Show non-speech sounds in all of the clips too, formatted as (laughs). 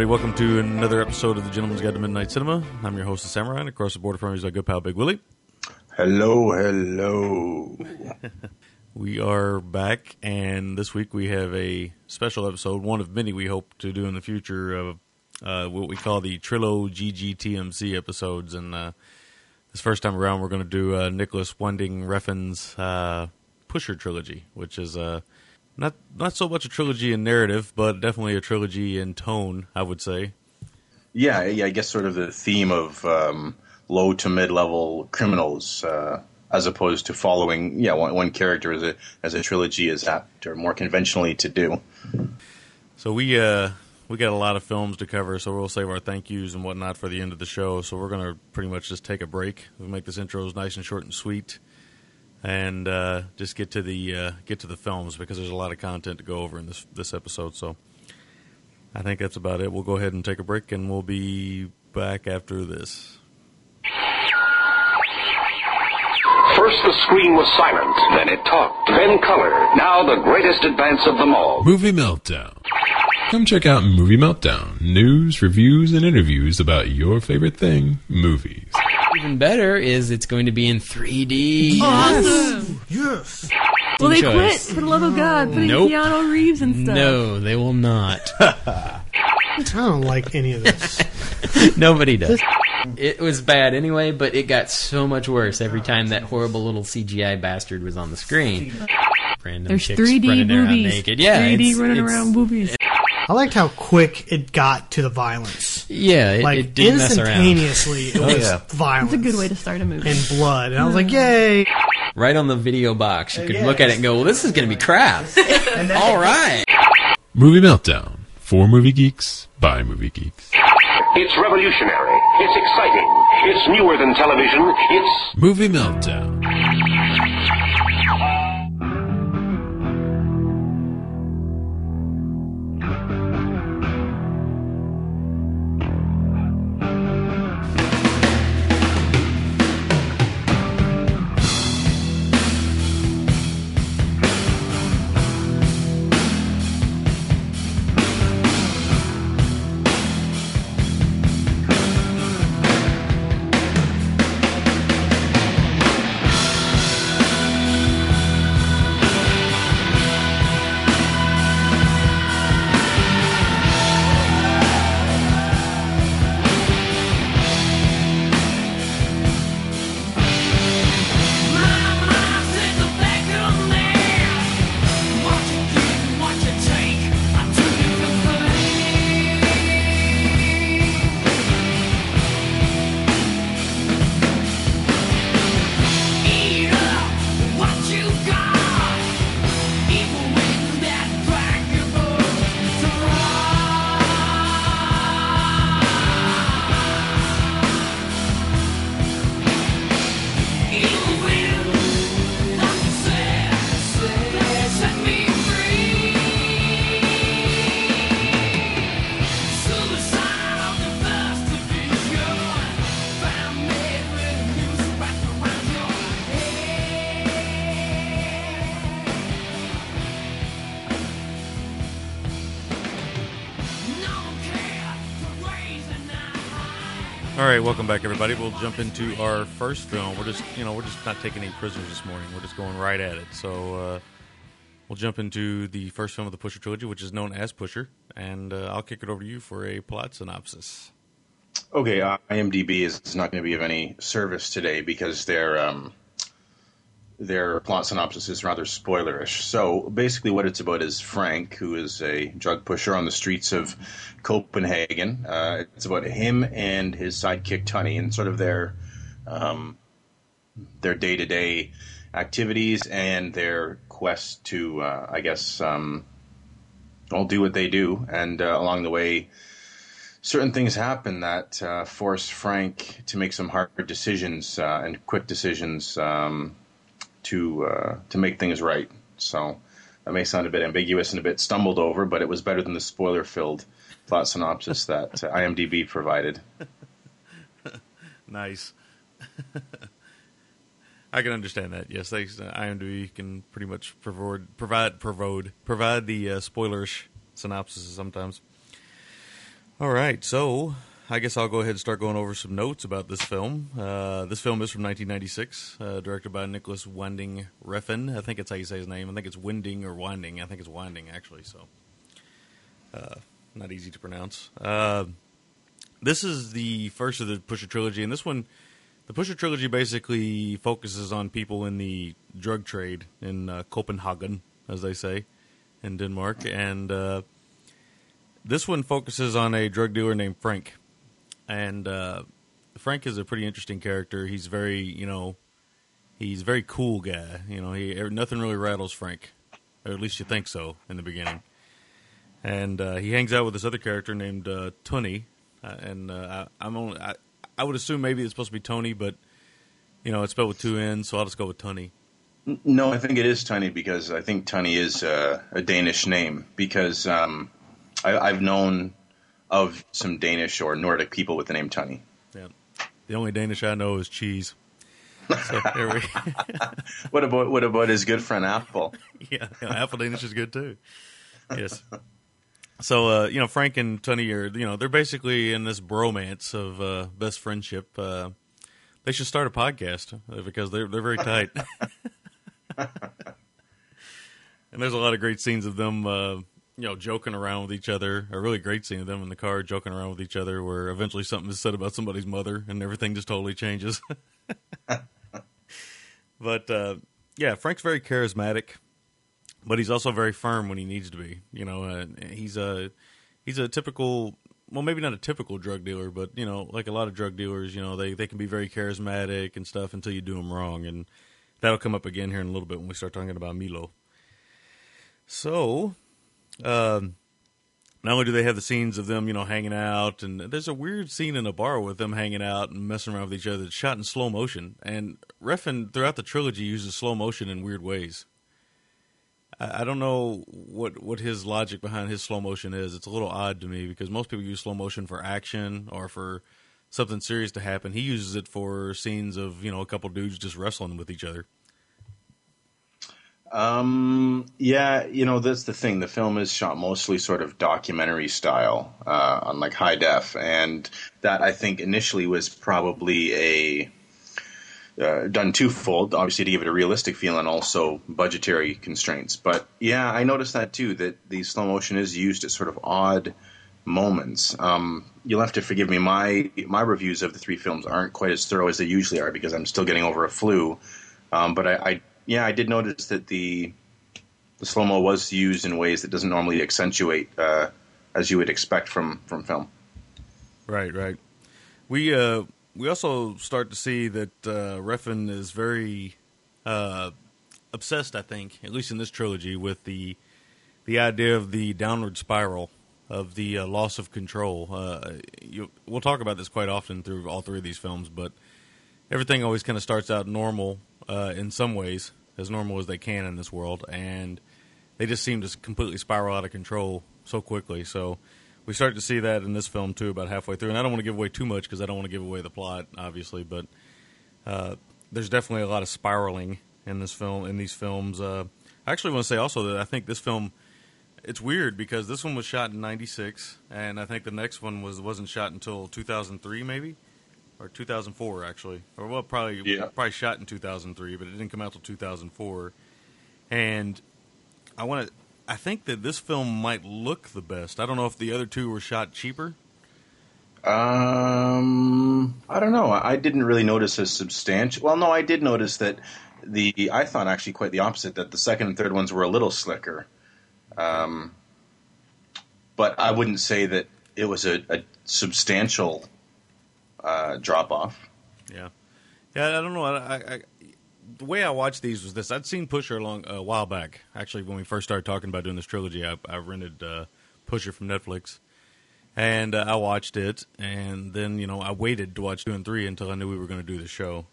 Everybody, welcome to another episode of the Gentleman's Guide to Midnight Cinema. I'm your host, the Samurai, and across the border from me is my good pal, Big Willie. Hello, hello. (laughs) We are back, and this week we have a special episode, one of many we hope to do in the future of uh, what we call the Trillo GGTMC episodes. And uh, this first time around, we're going to do uh, Nicholas Winding Refn's uh, Pusher trilogy, which is uh, not not so much a trilogy in narrative, but definitely a trilogy in tone, I would say. Yeah, yeah, I guess sort of the theme of um, low to mid level criminals, uh, as opposed to following, yeah, one, one character as a as a trilogy is apt or more conventionally to do. So we uh we got a lot of films to cover, so we'll save our thank yous and whatnot for the end of the show. So we're gonna pretty much just take a break. We'll make this intros nice and short and sweet, and uh, just get to the uh, get to the films because there's a lot of content to go over in this this episode. So I think that's about it. We'll go ahead and take a break, and we'll be back after this. First the screen was silent, then it talked, then color. Now the greatest advance of them all. Movie Meltdown. Come check out Movie Meltdown. News, reviews, and interviews about your favorite thing, movies. Even better is it's going to be in 3D. Awesome. Yes. Will they quit? For the love of God, putting Nope. Keanu Reeves and stuff. No, they will not. (laughs) I don't like any of this. (laughs) Nobody does. It was bad anyway, but it got so much worse every time that horrible little CGI bastard was on the screen. Random There's chicks 3D running around boobies. naked. Yeah, 3D it's- running it's- around boobies. I liked how quick it got to the violence. Yeah, it, Like it didn't mess around. instantaneously, it oh, was yeah. violence. It's a good way to start a movie. and blood, and I was like, "Yay!" Right on the video box, you could look at it and go, "Well, this is going to be crap." (laughs) All right. Movie Meltdown. For movie geeks, by movie geeks. It's revolutionary. It's exciting. It's newer than television. It's Movie Meltdown. Right, welcome back, everybody. We'll jump into our first film. We're just, you know, we're just not taking any prisoners this morning. We're just going right at it. So uh, we'll jump into the first film of the Pusher trilogy, which is known as Pusher, and uh, I'll kick it over to you for a plot synopsis. Okay, uh, IMDb is not going to be of any service today because they're um, their plot synopsis is rather spoilerish. So basically, what it's about is Frank, who is a drug pusher on the streets of Copenhagen. Uh, it's about him and his sidekick Tonny, and sort of their um, their day to day activities and their quest to, uh, I guess, um, all do what they do. And uh, along the way, certain things happen that uh, force Frank to make some hard decisions uh, and quick decisions um, to uh, to make things right. So that may sound a bit ambiguous and a bit stumbled over, but it was better than the spoiler filled plot synopsis that uh, IMDb provided. (laughs) nice. (laughs) I can understand that. Yes, they, IMDb can pretty much provide provide provide provide the uh, spoilerish synopsis sometimes. All right, so I guess I'll go ahead and start going over some notes about this film. Uh, this film is from 1996, uh, directed by Nicholas Winding Refn. I think it's how you say his name. I think it's Winding or Winding. I think it's Winding actually. So, uh, not easy to pronounce. Uh, this is the first of the Pusher trilogy, and this one the Pusher trilogy basically focuses on people in the drug trade in uh, Copenhagen, as they say, in Denmark, and uh, this one focuses on a drug dealer named Frank, and uh, Frank is a pretty interesting character. He's very, you know, he's a very cool guy. You know, he nothing really rattles Frank, or at least you think so in the beginning. And uh, he hangs out with this other character named uh, Tonny, uh, and uh, I, I'm only. I, I would assume maybe it's supposed to be Tony, but you know it's spelled with two N's, so I'll just go with Tony. No, I think it is Tony because I think Tony is uh, a Danish name because um, I, have known of some Danish or Nordic people with the name Tony. Yeah, the only Danish I know is cheese. So (laughs) we. (laughs) what about what about his good friend Apple? (laughs) yeah, yeah, Apple Danish is good too. Yes. So uh, you know, Frank and Tony are you know they're basically in this bromance of uh, best friendship. Uh, they should start a podcast uh, because they're they're very tight. and there's a lot of great scenes of them, uh, you know, joking around with each other. A really great scene of them in the car joking around with each other, where eventually something is said about somebody's mother, and everything just totally changes. (laughs) but uh, yeah, Frank's very charismatic but he's also very firm when he needs to be. You know, uh, he's a he's a typical. Well, maybe not a typical drug dealer, but you know, like a lot of drug dealers, you know, they they can be very charismatic and stuff until you do them wrong, and that'll come up again here in a little bit when we start talking about Milo. So, um, not only do they have the scenes of them, you know, hanging out, and there's a weird scene in a bar with them hanging out and messing around with each other. It's shot in slow motion, and Refn throughout the trilogy uses slow motion in weird ways. I, don't know what what his logic behind his slow motion is. It's a little odd to me because most people use slow motion for action or for something serious to happen. He uses it for scenes of you know a couple dudes just wrestling with each other. Um, yeah, you know that's the thing. The film is shot mostly sort of documentary style uh, on like high def, and that I think initially was probably a uh, done twofold, obviously to give it a realistic feel and also budgetary constraints. But yeah, I noticed that too, that the slow motion is used at sort of odd moments. Um, you'll have to forgive me. My my reviews of the three films aren't quite as thorough as they usually are because I'm still getting over a flu. Um, but I, I, yeah, I did notice that the the slow mo was used in ways that doesn't normally accentuate uh, as you would expect from from film. Right, right. We uh, we also start to see that uh, Refn is very uh, obsessed. I think, at least in this trilogy, with the the idea of the downward spiral of the uh, loss of control. Uh, you, we'll talk about this quite often through all three of these films, but everything always kind of starts out normal uh, in some ways, as normal as they can in this world, and they just seem to completely spiral out of control so quickly. So we start to see that in this film too, about halfway through. And I don't want to give away too much because I don't want to give away the plot, obviously. But uh, there's definitely a lot of spiraling in this film. In these films, uh, I actually want to say also that I think this film. It's weird because this one was shot in '96, and I think the next one was wasn't shot until 2003, maybe, or 2004 actually, or well, probably yeah. probably shot in 2003, but it didn't come out till 2004. And I want to I think that this film might look the best. I don't know if the other two were shot cheaper. Um, I don't know. I didn't really notice a substantial. Well, no, I did notice that the I thought actually quite the opposite that the second and third ones were a little slicker. Um, but I wouldn't say that it was a, a substantial uh, drop off. Yeah, yeah. I don't know. I, I, the way I watched these was this. I'd seen Pusher a a while back. Actually, when we first started talking about doing this trilogy, I, I rented uh, Pusher from Netflix, and uh, I watched it. And then you know I waited to watch two and three until I knew we were going to do the show.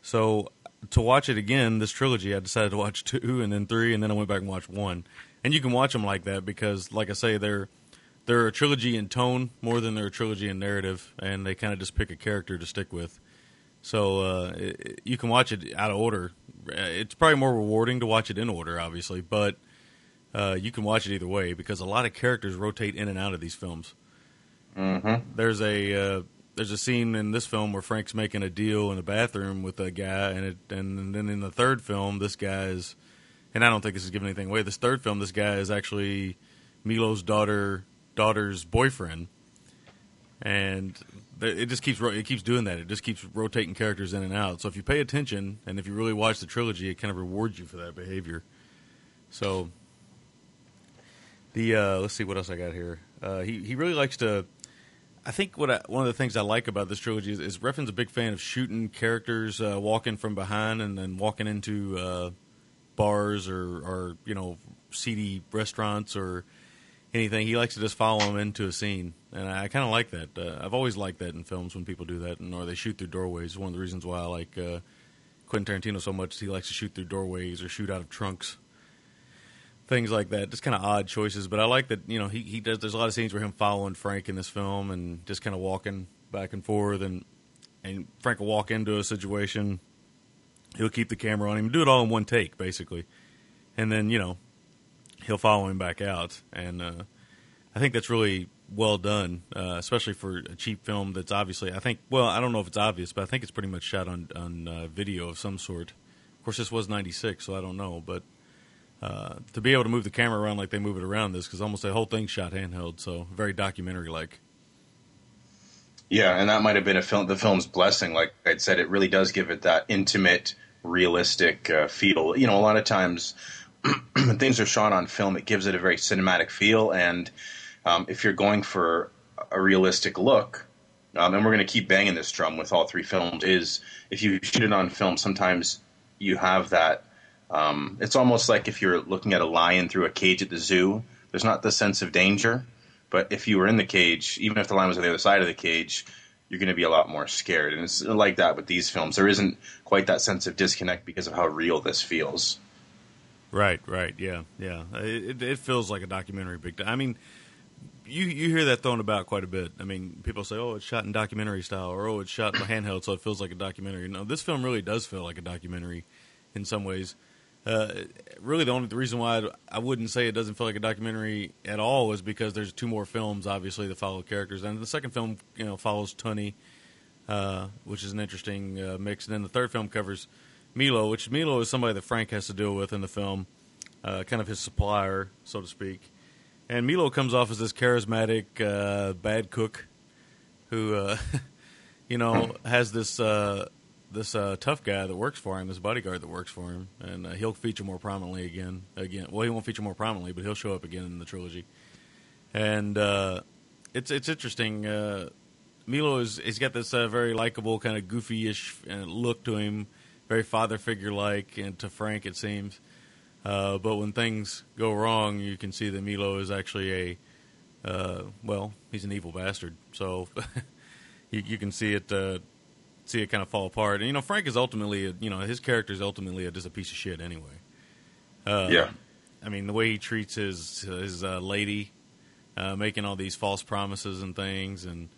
So to watch it again, this trilogy, I decided to watch (laughs) two and then three, and then I went back and watched one. And you can watch them like that because, like I say, they're they're a trilogy in tone more than they're a trilogy in narrative, and they kind of just pick a character to stick with. So uh, it, you can watch it out of order. It's probably more rewarding to watch it in order, obviously, but uh, you can watch it either way because a lot of characters rotate in and out of these films. Mm-hmm. There's a uh, there's a scene in this film where Frank's making a deal in the bathroom with a guy, and it, and then in the third film, this guy is, and I don't think this is giving anything away. This third film, this guy is actually Milo's daughter daughter's boyfriend, and it just keeps it keeps doing that. It just keeps rotating characters in and out. So if you pay attention and if you really watch the trilogy, it kind of rewards you for that behavior. So the uh, let's see what else I got here. Uh, he he really likes to. I think what I, one of the things I like about this trilogy is, is Refn's a big fan of shooting characters uh, walking from behind and then walking into uh, bars or, or you know seedy restaurants or anything. He likes to just follow him into a scene, and I kind of like that. Uh, I've always liked that in films when people do that, and or they shoot through doorways. One of the reasons why I like uh, Quentin Tarantino so much he likes to shoot through doorways or shoot out of trunks, things like that. Just kind of odd choices, but I like that. You know, he he does. There's a lot of scenes where him following Frank in this film and just kind of walking back and forth, and and Frank will walk into a situation. He'll keep the camera on him, do it all in one take, basically, and then you know he'll follow him back out, and uh, I think that's really well done, uh, especially for a cheap film. That's obviously, I think, well, I don't know if it's obvious, but I think it's pretty much shot on on uh, video of some sort. Of course, this was '96, so I don't know, but uh, to be able to move the camera around like they move it around this, because almost the whole thing's shot handheld, so very documentary like. Yeah, and that might have been a film, the film's blessing. Like I said, it really does give it that intimate, realistic uh, feel. You know, a lot of times (clears throat) when things are shot on film, it gives it a very cinematic feel. And um, if you're going for a realistic look, um, and we're going to keep banging this drum with all three films, is if you shoot it on film, sometimes you have that. Um, it's almost like if you're looking at a lion through a cage at the zoo. There's not the sense of danger, but if you were in the cage, even if the lion was on the other side of the cage, you're going to be a lot more scared. And it's like that with these films. There isn't quite that sense of disconnect because of how real this feels. Right, right, yeah, yeah. It, it feels like a documentary. Big. I mean, you you hear that thrown about quite a bit. I mean, people say, "Oh, it's shot in documentary style," or "Oh, it's shot in handheld, so it feels like a documentary." No, this film really does feel like a documentary in some ways. Uh, really, the only the reason why I wouldn't say it doesn't feel like a documentary at all is because there's two more films, obviously, that follow characters, and the second film, you know, follows Tonny, uh, which is an interesting uh, mix, and then the third film covers Milo, which Milo is somebody that Frank has to deal with in the film, uh, kind of his supplier, so to speak. And Milo comes off as this charismatic uh, bad cook who, uh, (laughs) you know, has this uh, this uh, tough guy that works for him, this bodyguard that works for him, and uh, he'll feature more prominently again. Again, well, he won't feature more prominently, but he'll show up again in the trilogy. And it's it's interesting. Milo is he's got this very likable, kind of goofy-ish look to him very father figure like, and to Frank it seems. Uh, but when things go wrong, you can see that Milo is actually a uh, well, he's an evil bastard. So (laughs) you, you, can see it uh, see it kind of fall apart. And you know, Frank is ultimately a, you know his character is ultimately a, just a piece of shit anyway. Uh, yeah, I mean the way he treats his his uh, lady, uh, making all these false promises and things and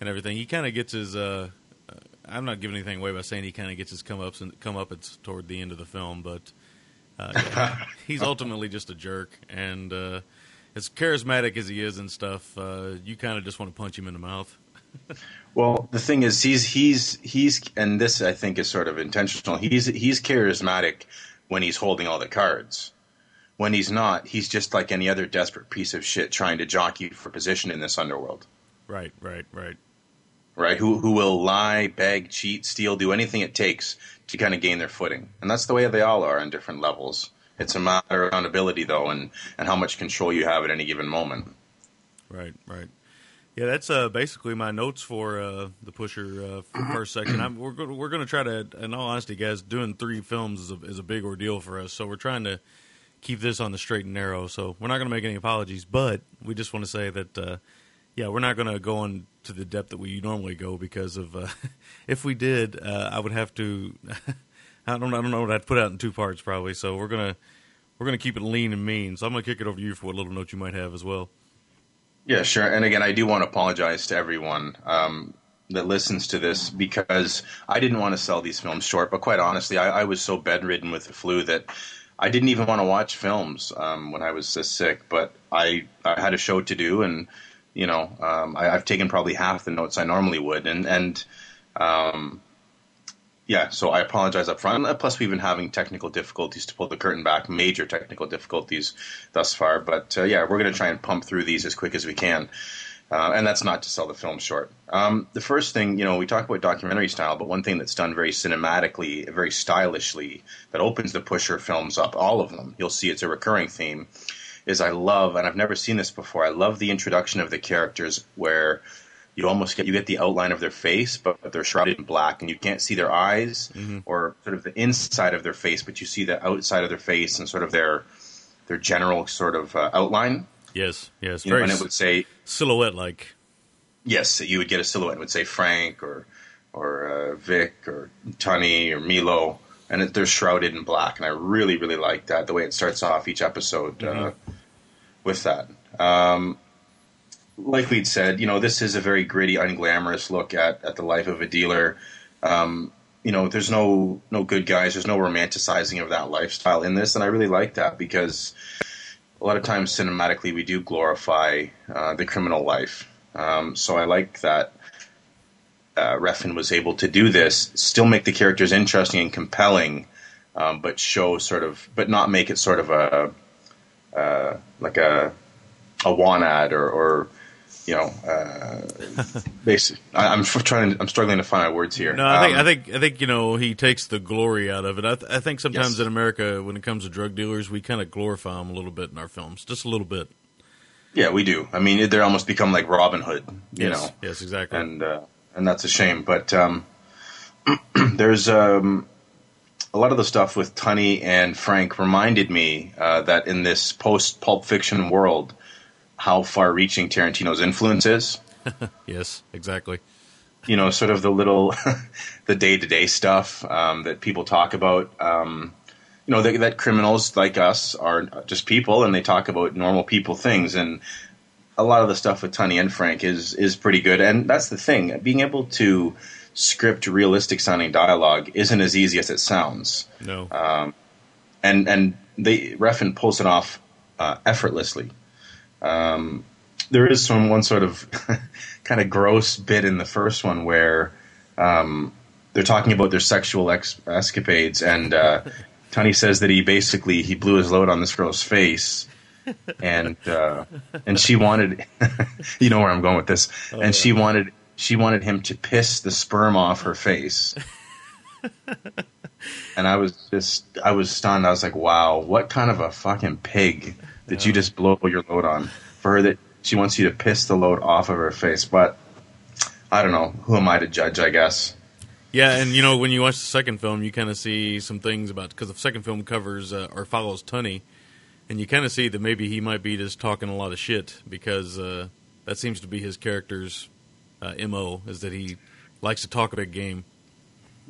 and everything. He kind of gets his I'm not giving anything away by saying he kind of gets his come ups and come up it's toward the end of the film, but uh, yeah, (laughs) he's ultimately just a jerk, and uh, as charismatic as he is and stuff, uh, you kind of just want to punch him in the mouth. (laughs) well, the thing is, he's he's he's, and this I think is sort of intentional. He's he's charismatic when he's holding all the cards. When he's not, he's just like any other desperate piece of shit trying to jockey for position in this underworld. Right, right, right right? Who who will lie, beg, cheat, steal, do anything it takes to kind of gain their footing, and that's the way they all are on different levels. It's a matter of accountability, though, and and how much control you have at any given moment. Right, right. Yeah, that's uh, basically my notes for uh, the Pusher uh, first section. I'm, we're go- we're going to try to, in all honesty, guys, doing three films is a, is a big ordeal for us. So we're trying to keep this on the straight and narrow. So we're not going to make any apologies, but we just want to say that, uh, yeah, we're not going to go on to the depth that we normally go because of uh, (laughs) if we did, uh, I would have to. (laughs) I don't I don't know what I'd put out in two parts probably. So we're gonna we're gonna keep it lean and mean. So I'm gonna kick it over to you for what little note you might have as well. Yeah, sure. And again, I do want to apologize to everyone um, that listens to this because I didn't want to sell these films short. But quite honestly, I, I was so bedridden with the flu that I didn't even want to watch films um, when I was this sick. But I, I had a show to do, and you know, um, I, I've taken probably half the notes I normally would, and and um, yeah, so I apologize up front. Plus, we've been having technical difficulties to pull the curtain back, major technical difficulties thus far. But uh, yeah, we're going to try and pump through these as quick as we can. Uh, and that's not to sell the film short. Um, the first thing, you know, we talk about documentary style, but one thing that's done very cinematically, very stylishly, that opens the Pusher films up, all of them, you'll see it's a recurring theme, is I love, and I've never seen this before, I love the introduction of the characters where you almost get you get the outline of their face, but they're shrouded in black, and you can't see their eyes Mm-hmm. or sort of the inside of their face, but you see the outside of their face and sort of their their general sort of uh, outline. Yes, yes, You know, very and it would say silhouette like. yes, you would get a silhouette. It would say Frank or or uh, Vic or Tonny or Milo, and it, they're shrouded in black. And I really, really like that the way it starts off each episode uh, with that. Um, like we'd said, you know, this is a very gritty, unglamorous look at, at the life of a dealer. Um, you know, there's no no good guys. There's no romanticizing of that lifestyle in this, and I really like that because a lot of times cinematically we do glorify uh, the criminal life. Um, so I like that uh, Refn was able to do this, still make the characters interesting and compelling, um, but show sort of, but not make it sort of a uh, like a a one ad or, or you know, uh, (laughs) basic. I, I'm f- trying. I'm struggling to find my words here. No, I think Um, I think I think you know he takes the glory out of it. I, th- I think sometimes Yes. in America, when it comes to drug dealers, we kind of glorify them a little bit in our films, just a little bit. Yeah, we do. I mean, they're almost become like Robin Hood, you yes, know. yes, exactly. and uh, and that's a shame. But um, (clears throat) there's um, a lot of the stuff with Tonny and Frank reminded me uh, that in this post Pulp Fiction world, how far-reaching Tarantino's influence is. (laughs) yes, exactly. You know, sort of the little, (laughs) the day-to-day stuff um, that people talk about. Um, you know, that, that criminals like us are just people, and they talk about normal people things and a lot of the stuff with Tonny and Frank is is pretty good, and that's the thing. Being able to script realistic sounding dialogue isn't as easy as it sounds, No, and and they Refn pulls it off uh, effortlessly. Um, there is some one sort of (laughs) kind of gross bit in the first one where um, they're talking about their sexual ex- escapades, and uh, (laughs) Tonny says that he basically he blew his load on this girl's face. and uh, and she wanted, (laughs) you know where I'm going with this, and she wanted she wanted him to piss the sperm off her face. (laughs) and I was just I was stunned. I was like, wow, what kind of a fucking pig did you just blow your load on for her that she wants you to piss the load off of her face? But I don't know. Who am I to judge? I guess. yeah, and you know when you watch the second film, you kind of see some things about because the second film covers uh, or follows Tonny, and you kind of see that maybe he might be just talking a lot of shit because uh, that seems to be his character's uh, mo is that he likes to talk about a big game.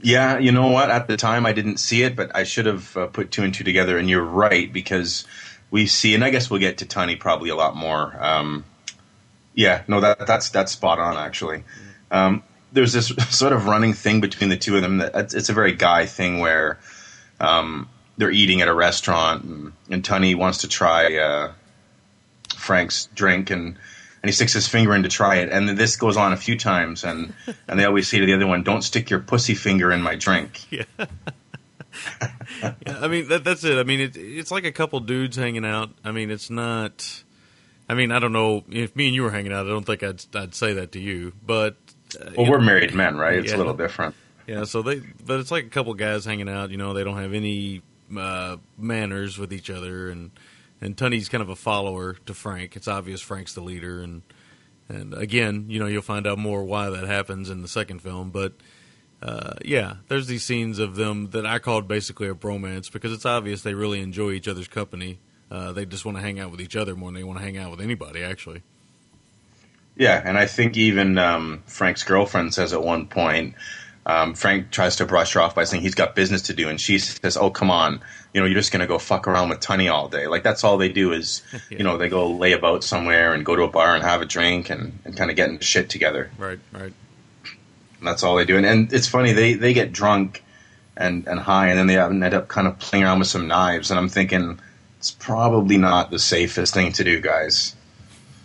Yeah, you know what? At the time, I didn't see it, but I should have uh, put two and two together. And you're right because we see, and I guess we'll get to Tonny probably a lot more. Um, yeah, no, that that's that's spot on actually. Um, there's this (laughs) sort of running thing between the two of them that it's, it's a very guy thing where um, they're eating at a restaurant, and, and Tonny wants to try uh, Frank's drink, and and he sticks his finger in to try it, and this goes on a few times, and and they always say to the other one, "Don't stick your pussy finger in my drink." (laughs) Yeah, I mean that, that's it. I mean it, it's like a couple dudes hanging out. I mean it's not. I mean I don't know if me and you were hanging out. I don't think I'd I'd say that to you. But uh, Well, you we're know- married men, right? It's Yeah. a little different. Yeah, so they, but it's like a couple guys hanging out. You know, they don't have any uh, manners with each other, and and Tonny's kind of a follower to Frank. It's obvious Frank's the leader, and and again, you know, you'll find out more why that happens in the second film. But uh, yeah, there's these scenes of them that I called basically a bromance because it's obvious they really enjoy each other's company. Uh, they just want to hang out with each other more than they want to hang out with anybody. Actually, Yeah, and I think even um, Frank's girlfriend says at one point, um, Frank tries to brush her off by saying he's got business to do, and she says, "Oh, come on, you know, you're just going to go fuck around with Tonny all day. Like that's all they do is, (laughs) you know, they go lay about somewhere and go to a bar and have a drink and, and kind of get into shit together. right, right. And that's all they do. And, and it's funny they they get drunk and and high, and then they end up kind of playing around with some knives, and I'm thinking it's probably not the safest thing to do, guys.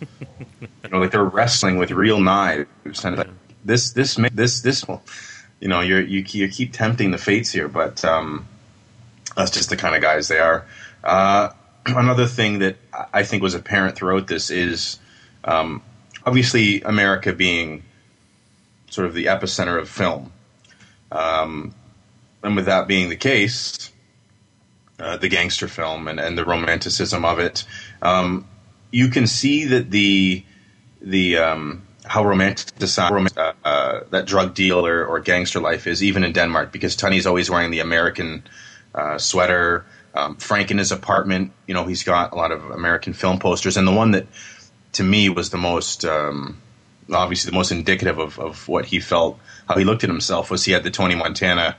(laughs) you know, like they're wrestling with real knives, and like, this this ma- this this you know you you keep tempting the fates here, but um, that's just the kind of guys they are. Uh, (clears throat) another thing that I think was apparent throughout this is um, obviously America being sort of the epicenter of film, um, and with that being the case, uh, the gangster film and, and the romanticism of it, um, you can see that the the um, how romanticized uh, uh, that drug dealer or gangster life is, even in Denmark, because Tonny's always wearing the American uh, sweater. Um, Frank in his apartment, you know, he's got a lot of American film posters, and the one that to me was the most um, obviously the most indicative of, of what he felt, how he looked at himself, was he had the Tony Montana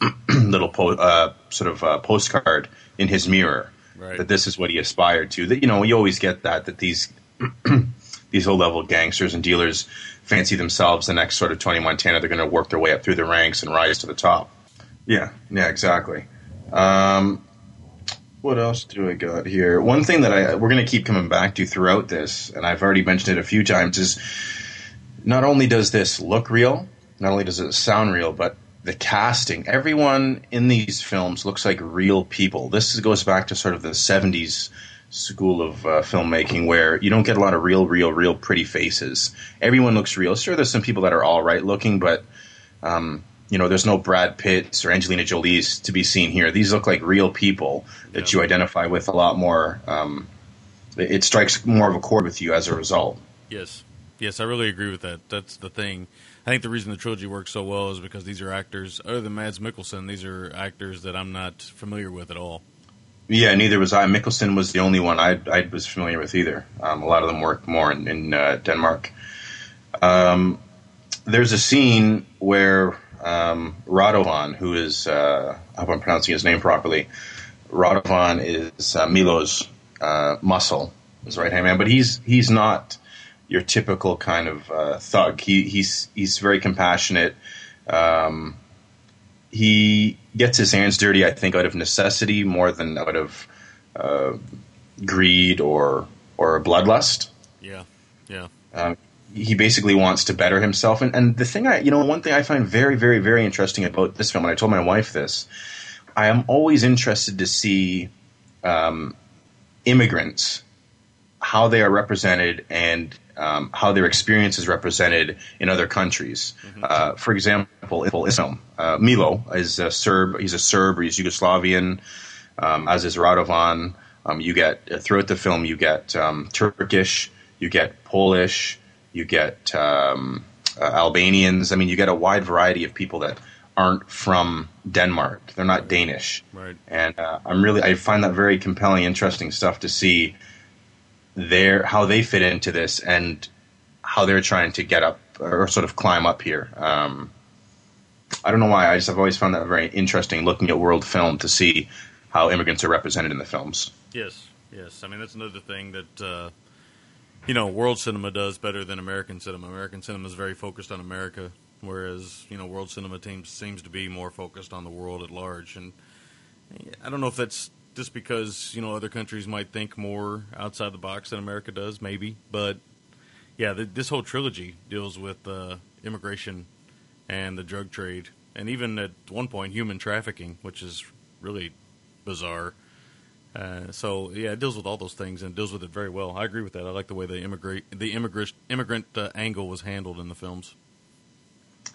(clears throat) little po- uh, sort of uh, postcard in his mirror Right. that this is what he aspired to. That you know, you always get that that these (clears throat) these low level gangsters and dealers fancy themselves the next sort of Tony Montana. They're going to work their way up through the ranks and rise to the top. Yeah, yeah, exactly. Um, what else do I got here? One thing that I we're going to keep coming back to throughout this, and I've already mentioned it a few times, is not only does this look real, not only does it sound real, but the casting. Everyone in these films looks like real people. This goes back to sort of the '70s school of uh, filmmaking, where you don't get a lot of real, real, real pretty faces. Everyone looks real. Sure, there's some people that are all right looking, but um, you know, there's no Brad Pitts or Angelina Jolie's to be seen here. These look like real people that Yeah. you identify with a lot more. Um, it it strikes more of a chord with you as a result. Yes, yes, I really agree with that. That's the thing. I think the reason the trilogy works so well is because these are actors, other than Mads Mikkelsen, these are actors that I'm not familiar with at all. Yeah, neither was I. Mikkelsen was the only one I, I was familiar with either. Um, a lot of them worked more in, in uh, Denmark. Um, there's a scene where um, Radovan, who is, uh, I hope I'm pronouncing his name properly, Radovan is uh, Milo's uh, muscle, his right hand man, but he's he's not your typical kind of uh, thug. He, he's he's very compassionate. Um, he gets his hands dirty, I think, out of necessity more than out of uh, greed or or bloodlust. Yeah, yeah, Um, he basically wants to better himself. And, and the thing I, you know, one thing I find very, very, very interesting about this film, and I told my wife this, I am always interested to see um, immigrants, how they are represented and um, how their experience is represented in other countries. Uh, for example, Islam. Uh, Milo is a Serb. He's a Serb or he's Yugoslavian, um, as is Radovan. Um, you get throughout the film, you get um, Turkish, you get Polish, you get um, uh, Albanians. I mean, you get a wide variety of people that aren't from Denmark. They're not Danish, right. and uh, I'm really I find that very compelling, interesting stuff to see their how they fit into this and how they're trying to get up or sort of climb up here. Um, I don't know why. I just have always found that very interesting looking at world film to see how immigrants are represented in the films. Yes, yes. I mean, that's another thing that uh, you know world cinema does better than American cinema. American cinema is very focused on America, whereas you know world cinema teams seems to be more focused on the world at large. And I don't know if that's just because you know other countries might think more outside the box than America does, maybe. But yeah, the, this whole trilogy deals with uh, immigration and the drug trade, and even at one point human trafficking, which is really bizarre. Uh, so yeah, it deals with all those things and deals with it very well. I agree with that. I like the way the immigrate the immigrant immigrant uh, angle was handled in the films.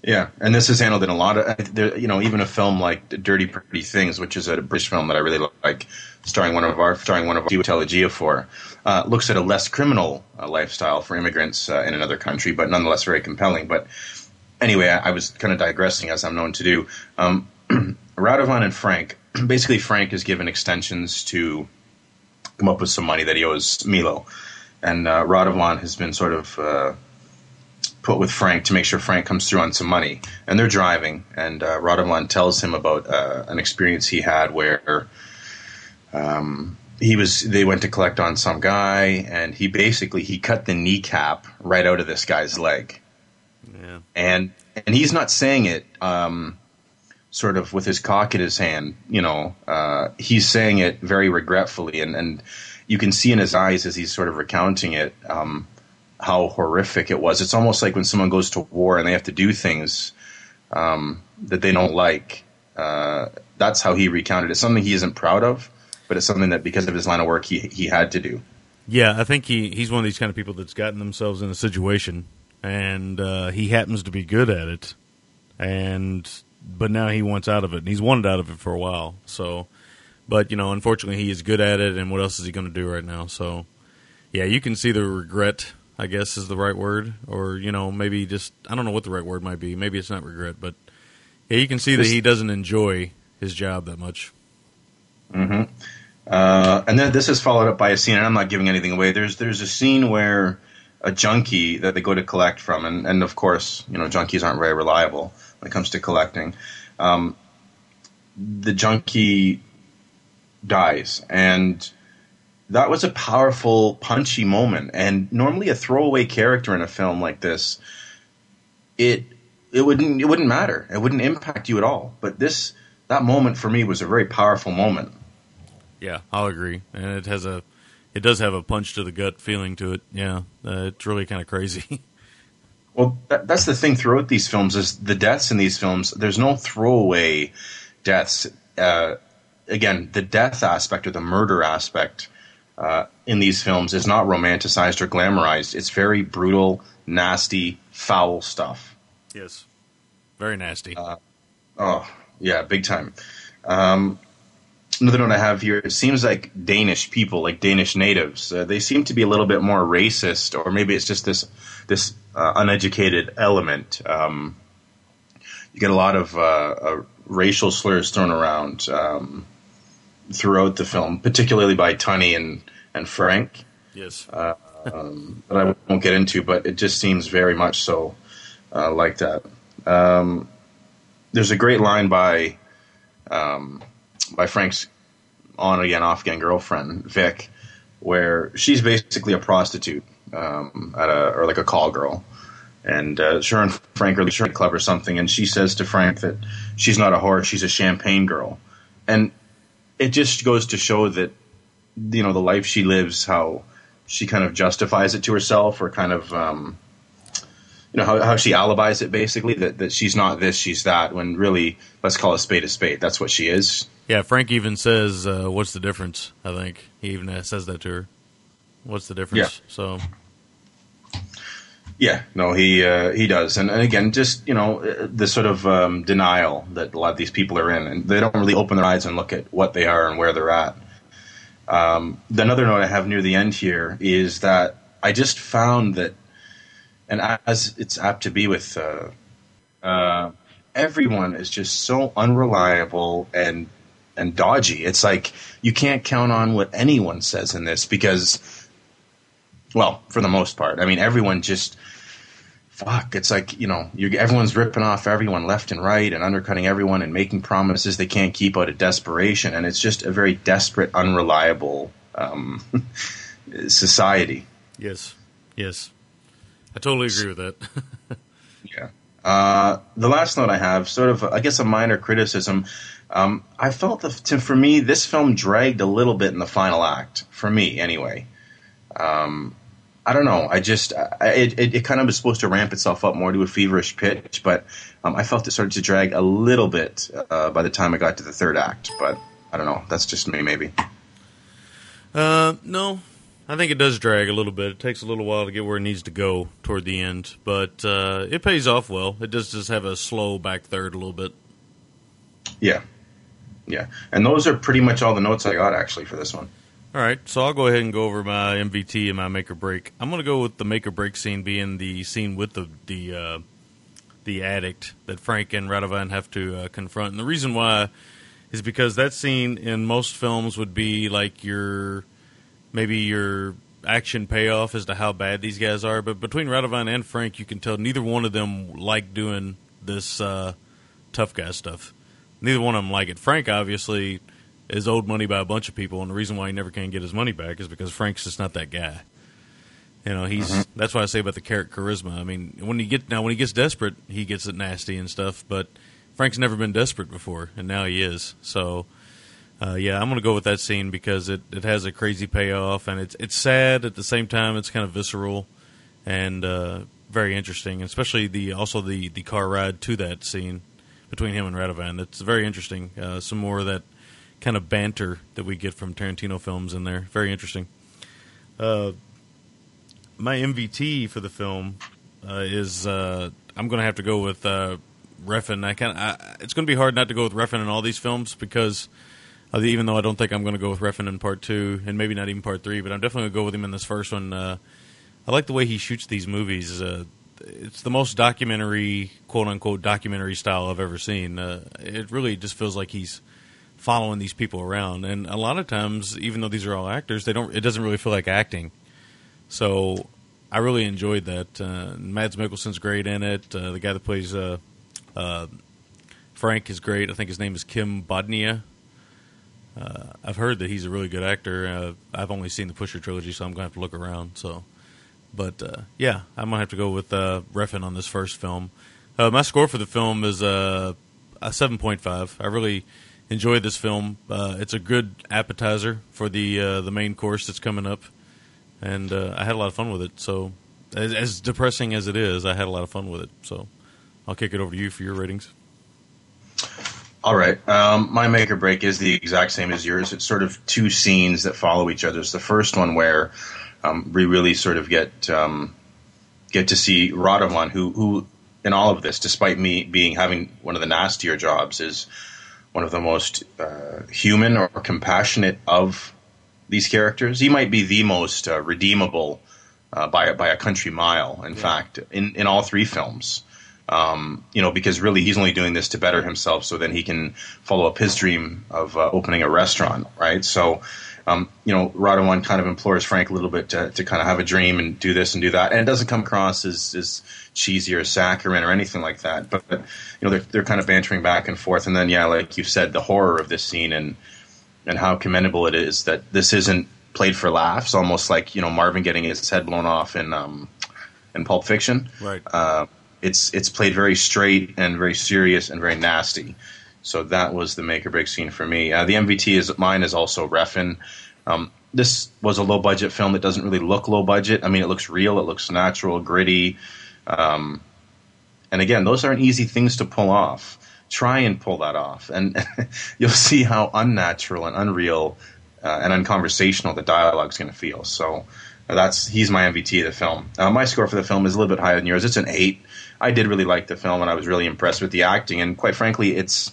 Yeah, and this is handled in a lot of, you know, even a film like Dirty Pretty Things, which is a British film that I really like, starring one of our, starring one of our Chiwetel Ejiofor, uh, looks at a less criminal uh, lifestyle for immigrants uh, in another country, but nonetheless very compelling. But anyway, I, I was kind of digressing as I'm known to do. Um, (clears throat) Radovan and Frank, (clears throat) basically, Frank is given extensions to come up with some money that he owes Milo, and uh, Radovan has been sort of uh, put with Frank to make sure Frank comes through on some money. And they're driving, and uh, Radovan tells him about uh, an experience he had where um, he was. They went to collect on some guy, and he basically he cut the kneecap right out of this guy's leg. Yeah. And and he's not saying it. Um, sort of with his cock in his hand, you know, uh, he's saying it very regretfully, and, and you can see in his eyes as he's sort of recounting it um, how horrific it was. It's almost like when someone goes to war and they have to do things um, that they don't like. Uh, that's how he recounted it. It's something he isn't proud of, but it's something that because of his line of work, he he had to do. Yeah, I think he, he's one of these kind of people that's gotten themselves in a situation, and uh, he happens to be good at it, and but now he wants out of it, and he's wanted out of it for a while. So, but you know, unfortunately, he is good at it, and what else is he going to do right now? So, yeah, you can see the regret. I guess is the right word, or you know, maybe just I don't know what the right word might be. Maybe it's not regret, but yeah, you can see that he doesn't enjoy his job that much. hmm Uh, and then this is followed up by a scene, and I'm not giving anything away. There's there's a scene where a junkie that they go to collect from, and, and of course, you know, junkies aren't very reliable when it comes to collecting. Um, the junkie dies, and that was a powerful, punchy moment. And normally, a throwaway character in a film like this, it it wouldn't it wouldn't matter. It wouldn't impact you at all. But this that moment for me was a very powerful moment. Yeah, I'll agree, and it has a, it does have a punch to the gut feeling to it. Yeah, uh, it's really kind of crazy. (laughs) Well, that, that's the thing throughout these films is the deaths in these films. There's no throwaway deaths. Uh, again, the death aspect or the murder aspect uh, in these films is not romanticized or glamorized. It's very brutal, nasty, foul stuff. yes, very nasty. Oh, yeah, big time. Um, another note I have here: it seems like Danish people, like Danish natives, uh, they seem to be a little bit more racist, or maybe it's just this this uh, uneducated element. Um, you get a lot of uh, uh, racial slurs thrown around um, throughout the film, particularly by Tonny and and Frank. Yes, um, that I won't get into, but it just seems very much so uh, like that. Um, there's a great line by um, by Frank's on again, off again girlfriend Vic, where she's basically a prostitute um, at a or like a call girl, and uh, her and Frank are the shirt club or something, and she says to Frank that she's not a whore, she's a champagne girl, and it just goes to show that you know the life she lives, how she kind of justifies it to herself, or kind of um, you know how, how she alibis it basically that, that she's not this, she's that, when really let's call a spade a spade. That's what she is. yeah. Frank even says, uh, "What's the difference?" I think he even says that to her. What's the difference? Yeah. So Yeah, no, he uh, he does, and, and again, just you know the sort of um, denial that a lot of these people are in, and they don't really open their eyes and look at what they are and where they're at. Um, the another note I have near the end here is that I just found that, and as it's apt to be with uh, uh, everyone, is just so unreliable and and dodgy. It's like you can't count on what anyone says in this because well, for the most part. I mean, everyone just fuck. It's like you know, you everyone's ripping off everyone left and right and undercutting everyone and making promises they can't keep out of desperation, and it's just a very desperate, unreliable um, (laughs) society. yes, yes, I totally agree with that. (laughs) Yeah. Uh, the last note I have, sort of, I guess, a minor criticism. Um, I felt that to, for me, this film dragged a little bit in the final act. For me, anyway. Um, I don't know. I just I, it, it, it kind of was supposed to ramp itself up more to a feverish pitch, but um, I felt it started to drag a little bit uh, by the time I got to the third act. But I don't know. That's just me, maybe. Uh, no, I think it does drag a little bit. It takes a little while to get where it needs to go toward the end, but uh, it pays off well. It does just have a slow back third a little bit. Yeah, yeah, and those are pretty much all the notes I got actually for this one. All right, so I'll go ahead and go over my MVT and my make or break. I'm going to go with the make or break scene being the scene with the the uh, the addict that Frank and Radovan have to uh, confront. And the reason why is because that scene in most films would be like your maybe your action payoff as to how bad these guys are. But between Radovan and Frank, you can tell neither one of them like doing this uh, tough guy stuff. Neither one of them like it. Frank obviously is owed money by a bunch of people, and the reason why he never can get his money back is because Frank's just not that guy. You know, he's Mm-hmm. that's why I say about the character charisma. I mean, when he get now when he gets desperate, he gets it nasty and stuff. But Frank's never been desperate before, and now he is. So, uh, yeah, I'm going to go with that scene because it, it has a crazy payoff, and it's it's sad at the same time. It's kind of visceral and uh, very interesting, especially the also the the car ride to that scene between him and Radovan. It's very interesting. Uh, some more of that kind of banter that we get from Tarantino films in there. Very interesting. Uh, my MVT for the film uh, is uh, I'm going to have to go with uh, Refn. I kind it's going to be hard not to go with Refn in all these films because uh, even though I don't think I'm going to go with Refn in part two and maybe not even part three, but I'm definitely going to go with him in this first one. I like the way he shoots these movies. It's the most documentary, quote unquote, documentary style I've ever seen. Uh, it really just feels like he's following these people around, and a lot of times, even though these are all actors, they don't. It doesn't really feel like acting. So I really enjoyed that. Uh, Mads Mikkelsen's great in it. Uh, the guy that plays uh, uh, Frank is great. I think his name is Kim Bodnia. Uh, I've heard that he's a really good actor. Uh, I've only seen the Pusher trilogy, so I'm to have to look around. So, but yeah, I'm to have to go with uh, Refn on this first film. My score for the film is a 7.5. I really enjoyed this film. Uh, it's a good appetizer for the uh, the main course that's coming up and uh, I had a lot of fun with it. So, as, as depressing as it is, I had a lot of fun with it. So, I'll kick it over to you for your ratings. All right. Um, my make or break is the exact same as yours. It's sort of two scenes that follow each other. It's the first one where um, we really sort of get um, get to see Radovan, who who in all of this, despite me being having one of the nastier jobs, is one of the most uh, human or compassionate of these characters. He might be the most uh, redeemable uh, by by a country mile. In fact, in in all three films. Um, you know, because really he's only doing this to better himself, so then he can follow up his dream of uh, opening a restaurant, right? So, um, you know, Radovan kind of implores Frank a little bit to, to kind of have a dream and do this and do that, and it doesn't come across as, as cheesy or saccharine or anything like that. But, but you know, they're they're kind of bantering back and forth, and then yeah, like you said, the horror of this scene and and how commendable it is that this isn't played for laughs, almost like you know Marvin getting his head blown off in um, in Pulp Fiction. Right. Uh, it's it's played very straight and very serious and very nasty. So that was the make or break scene for me. Uh, the MVT is mine is also Refn. Um, this was a low budget film that doesn't really look low budget. I mean, it looks real, it looks natural, gritty. Um, and again, those aren't easy things to pull off. Try and pull that off, and (laughs) you'll see how unnatural and unreal uh, and unconversational the dialogue's going to feel. So that's he's my MVT of the film. Uh, my score for the film is a little bit higher than yours. It's an eight. I did really like the film, and I was really impressed with the acting. And quite frankly, it's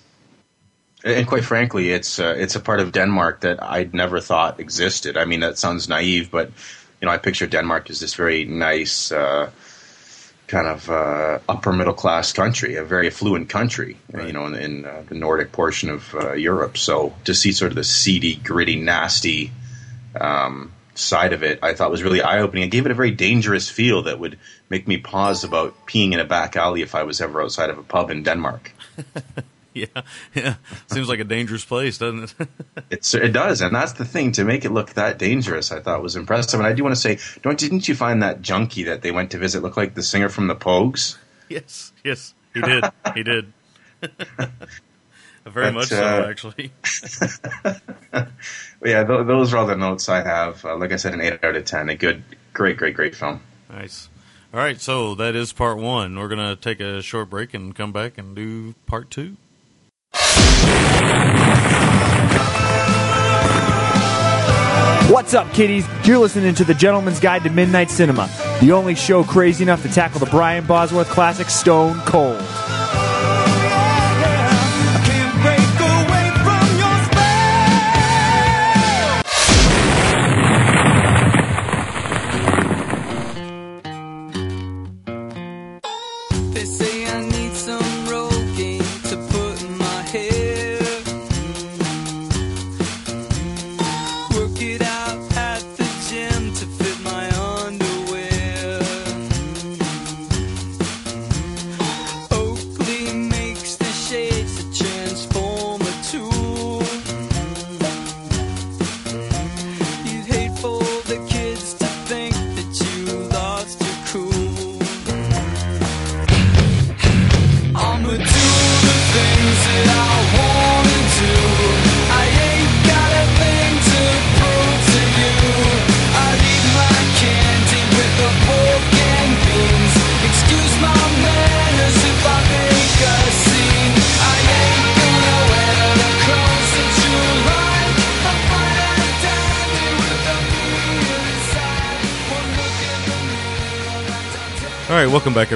and quite frankly, it's uh, it's a part of Denmark that I'd never thought existed. I mean, that sounds naive, but you know, I picture Denmark as this very nice, uh, kind of uh, upper middle class country, a very affluent country. You know, in, in uh, the Nordic portion of uh, Europe. So to see sort of the seedy, gritty, nasty um, side of it, I thought was really eye opening. It gave it a very dangerous feel that would make me pause about peeing in a back alley if I was ever outside of a pub in Denmark. (laughs) Yeah, yeah. Seems like a dangerous place, doesn't it? (laughs) It's it does, and that's the thing to make it look that dangerous. I thought was impressive, and I do want to say, don't didn't you find that junkie that they went to visit look like the singer from the Pogues? yes, yes. He did. He did. (laughs) Very But, much so, uh, actually. (laughs) (laughs) Yeah, th- those are all the notes I have. Uh, like I said, an eight out of ten. A good, great, great, great film. Nice. All right, so that is part one. We're going to take a short break and come back and do part two. What's up, kiddies? You're listening to The Gentleman's Guide to Midnight Cinema, the only show crazy enough to tackle the Brian Bosworth classic Stone Cold.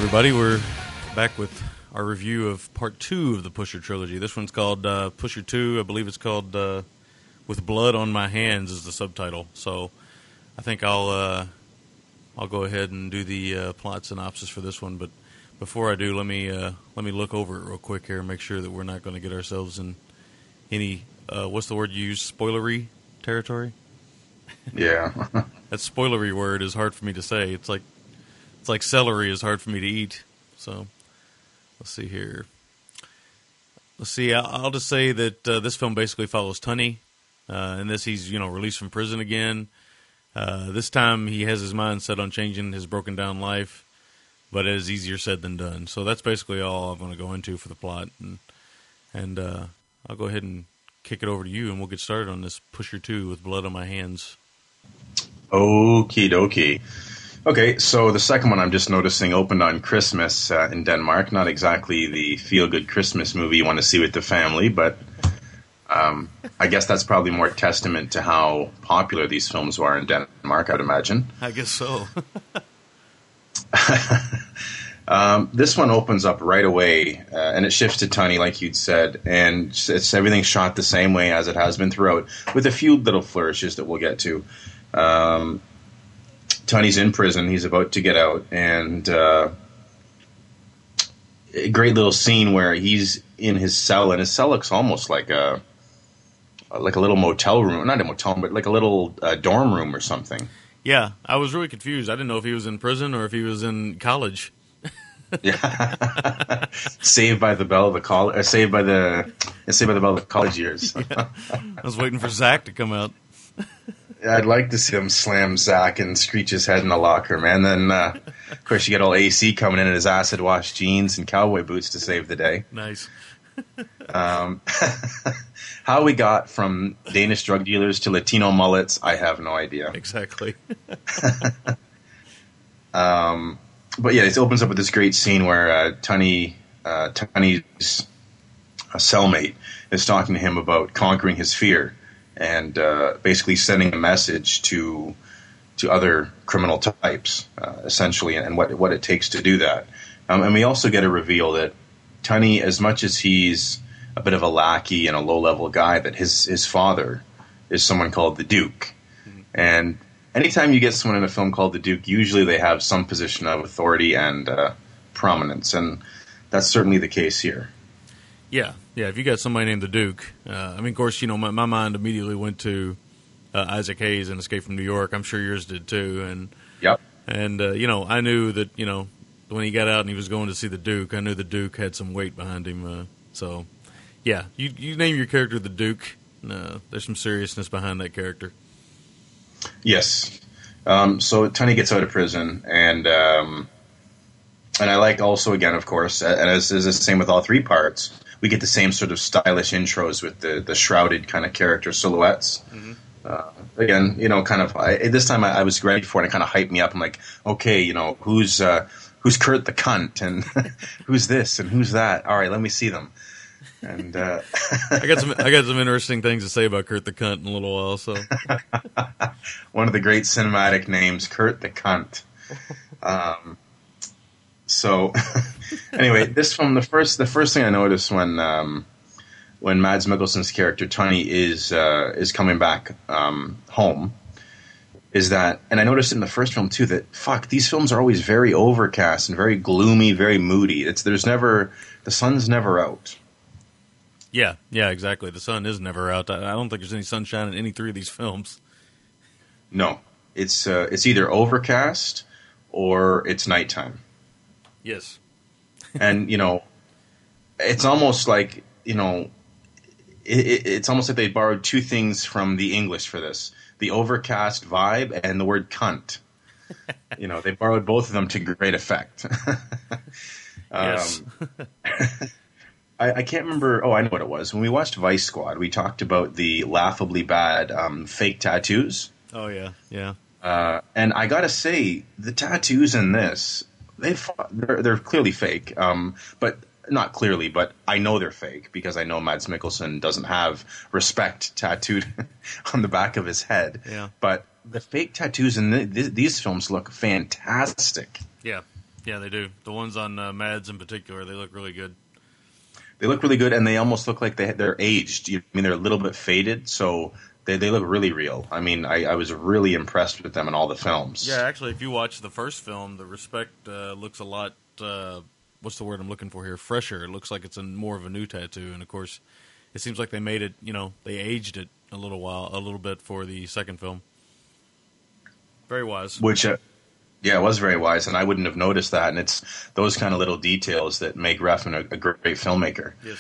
Everybody. We're back with our review of part two of the Pusher trilogy. This one's called uh, Pusher Two. I believe it's called uh, "With Blood on My Hands" is the subtitle. So, I think I'll uh, I'll go ahead and do the uh, plot synopsis for this one. But before I do, let me uh, let me look over it real quick here and make sure that we're not going to get ourselves in any uh, what's the word you use spoilery territory. Yeah. (laughs) That spoilery word is hard for me to say. It's like it's like celery is hard for me to eat. So let's see here. Let's see. I'll, just say that uh, this film basically follows Tonny. Uh, in this, he's you know released from prison again. Uh, this time, he has his mind set on changing his broken down life, but it is easier said than done. So that's basically all I'm going to go into for the plot, and and uh, I'll go ahead and kick it over to you, and we'll get started on this Pusher Two with blood on my hands. Okie dokie. Okay, so the second one I'm just noticing opened on Christmas uh, in Denmark. Not exactly the feel good Christmas movie you want to see with the family, but um, I guess that's probably more testament to how popular these films are in Denmark, I'd imagine. I guess so. (laughs) Um, this one opens up right away, uh, and it shifts to Tonny, like you'd said, and it's, it's everything shot the same way as it has been throughout, with a few little flourishes that we'll get to. Um, Tonny's in prison; he's about to get out, and uh, a great little scene where he's in his cell, and his cell looks almost like a like a little motel room, not a motel, but like a little uh, dorm room or something. Yeah, I was really confused. I didn't know if he was in prison or if he was in college. Yeah, (laughs) saved by the bell of the college, uh, saved by the, saved by the bell of the college years. (laughs) I was waiting for Zach to come out. (laughs) I'd like to see him slam Zach and screech his head in the locker, man. Then, uh, of course, you get all AC coming in in his acid wash jeans and cowboy boots to save the day. Nice. (laughs) Um, (laughs) how we got from Danish drug dealers to Latino mullets, I have no idea. Exactly. (laughs) Um, but yeah, it opens up with this great scene where uh, Tonny, uh, Tonny's uh, cellmate is talking to him about conquering his fear and uh, basically sending a message to to other criminal types, uh, essentially, and what what it takes to do that. Um, and we also get a reveal that Tonny, as much as he's a bit of a lackey and a low level guy, that his his father is someone called the Duke, and anytime you get someone in a film called the Duke, usually they have some position of authority and uh, prominence, and that's certainly the case here. Yeah, yeah. If you got somebody named the Duke, uh, I mean, of course, you know, my, my mind immediately went to uh, Isaac Hayes and Escape from New York. I'm sure yours did too. And yep. And uh, you know, I knew that you know when he got out and he was going to see the Duke, I knew the Duke had some weight behind him. Uh, so, yeah, you you name your character the Duke. Uh, there's some seriousness behind that character. Yes. Um, so Tonny gets out of prison, and um, and I like also again, of course, and as is the same with all three parts, we get the same sort of stylish intros with the the shrouded kind of character silhouettes. Mm-hmm. Uh, again, you know, kind of I, this time I, I was ready for it. and It kind of hyped me up. I'm like, okay, you know, who's uh, who's Kurt the cunt, and (laughs) who's this, and who's that? All right, let me see them. And uh, (laughs) I got some I got some interesting things to say about Kurt the Cunt in a little while. So (laughs) one of the great cinematic names, Kurt the Cunt. Um, so (laughs) anyway, (laughs) this film, the first the first thing I noticed when um, when Mads Mikkelsen's character Tonny is uh, is coming back um, home is that, and I noticed in the first film too that fuck these films are always very overcast and very gloomy, very moody. It's there's never the sun's never out. yeah, yeah, exactly. The sun is never out. I, I don't think there's any sunshine in any three of these films. No, it's uh, it's either overcast or it's nighttime. Yes. and you know, it's almost like you know, it, it, it's almost like they borrowed two things from the English for this: the overcast vibe and the word cunt. you know, they borrowed both of them to great effect. (laughs) Yes. Um, (laughs) I, I can't remember. Oh, I know what it was. When we watched Vice Squad, we talked about the laughably bad um, fake tattoos. Oh yeah, yeah. Uh, and I gotta say, the tattoos in this, they they're, they're clearly fake. Um, but not clearly, but I know they're fake because I know Mads Mikkelsen doesn't have respect tattooed (laughs) on the back of his head. Yeah. But the fake tattoos in th- th- these films look fantastic. Yeah, yeah, they do. The ones on uh, Mads in particular, they look really good. They look really good, and they almost look like they they're aged. I mean, they're a little bit faded, so they they look really real. I mean, I, I was really impressed with them in all the films. Yeah, actually, if you watch the first film, the respect uh, looks a lot. Uh, what's the word I'm looking for here? Fresher. It looks like it's a more of a new tattoo, and of course, it seems like they made it. You know, they aged it a little while, a little bit for the second film. Very wise. which uh, yeah it was very wise and i wouldn't have noticed that and it's those kind of little details that make Refn a, a great filmmaker Yes.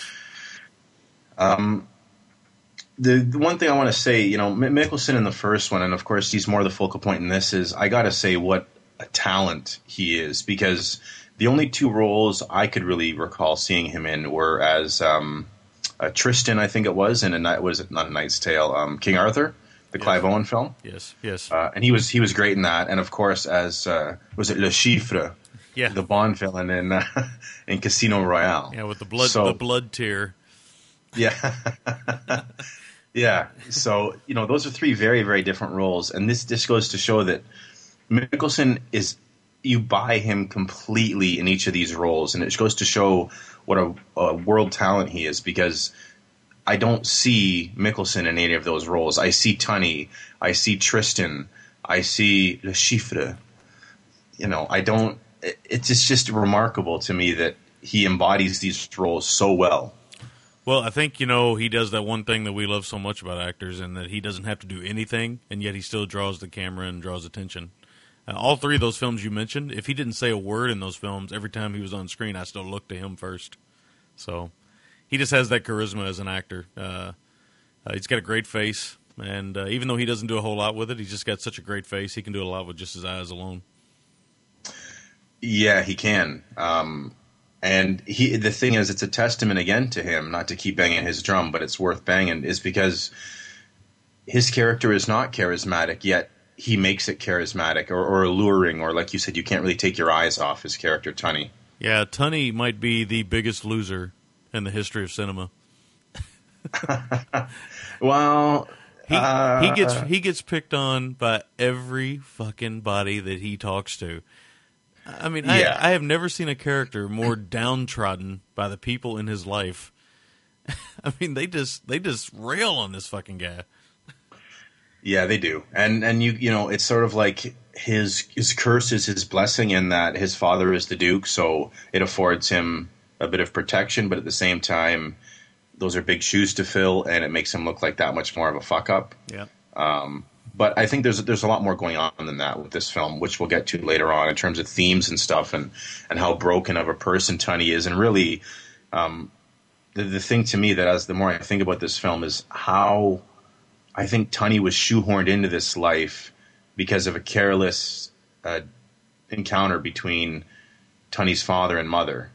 The, the one thing i want to say you know Mikkelsen in the first one and of course he's more the focal point in this is i gotta say what a talent he is because the only two roles i could really recall seeing him in were as um, uh, tristan i think it was in a night was it not a knight's tale um, king arthur the clive owen film Yes. Yes. uh, and he was he was great in that, and of course as uh, was it Le Chiffre, yeah. the Bond villain in uh, (laughs) in Casino Royale. yeah, with the blood, So- the blood tear. Yeah, (laughs) yeah. So you know those are three very very different roles, and this just goes to show that Mikkelsen is you buy him completely in each of these roles, and it goes to show what a, a world talent he is because. I don't see Mikkelsen in any of those roles. I see Tonny, I see Tristan, I see Le Chiffre. You know, I don't. It's just, just remarkable to me that he embodies these roles so well. Well, I think you know he does that one thing that we love so much about actors, and that he doesn't have to do anything, and yet he still draws the camera and draws attention. Uh, all three of those films you mentioned, if he didn't say a word in those films, every time he was on screen, I still looked to him first. So he just has that charisma as an actor. Uh, uh, he's got a great face, and uh, even though he doesn't do a whole lot with it, he's just got such a great face. He can do a lot with just his eyes alone. Yeah, he can. Um, and he, the thing is, it's a testament again to him, not to keep banging his drum, but it's worth banging, is because his character is not charismatic, yet he makes it charismatic or, or alluring, or like you said, you can't really take your eyes off his character, Tonny. Yeah, Tonny might be the biggest loser in the history of cinema. (laughs) Well, He uh, he gets he gets picked on by every fucking body that he talks to. I mean, Yeah. I, I have never seen a character more downtrodden by the people in his life. (laughs) I mean, they just they just rail on this fucking guy. Yeah, they do, and and you you know it's sort of like his his curse is his blessing in that his father is the duke, so it affords him a bit of protection, but at the same time, those are big shoes to fill, and it makes him look like that much more of a fuck up. Yeah. Um, But I think there's there's a lot more going on than that with this film, which we'll get to later on in terms of themes and stuff, and and how broken of a person Tonny is, and really, um, the the thing to me that as the more I think about this film is how I think Tonny was shoehorned into this life because of a careless uh, encounter between Tonny's father and mother.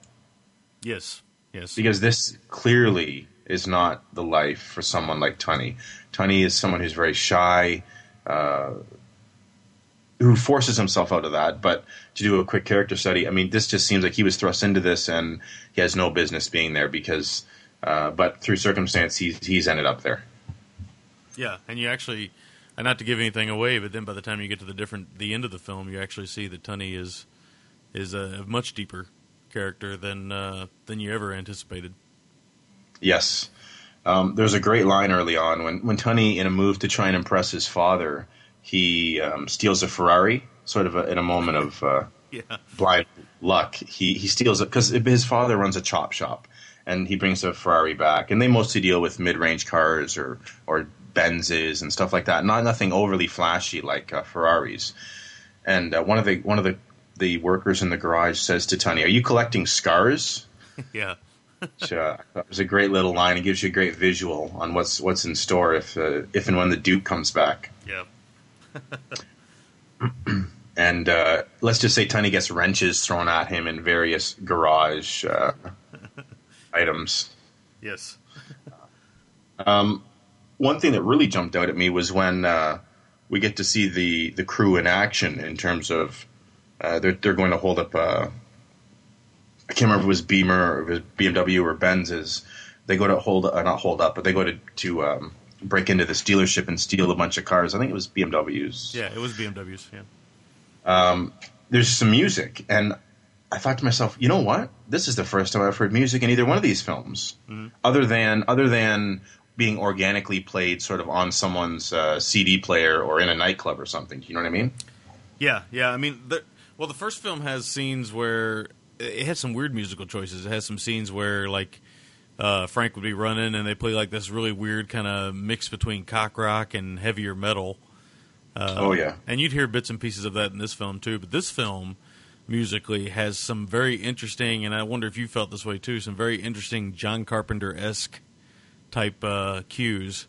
Yes. Yes. Because this clearly is not the life for someone like Tonny. Tonny is someone who's very shy, uh, who forces himself out of that. But to do a quick character study, I mean, this just seems like he was thrust into this and he has no business being there because Uh, but through circumstance, he's he's ended up there. Yeah, and you actually, and not to give anything away, but then by the time you get to the different the end of the film, you actually see that Tonny is is a much deeper character than uh, than you ever anticipated. Yes. Um, there's a great line early on when when Tonny, in a move to try and impress his father, he um, steals a Ferrari, sort of a, in a moment of uh, (laughs) Yeah, blind luck. He he steals it because his father runs a chop shop, and he brings a Ferrari back, and they mostly deal with mid range cars or or Benzes and stuff like that. Not nothing overly flashy like uh, Ferraris. And uh, one of the one of the the workers in the garage says to Tonny, "Are you collecting scars?" (laughs) yeah, Uh, that was a great little line. It gives you a great visual on what's what's in store if uh, if and when the Duke comes back. yeah, (clears throat) And uh, let's just say Tonny gets wrenches thrown at him in various garage uh, (laughs) items. yes, One thing that really jumped out at me was when uh, we get to see the, the crew in action in terms of uh, they're they're going to hold up. Uh, I can't remember if it was Beamer or if it was BMW or Benz's. They go to hold uh, not hold up, but they go to to um, break into this dealership and steal a bunch of cars. I think it was BMWs. yeah. It was BMWs. Yeah, there's some music, and I thought to myself, you know what? This is the first time I've heard music in either one of these films, other than other than being organically played, sort of on someone's uh, CD player or in a nightclub or something. Do you know what I mean? yeah, yeah. I mean, the, well, the first film has scenes where it has some weird musical choices. It has some scenes where like. Uh, Frank would be running, and they play like this really weird kind of mix between cock rock and heavier metal. Uh, oh yeah, and you'd hear bits and pieces of that in this film too. But this film, musically, has some very interesting, and I wonder if you felt this way too. Some very interesting John Carpenter esque type uh, cues.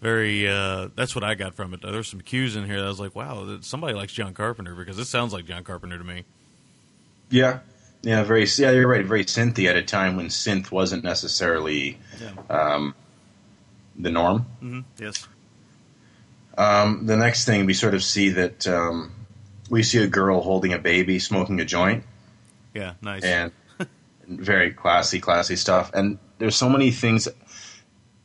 Very, uh, that's what I got from it. There's some cues in here that I was like, wow, somebody likes John Carpenter because this sounds like John Carpenter to me. yeah, yeah. Very, yeah. You're right. Very synthy at a time when synth wasn't necessarily um, the norm. hmm Yes. Um, the next thing we sort of see that um, we see a girl holding a baby, smoking a joint. Yeah. Nice. and very classy, classy stuff. And there's so many things.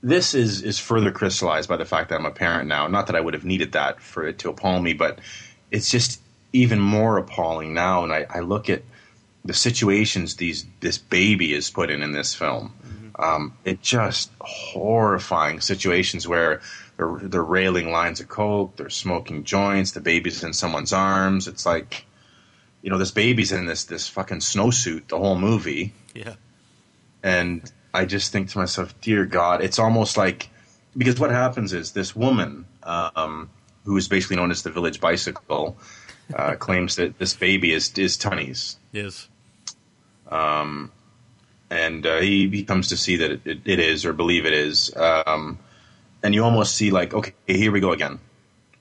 This is is further crystallized by the fact that I'm a parent now. Not that I would have needed that for it to appall me, but it's just even more appalling now. And I, I look at the situations these this baby is put in in this film. Um, it just horrifying situations where they're, they're railing lines of coke, they're smoking joints, the baby's in someone's arms. It's like, you know, this baby's in this this fucking snowsuit the whole movie, yeah. and I just think to myself, dear God, it's almost like because what happens is this woman, um, who is basically known as the village bicycle, uh, claims that this baby is is Tonny's, Yes. And uh, he, he comes to see that it, it, it is or believe it is, um, and you almost see like, okay, here we go again.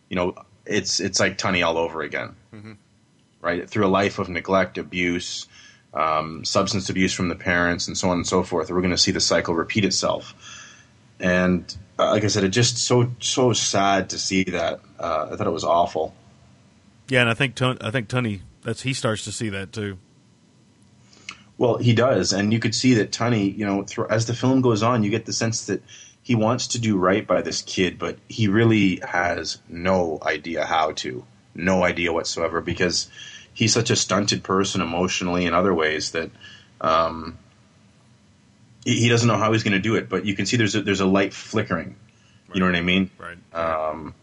You know, it's it's like Tonny all over again, right? Through a life of neglect, abuse, um, substance abuse from the parents, and so on and so forth. We're going to see the cycle repeat itself. And uh, like I said, it just so so sad to see that. Uh, I thought it was awful. Yeah, and I think Ton- I think Tonny that's he starts to see that too. Well, he does, and you could see that Tonny, you know, through, as the film goes on, you get the sense that he wants to do right by this kid, but he really has no idea how to, no idea whatsoever, because he's such a stunted person emotionally and other ways that um, he, he doesn't know how he's going to do it. But you can see there's a, there's a light flickering. You know what I mean? Right. Um,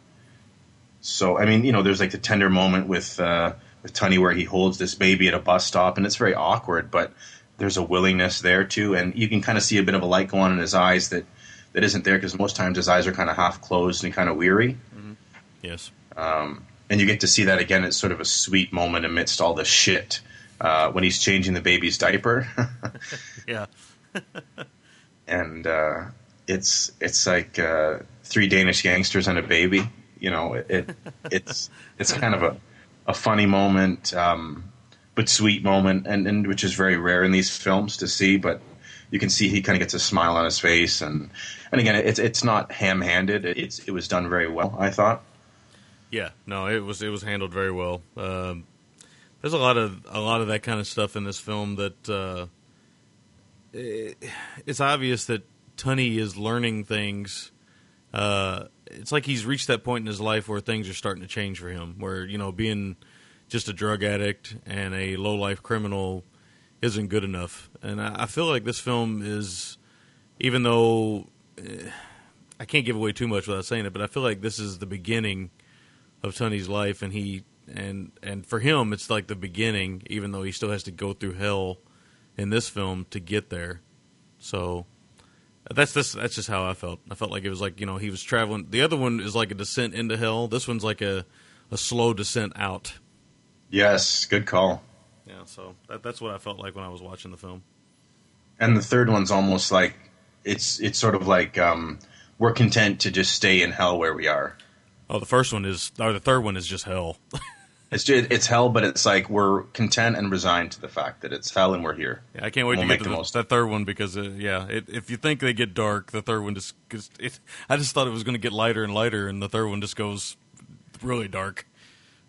so I mean, you know, there's like the tender moment with uh, with Tonny where he holds this baby at a bus stop, and it's very awkward, but there's a willingness there too, and you can kind of see a bit of a light go on in his eyes that that isn't there because most times his eyes are kind of half closed and kind of weary, yes. and you get to see that again. It's sort of a sweet moment amidst all the shit uh, when he's changing the baby's diaper. (laughs) Yeah. (laughs) and uh, it's it's like uh, three Danish gangsters and a baby. You know, it, it it's it's kind of a, a funny moment, um, but sweet moment, and, and which is very rare in these films to see. But you can see he kind of gets a smile on his face, and and again, it's it's not ham handed. It's it was done very well, I thought. Yeah, no, it was it was handled very well. Um, there's a lot of a lot of that kind of stuff in this film that uh, eh, it's obvious that Tonny is learning things. Uh, it's like he's reached that point in his life where things are starting to change for him. Where you know, being just a drug addict and a low life criminal isn't good enough. And I, I feel like this film is, even though eh, I can't give away too much without saying it, but I feel like this is the beginning of Tonny's life, and he and and for him, it's like the beginning, even though he still has to go through hell in this film to get there. So that's this. That's just how I felt. I felt like it was like you know he was traveling. The other one is like a descent into hell. This one's like a a slow descent out. Yes, good call. Yeah, so that, that's what I felt like when I was watching the film. And the third one's almost like it's it's sort of like um, we're content to just stay in hell where we are. Oh, the first one is, or the third one is just hell. (laughs) It's just, it's hell, but it's like we're content and resigned to the fact that it's hell and we're here. Yeah, I can't wait We'll to make get to the the, most. that third one because uh, yeah, it, if you think they get dark, the third one just cause it, I just thought it was going to get lighter and lighter, and the third one just goes really dark.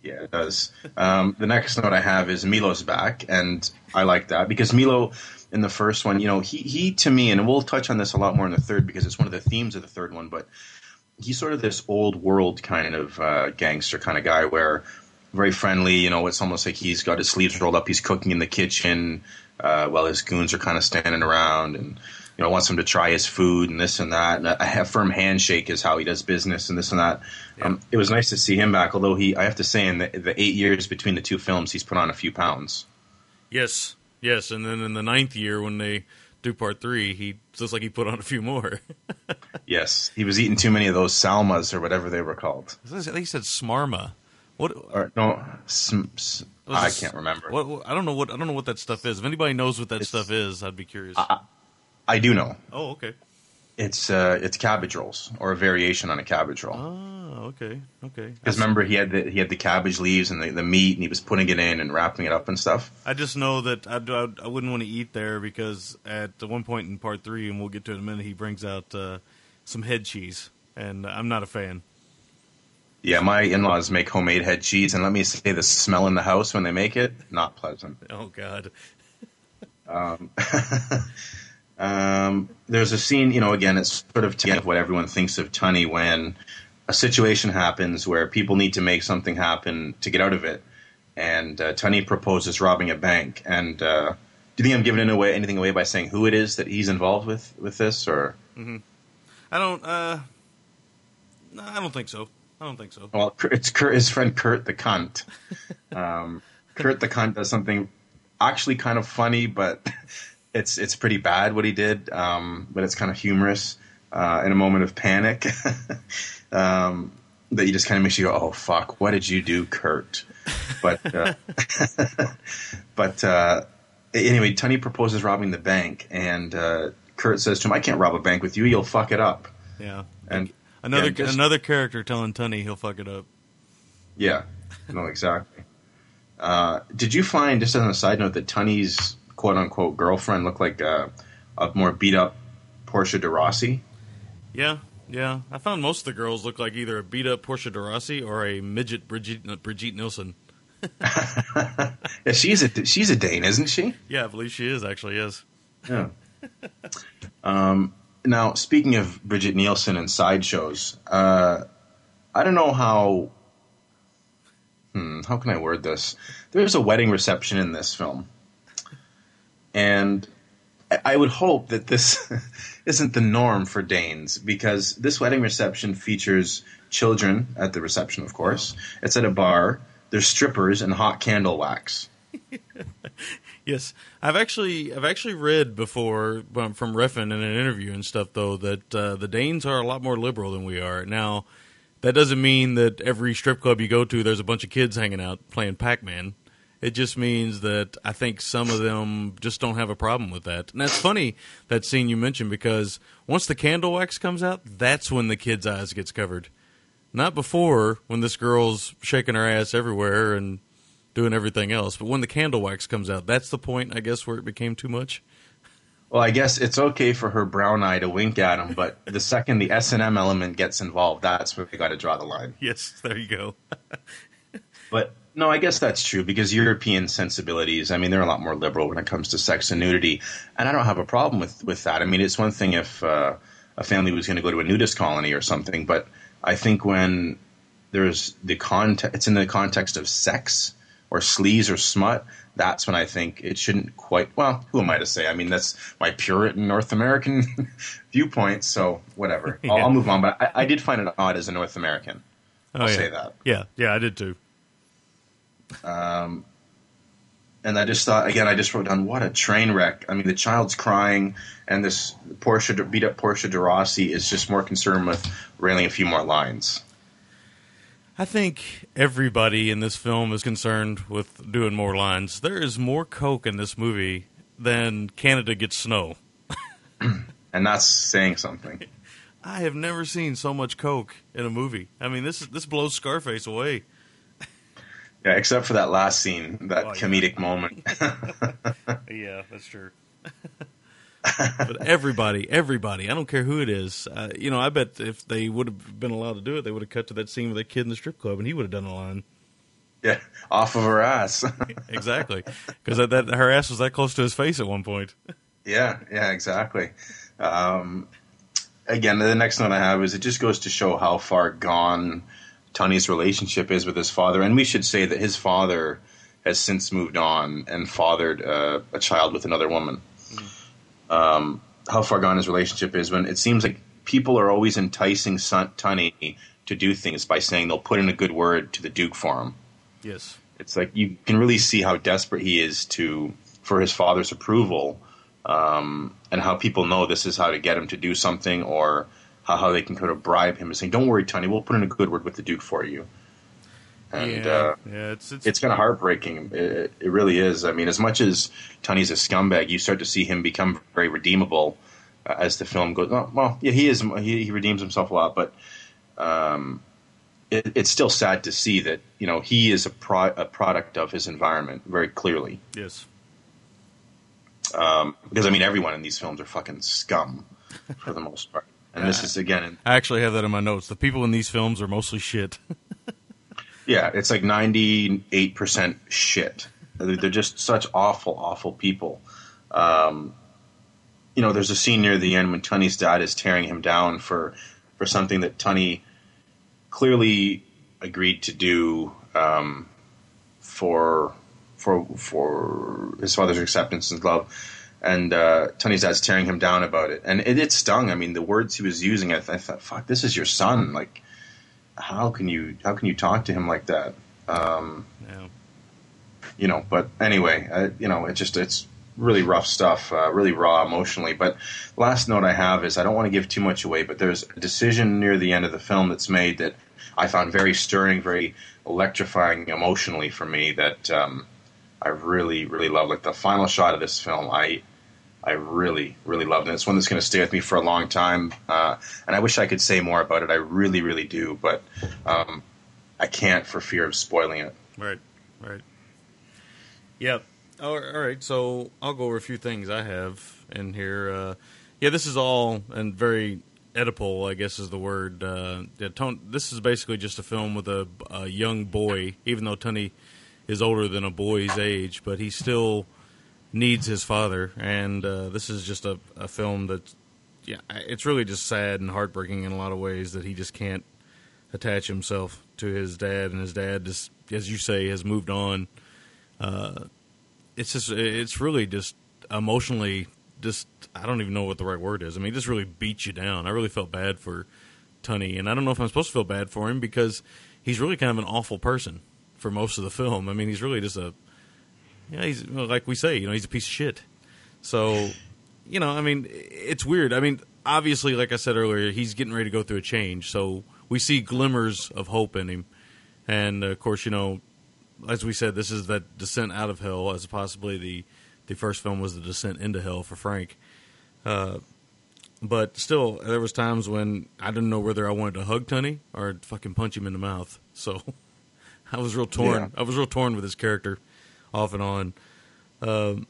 Yeah, it does. Um, the next note I have is Milo's back, and I like that because Milo in the first one, you know, he he to me, and we'll touch on this a lot more in the third because it's one of the themes of the third one, but he's sort of this old world kind of uh, gangster kind of guy where very friendly. You know, it's almost like he's got his sleeves rolled up. He's cooking in the kitchen uh, while his goons are kind of standing around, and you know, wants him to try his food and this and that. And a, a firm handshake is how he does business and this and that. Um, it was nice to see him back, although he, I have to say, in the, the eight years between the two films, he's put on a few pounds. Yes, yes, and then in the ninth year when they do part three, he looks like he put on a few more. (laughs) Yes, he was eating too many of those salmas or whatever they were called. I think he said smarma. What? Or no, sm, s- was I this- can't remember. What, what- I don't know what I don't know what that stuff is. If anybody knows what that stuff is, I'd be curious. I do know. oh, okay. It's uh, it's cabbage rolls or a variation on a cabbage roll. Oh, okay, okay. Because remember, he had the he had the cabbage leaves and the, the meat, and he was putting it in and wrapping it up and stuff. I just know that I, I, I wouldn't want to eat there because at one point in part three, and we'll get to it in a minute, he brings out uh, some head cheese, and I'm not a fan. Yeah, my in-laws make homemade head cheese, and let me say, the smell in the house when they make it not pleasant. Oh God. (laughs) Um, (laughs) um, there's a scene, you know, again, it's sort of to what everyone thinks of Tonny when a situation happens where people need to make something happen to get out of it, and uh, Tonny proposes robbing a bank. And uh, do you think I'm giving away anything away by saying who it is that he's involved with with this, or? hmm I don't. Uh, I don't think so. I don't think so. Well, it's Kurt, his friend Kurt the cunt. (laughs) Um, Kurt the cunt does something actually kind of funny, but (laughs) it's it's pretty bad what he did. Um, but it's kind of humorous uh, in a moment of panic. (laughs) um, that you just kind of makes you go, "Oh fuck, what did you do, Kurt?" But uh, but uh, anyway, Tonny proposes robbing the bank, and uh, Kurt says to him, "I can't rob a bank with you. You'll fuck it up." Yeah. And Another yeah, just- another character telling Tonny he'll fuck it up. Yeah, no, exactly. Uh, did you find, just on a side note, that Tonny's quote unquote girlfriend looked like a, a more beat up Portia de Rossi? Yeah, yeah. I found most of the girls look like either a beat up Portia de Rossi or a midget Brigitte, Brigitte Nielsen. (laughs) Yeah, she's a she's a Dane, isn't she? Yeah, I believe she is actually. is. Yeah. um, now, speaking of Brigitte Nielsen and sideshows, uh, I don't know how. Hmm, how can I word this? There's a wedding reception in this film, and I- I would hope that this (laughs) isn't the norm for Danes because this wedding reception features children at the reception. Of course, it's at a bar. There's strippers and hot candle wax. (laughs) Yes, I've actually I've actually read before um, from Refn in an interview and stuff though that uh, the Danes are a lot more liberal than we are. Now, that doesn't mean that every strip club you go to there's a bunch of kids hanging out playing Pac-Man. It just means that I think some of them just don't have a problem with that. And that's funny that scene you mentioned because once the candle wax comes out, that's when the kid's eyes gets covered. Not before when this girl's shaking her ass everywhere and doing everything else. But when the candle wax comes out, that's the point, I guess, where it became too much. Well, I guess it's okay for her brown eye to wink at him, but the second the S and M element gets involved, that's where they got to draw the line. Yes, there you go. (laughs) But No, I guess that's true because European sensibilities, I mean, they're a lot more liberal when it comes to sex and nudity. And I don't have a problem with, with that. I mean, it's one thing if uh, a family was going to go to a nudist colony or something, but I think when there's the context, it's in the context of sex or sleaze or smut, that's when I think it shouldn't quite, well, who am I to say? I mean, that's my Puritan North American (laughs) viewpoint, so whatever. (laughs) I'll, I'll move on, but I, I did find it odd as a North American. Oh, I'll yeah. say that. Yeah, yeah, I did too. Um, and I just thought again. I just wrote down what a train wreck. I mean, the child's crying, and this Portia beat up Portia de Rossi is just more concerned with railing a few more lines. I think everybody in this film is concerned with doing more lines. There is more coke in this movie than Canada gets snow. (clears throat) and that's saying something. (laughs) I have never seen so much coke in a movie. I mean, this this blows Scarface away. (laughs) Yeah, except for that last scene, that Oh, yeah. comedic moment. (laughs) yeah, that's true. But everybody, everybody, I don't care who it is. Uh, you know, I bet if they would have been allowed to do it, they would have cut to that scene with that kid in the strip club, and he would have done a line. yeah, off of her ass. (laughs) Exactly, because that, that her ass was that close to his face at one point. Yeah, yeah, exactly. Um, again, the next note I have is it just goes to show how far gone Tonny's relationship is with his father, and we should say that his father has since moved on and fathered uh, a child with another woman. Um, how far gone his relationship is when it seems like people are always enticing son, Tonny to do things by saying they'll put in a good word to the Duke for him Yes. it's like you can really see how desperate he is to for his father's approval, um, and how people know this is how to get him to do something, or how, how they can kind of bribe him and saying, "Don't worry, Tonny, we'll put in a good word with the Duke for you." And yeah, uh, yeah, it's it's, it's kind of heartbreaking. It, it really is. I mean, as much as Tonny's a scumbag, you start to see him become very redeemable uh, as the film goes. Oh, well, yeah, he is. He, he redeems himself a lot, but um, it, it's still sad to see that you know he is a, pro- a product of his environment very clearly. yes. Um, because I mean, everyone in these films are fucking scum for the most part. And this (laughs) is again, I actually have that in my notes. The people in these films are mostly shit. (laughs) yeah, it's like ninety eight percent shit. They're just such awful, awful people. Um, you know, there's a scene near the end when Tonny's dad is tearing him down for for something that Tunney clearly agreed to do um, for for for his father's acceptance and love. And uh, Tonny's dad's tearing him down about it, and it, it stung. I mean, the words he was using, I, th- I thought, "Fuck, this is your son. Like, how can you how can you talk to him like that?" Um, Yeah. you know. But anyway, uh, you know, it's just it's really rough stuff, uh, really raw emotionally. But last note I have is I don't want to give too much away, but there's a decision near the end of the film that's made that I found very stirring, very electrifying emotionally for me. That um, I really, really love. Like the final shot of this film, I. I really, really loved it. It's one that's going to stay with me for a long time, uh, and I wish I could say more about it. I really, really do, but um, I can't for fear of spoiling it. Right, right. Yep. All right, so I'll go over a few things I have in here. Uh, yeah, this is all and very Oedipal, I guess is the word. Uh, yeah, Ton- this is basically just a film with a, a young boy, even though Tonny is older than a boy's age, but he still needs his father. And uh, this is just a, a film that, yeah, it's really just sad and heartbreaking in a lot of ways that he just can't attach himself to his dad, and his dad just, as you say, has moved on. Uh, it's just, it's really just emotionally, just I don't even know what the right word is. I mean, it just really beats you down. I really felt bad for Tonny, and I don't know if I'm supposed to feel bad for him because he's really kind of an awful person for most of the film. I mean, he's really just a, yeah, he's well, like we say, you know, he's a piece of shit. So, (laughs) you know, I mean, it's weird. I mean, obviously, like I said earlier, he's getting ready to go through a change. So we see glimmers of hope in him, and of course, you know, as we said, this is that descent out of hell, as possibly the the first film was the descent into hell for Frank. Uh, but still, there was times when I didn't know whether I wanted to hug Tonny or fucking punch him in the mouth. So (laughs) I was real torn. Yeah. I was real torn with his character, off and on. Um,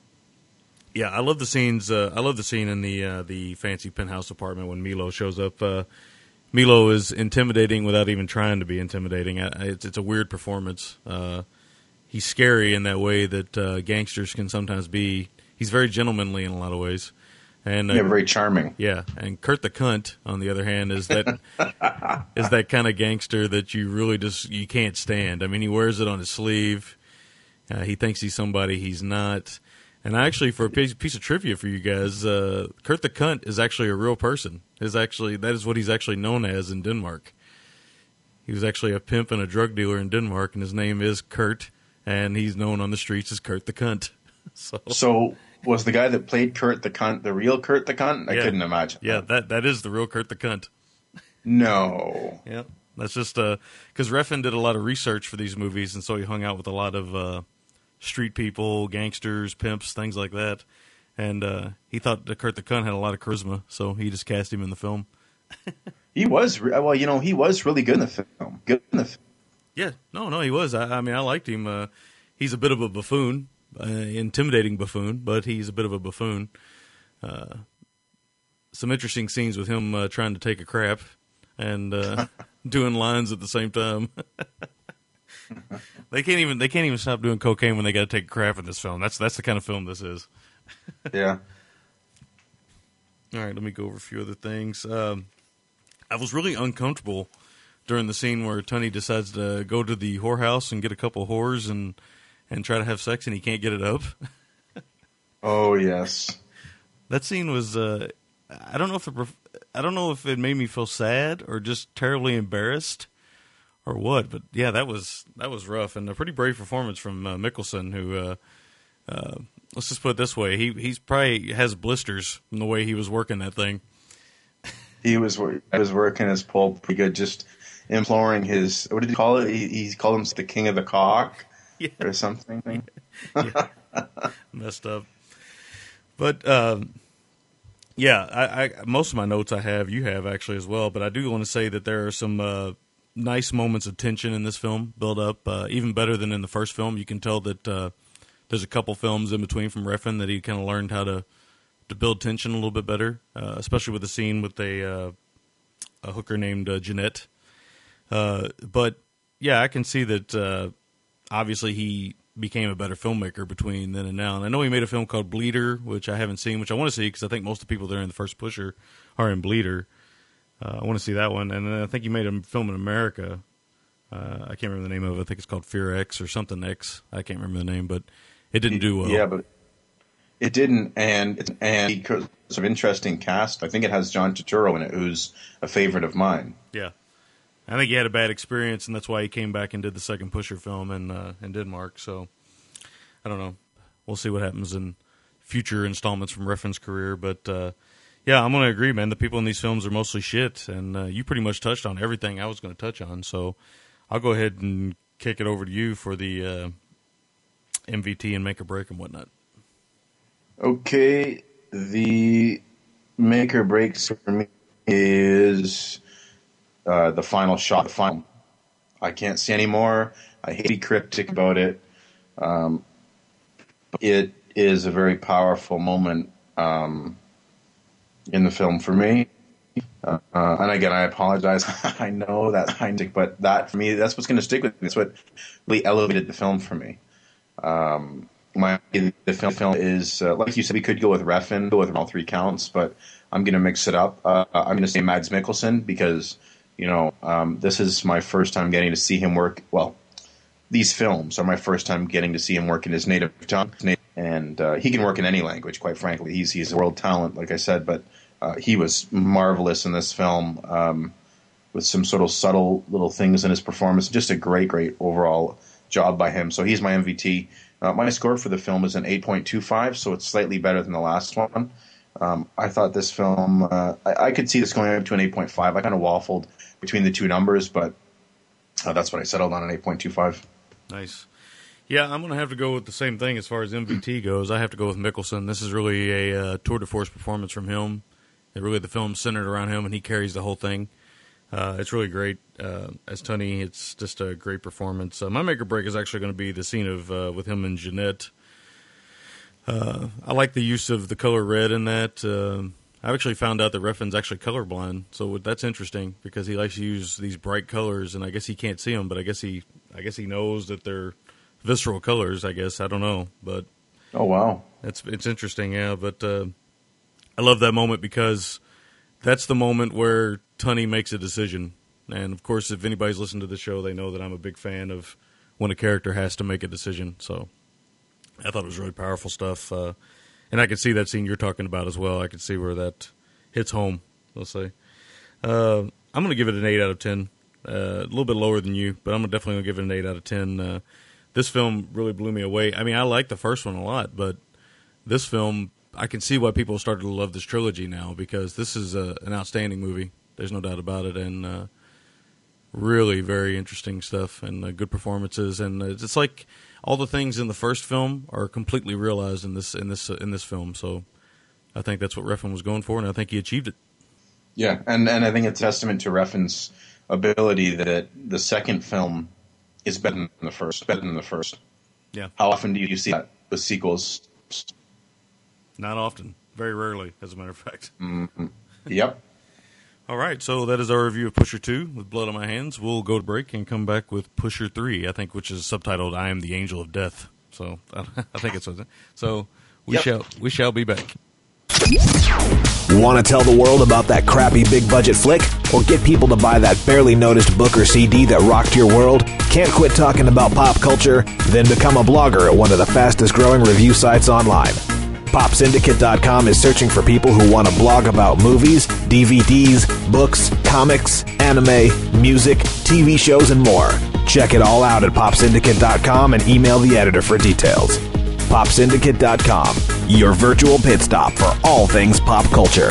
yeah, I love the scenes. Uh, I love the scene in the uh, the fancy penthouse apartment when Milo shows up. Uh, Milo is intimidating without even trying to be intimidating. I, it's, it's a weird performance. Uh, he's scary in that way that uh, gangsters can sometimes be. He's very gentlemanly in a lot of ways, and uh, Yeah, very charming. yeah. And Kurt the Cunt, on the other hand, is that (laughs) is that kind of gangster that you really just you can't stand. I mean, he wears it on his sleeve. Uh, he thinks he's somebody he's not. And actually, for a piece, piece of trivia for you guys, uh, Kurt the Cunt is actually a real person. Is actually that is what he's actually known as in Denmark. He was actually a pimp and a drug dealer in Denmark, and his name is Kurt, and he's known on the streets as Kurt the Cunt. (laughs) So, So was the guy that played Kurt the cunt the real Kurt the cunt? I Yeah. couldn't imagine. yeah, that that is the real Kurt the Cunt. No. Yeah, that's just because Refn did a lot of research for these movies, and so he hung out with a lot of uh, street people, gangsters, pimps, things like that. And uh, he thought that Kurt the Cunt had a lot of charisma, so he just cast him in the film. (laughs) He was re- well, you know, he was really good in the film. Good in the film. Yeah, no, no, he was. I, I mean, I liked him. Uh, he's a bit of a buffoon, uh, intimidating buffoon, but he's a bit of a buffoon. Uh, some interesting scenes with him uh, trying to take a crap and uh, (laughs) doing lines at the same time. (laughs) (laughs) they can't even they can't even stop doing cocaine when they got to take a crap in this film. That's that's the kind of film this is. (laughs) Yeah. All right, let me go over a few other things. Um, I was really uncomfortable during the scene where Tonny decides to go to the whorehouse and get a couple whores and and try to have sex, and he can't get it up. (laughs) Oh yes. That scene was. Uh, I don't know if it. I don't know if it made me feel sad or just terribly embarrassed or what. But yeah, that was that was rough and a pretty brave performance from uh, Mikkelsen. Who, uh, uh, let's just put it this way, he he's probably has blisters from the way he was working that thing. He was was working his pole pretty good, just imploring his what did he call it? He, he called him the king of the cock (laughs) Yeah. or something. (laughs) messed up. But um, yeah, I, I most of my notes I have you have actually as well. But I do want to say that there are some uh, nice moments of tension in this film build up, uh, even better than in the first film. You can tell that uh, there's a couple films in between from Refn that he kind of learned how to to build tension a little bit better, uh, especially with the scene with a uh, a hooker named uh, Jeanette. Uh, but yeah, I can see that. Obviously, he became a better filmmaker between then and now. And I know he made a film called Bleeder, which I haven't seen, which I want to see because I think most of the people there in the first pusher are in Bleeder. Uh, I want to see that one. And then I think you made a film in America. Uh, I can't remember the name of it. I think it's called Fear X or something X. I can't remember the name, but it didn't do well. Yeah, but it didn't, and and because of interesting cast, I think it has John Turturro in it, who's a favorite of mine. Yeah. I think he had a bad experience, and that's why he came back and did the second Pusher film in uh, in Denmark. So I don't know. We'll see what happens in future installments from Refn's career. But uh, yeah, I'm going to agree, man. The people in these films are mostly shit, and uh, you pretty much touched on everything I was going to touch on. So I'll go ahead and kick it over to you for the uh, MVT and make or break and whatnot. Okay, the make or breaks for me is uh, the final shot. The final. I can't see anymore. I hate to be cryptic about it. Um, it is a very powerful moment um, in the film for me. Uh, and again, I apologize. (laughs) I know that I but that for me, that's what's going to stick with me. That's what really elevated the film for me. Um, my the film, film is uh, like you said, we could go with Refn, go with all three counts, but I'm going to mix it up. Uh, I'm going to say Mads Mikkelsen because you know um, this is my first time getting to see him work. Well, these films are my first time getting to see him work in his native tongue, and uh, he can work in any language. Quite frankly, he's he's a world talent, like I said, but uh, he was marvelous in this film. Um, with some sort of subtle little things in his performance, just a great, great overall job by him. So he's my MVT. Uh, my score for the film is an 8.25, so it's slightly better than the last one. Um, I thought this film, uh, I, I, could see this going up to an 8.5. I kind of waffled between the two numbers, but uh, that's what I settled on an 8.25. Nice. Yeah, I'm going to have to go with the same thing as far as MVT goes. I have to go with Mikkelsen. This is really a uh, tour de force performance from him. Really, the film centered around him, and he carries the whole thing. Uh, it's really great. Uh, as Tonny, it's just a great performance. Uh, my make or break is actually going to be the scene of uh, with him and Jeanette. Uh, I like the use of the color red in that. Uh, I've actually found out that Refn's actually colorblind, so that's interesting because he likes to use these bright colors, and I guess he can't see them, but I guess he, I guess he knows that they're visceral colors. I guess I don't know, but Oh wow. it's it's interesting. Yeah, but uh, I love that moment because that's the moment where Tonny makes a decision. And of course, if anybody's listened to the show, they know that I'm a big fan of when a character has to make a decision. So I thought it was really powerful stuff. Uh, and I could see that scene you're talking about as well. I could see where that hits home, let's say. Uh, I'm going to give it an 8 out of 10. Uh, a little bit lower than you, but I'm definitely going to give it an 8 out of 10. Uh, this film really blew me away. I mean, I like the first one a lot, but this film, I can see why people started to love this trilogy now because this is a, an outstanding movie. There's no doubt about it. And uh, really very interesting stuff and uh, good performances. And uh, it's like all the things in the first film are completely realized in this in this uh, in this film. So I think that's what Refn was going for, and I think he achieved it. Yeah, and and I think it's a testament to Refn's ability that the second film is better than the first. Better than the first. Yeah. How often do you see that with sequels? Not often, very rarely, as a matter of fact. Mm-hmm. Yep. (laughs) All right, so that is our review of Pusher Two with Blood on My Hands. We'll go to break and come back with Pusher Three, I think, which is subtitled "I Am the Angel of Death." So (laughs) I think it's so. We Yep. shall we shall be back. Want to tell the world about that crappy big budget flick? Or get people to buy that barely noticed book or CD that rocked your world? Can't quit talking about pop culture? Then become a blogger at one of the fastest growing review sites online. PopSyndicate.com is searching for people who want to blog about movies, DVDs, books, comics, anime, music, TV shows, and more. Check it all out at PopSyndicate.com and email the editor for details. PopSyndicate.com, your virtual pit stop for all things pop culture.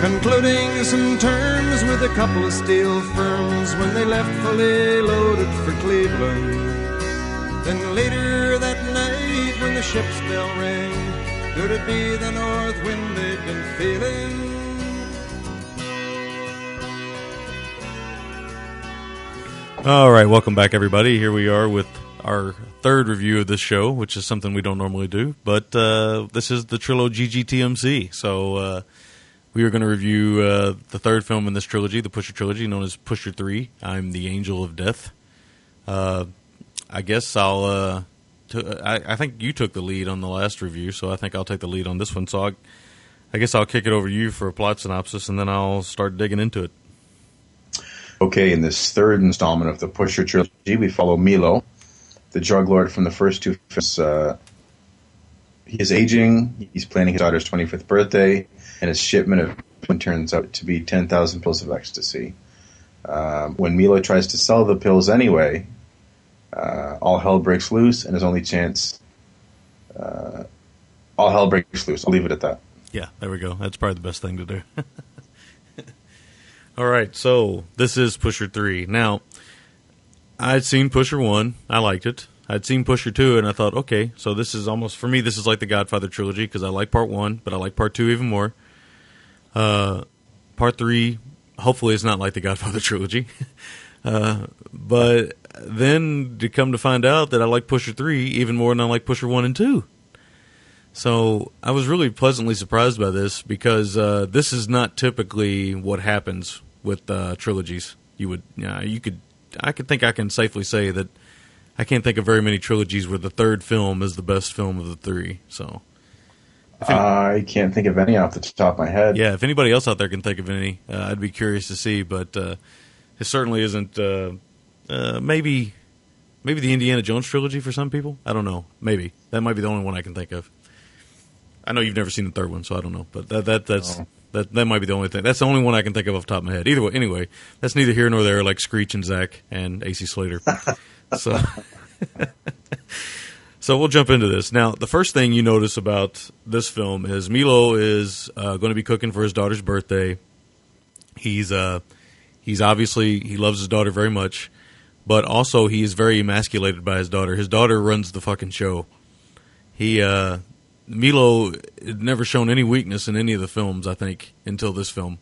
Concluding some terms with a couple of steel firms when they left fully loaded for Cleveland. Then later that night when the ship's bell rang, could it be the north wind they'd been feeling? All right, welcome back, everybody. Here we are with our third review of this show, which is something we don't normally do, but uh, this is the trilogy GTMC. So uh, we are going to review uh, the third film in this trilogy, the Pusher trilogy, known as Pusher Three. I'm the Angel of Death. Uh, I guess I'll. Uh, think you took the lead on the last review, so I think I'll take the lead on this one. So I, I guess I'll kick it over to you for a plot synopsis, and then I'll start digging into it. Okay, in this third installment of the Pusher trilogy, we follow Milo, the drug lord from the first two films. Uh, he is aging. He's planning his daughter's 25th birthday, and his shipment of turns out to be 10,000 pills of ecstasy. Um, when Milo tries to sell the pills anyway, uh, all hell breaks loose, and his only chance. Uh, all hell breaks loose. I'll leave it at that. Yeah, there we go. That's probably the best thing to do. (laughs) All right, so this is Pusher 3. Now, I'd seen Pusher 1. I liked it. I'd seen Pusher 2, and I thought, okay, so this is almost, for me, this is like the Godfather trilogy because I like part 1, but I like part 2 even more. Uh, part 3, hopefully, it's not like the Godfather (laughs) trilogy. uh, but then to come to find out that I like Pusher 3 even more than I like Pusher 1 and 2. So I was really pleasantly surprised by this because uh, this is not typically what happens with uh, trilogies. You would, uh, you could, I could think I can safely say that I can't think of very many trilogies where the third film is the best film of the three. So I can't think of any off the top of my head. Yeah, if anybody else out there can think of any, uh, I'd be curious to see. But uh, it certainly isn't. Uh, uh, maybe, maybe the Indiana Jones trilogy for some people. I don't know. Maybe that might be the only one I can think of. I know you've never seen the third one, so I don't know. But that that that's Oh. that that might be the only thing. That's the only one I can think of off the top of my head. Either way, anyway, that's neither here nor there. Like Screech and Zach and AC Slater. (laughs) so. (laughs) So we'll jump into this. Now, the first thing you notice about this film is Milo is uh, going to be cooking for his daughter's birthday. He's uh, he's obviously he loves his daughter very much, but also he is very emasculated by his daughter. His daughter runs the fucking show. He uh, Milo had never shown any weakness in any of the films, I think, until this film.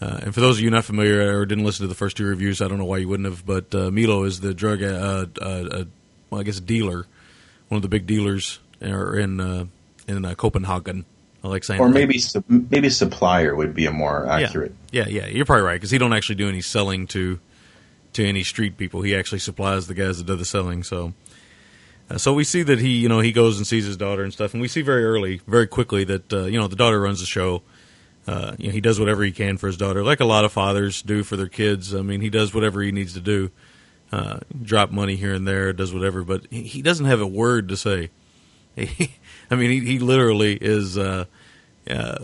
Uh, and for those of you not familiar or didn't listen to the first two reviews, I don't know why you wouldn't have. But uh, Milo is the drug, uh, well, I guess, dealer, one of the big dealers are in uh, in uh, Copenhagen. I like saying, Or maybe su- maybe supplier would be a more accurate. Yeah, yeah, you're probably right because he don't actually do any selling to to any street people. He actually supplies the guys that do the selling. So, uh, so we see that he, you know, he goes and sees his daughter and stuff, and we see very early, very quickly that uh, you know the daughter runs the show. Uh, you know, he does whatever he can for his daughter, like a lot of fathers do for their kids. I mean, he does whatever he needs to do, uh, drop money here and there, does whatever, but he, he doesn't have a word to say. (laughs) I mean, he, he literally is uh, uh,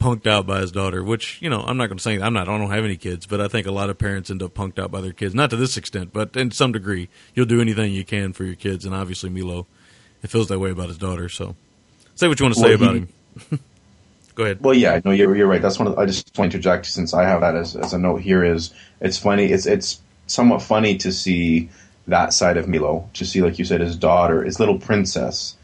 punked out by his daughter. Which you know, I'm not going to say I'm not. I don't have any kids, but I think a lot of parents end up punked out by their kids. Not to this extent, but in some degree, you'll do anything you can for your kids, and obviously Milo, it feels that way about his daughter. So, say what you want to say Well, about he- him. (laughs) Go ahead. Well, yeah, no, you're, you're right. That's one. Of the, I just want to interject since I have that as, as a note here. Is it's funny. It's it's somewhat funny to see that side of Milo. To see, like you said, his daughter, his little princess,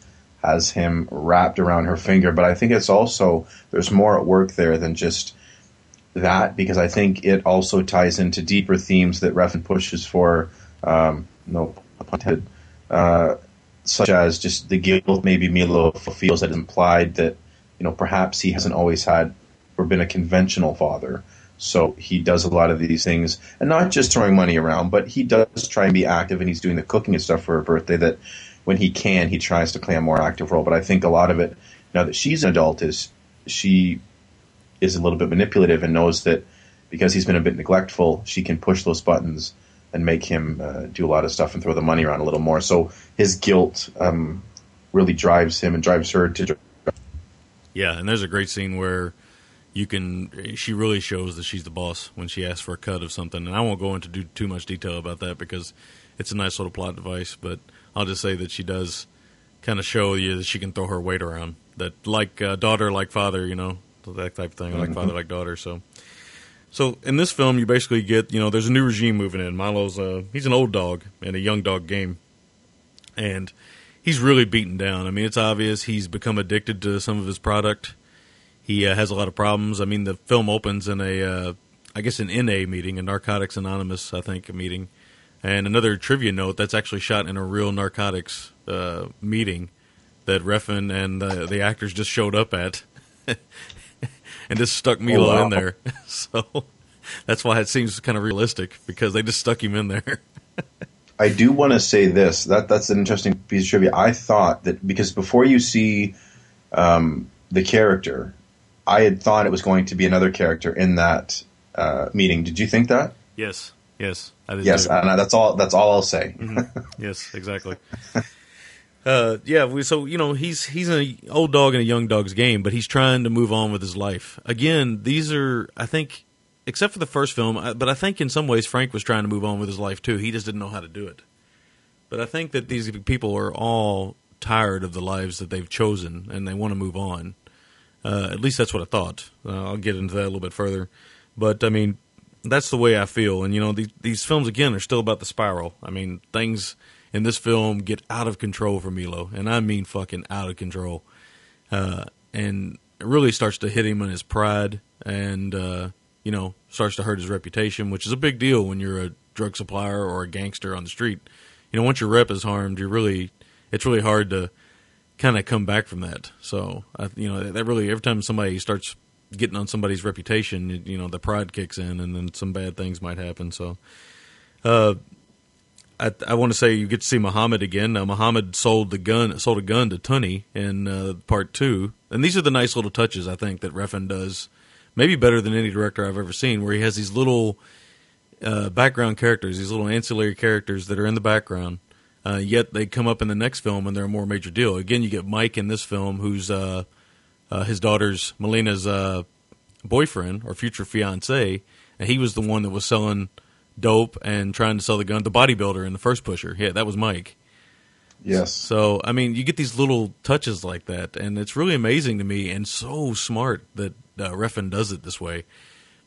has him wrapped around her finger. But I think it's also there's more at work there than just that because I think it also ties into deeper themes that Refn pushes for. Um, no pun. Uh, such as just the guilt maybe Milo feels that is implied that you know perhaps he hasn't always had or been a conventional father. So he does a lot of these things, and not just throwing money around, but he does try and be active, and he's doing the cooking and stuff for her birthday. That when he can, he tries to play a more active role. But I think a lot of it, now that she's an adult, is she is a little bit manipulative and knows that because he's been a bit neglectful, she can push those buttons and make him uh, do a lot of stuff and throw the money around a little more. So his guilt um, really drives him and drives her to. Yeah, and there's a great scene where you can. She really shows that she's the boss when she asks for a cut of something, and I won't go into do too much detail about that because it's a nice little plot device. But I'll just say that she does kind of show you that she can throw her weight around. That like uh, daughter, like father, you know, that type of thing. Like Mhm. father, like daughter. So. So in this film, you basically get you know there's a new regime moving in. Milo's uh, he's an old dog in a young dog game, and he's really beaten down. I mean, it's obvious he's become addicted to some of his product. He uh, has a lot of problems. I mean, the film opens in a, uh, I guess, an NA meeting, a Narcotics Anonymous, I think, meeting. And another trivia note that's actually shot in a real narcotics uh, meeting that Refn and uh, the actors just showed up at, (laughs) and just stuck Milo wow. in there. (laughs) so that's why it seems kind of realistic because they just stuck him in there. (laughs) I do want to say this. That that's an interesting piece of trivia. I thought that because before you see um, the character, I had thought it was going to be another character in that uh, meeting. Did you think that? yes, yes, I did Yes, and that's all. That's all I'll say. (laughs) yes, exactly. Uh, yeah, we, so you know he's he's an old dog in a young dog's game, but he's trying to move on with his life. Again, these are I think, except for the first film, I- but I think in some ways Frank was trying to move on with his life too. He just didn't know how to do it. But I think that these people are all tired of the lives that they've chosen and they want to move on. Uh, at least that's what I thought. Uh, I'll get into that a little bit further. But I mean, that's the way I feel. And you know, these these films again are still about the spiral. I mean, things in this film get out of control for Milo, and I mean fucking out of control. Uh, and it really starts to hit him in his pride, and uh, you know, starts to hurt his reputation, which is a big deal when you're a drug supplier or a gangster on the street. You know, once your rep is harmed, you're really it's really hard to kind of come back from that. So, I, you know, that really every time somebody starts getting on somebody's reputation, you, know, the pride kicks in, and then some bad things might happen. So, uh, I, I want to say you get to see Muhammad again. Muhammad sold the gun, sold a gun to Tonny in uh, part two, and these are the nice little touches I think that Refn does, maybe better than any director I've ever seen, where he has these little uh, background characters, these little ancillary characters that are in the background, uh, yet they come up in the next film and they're a more major deal. Again, you get Mike in this film, who's uh, uh, his daughter's Milena's uh, boyfriend or future fiance, and he was the one that was selling dope and trying to sell the gun, the bodybuilder in the first pusher. Yeah, that was Mike. Yes. So I mean, you get these little touches like that, and it's really amazing to me and so smart that uh, Refn does it this way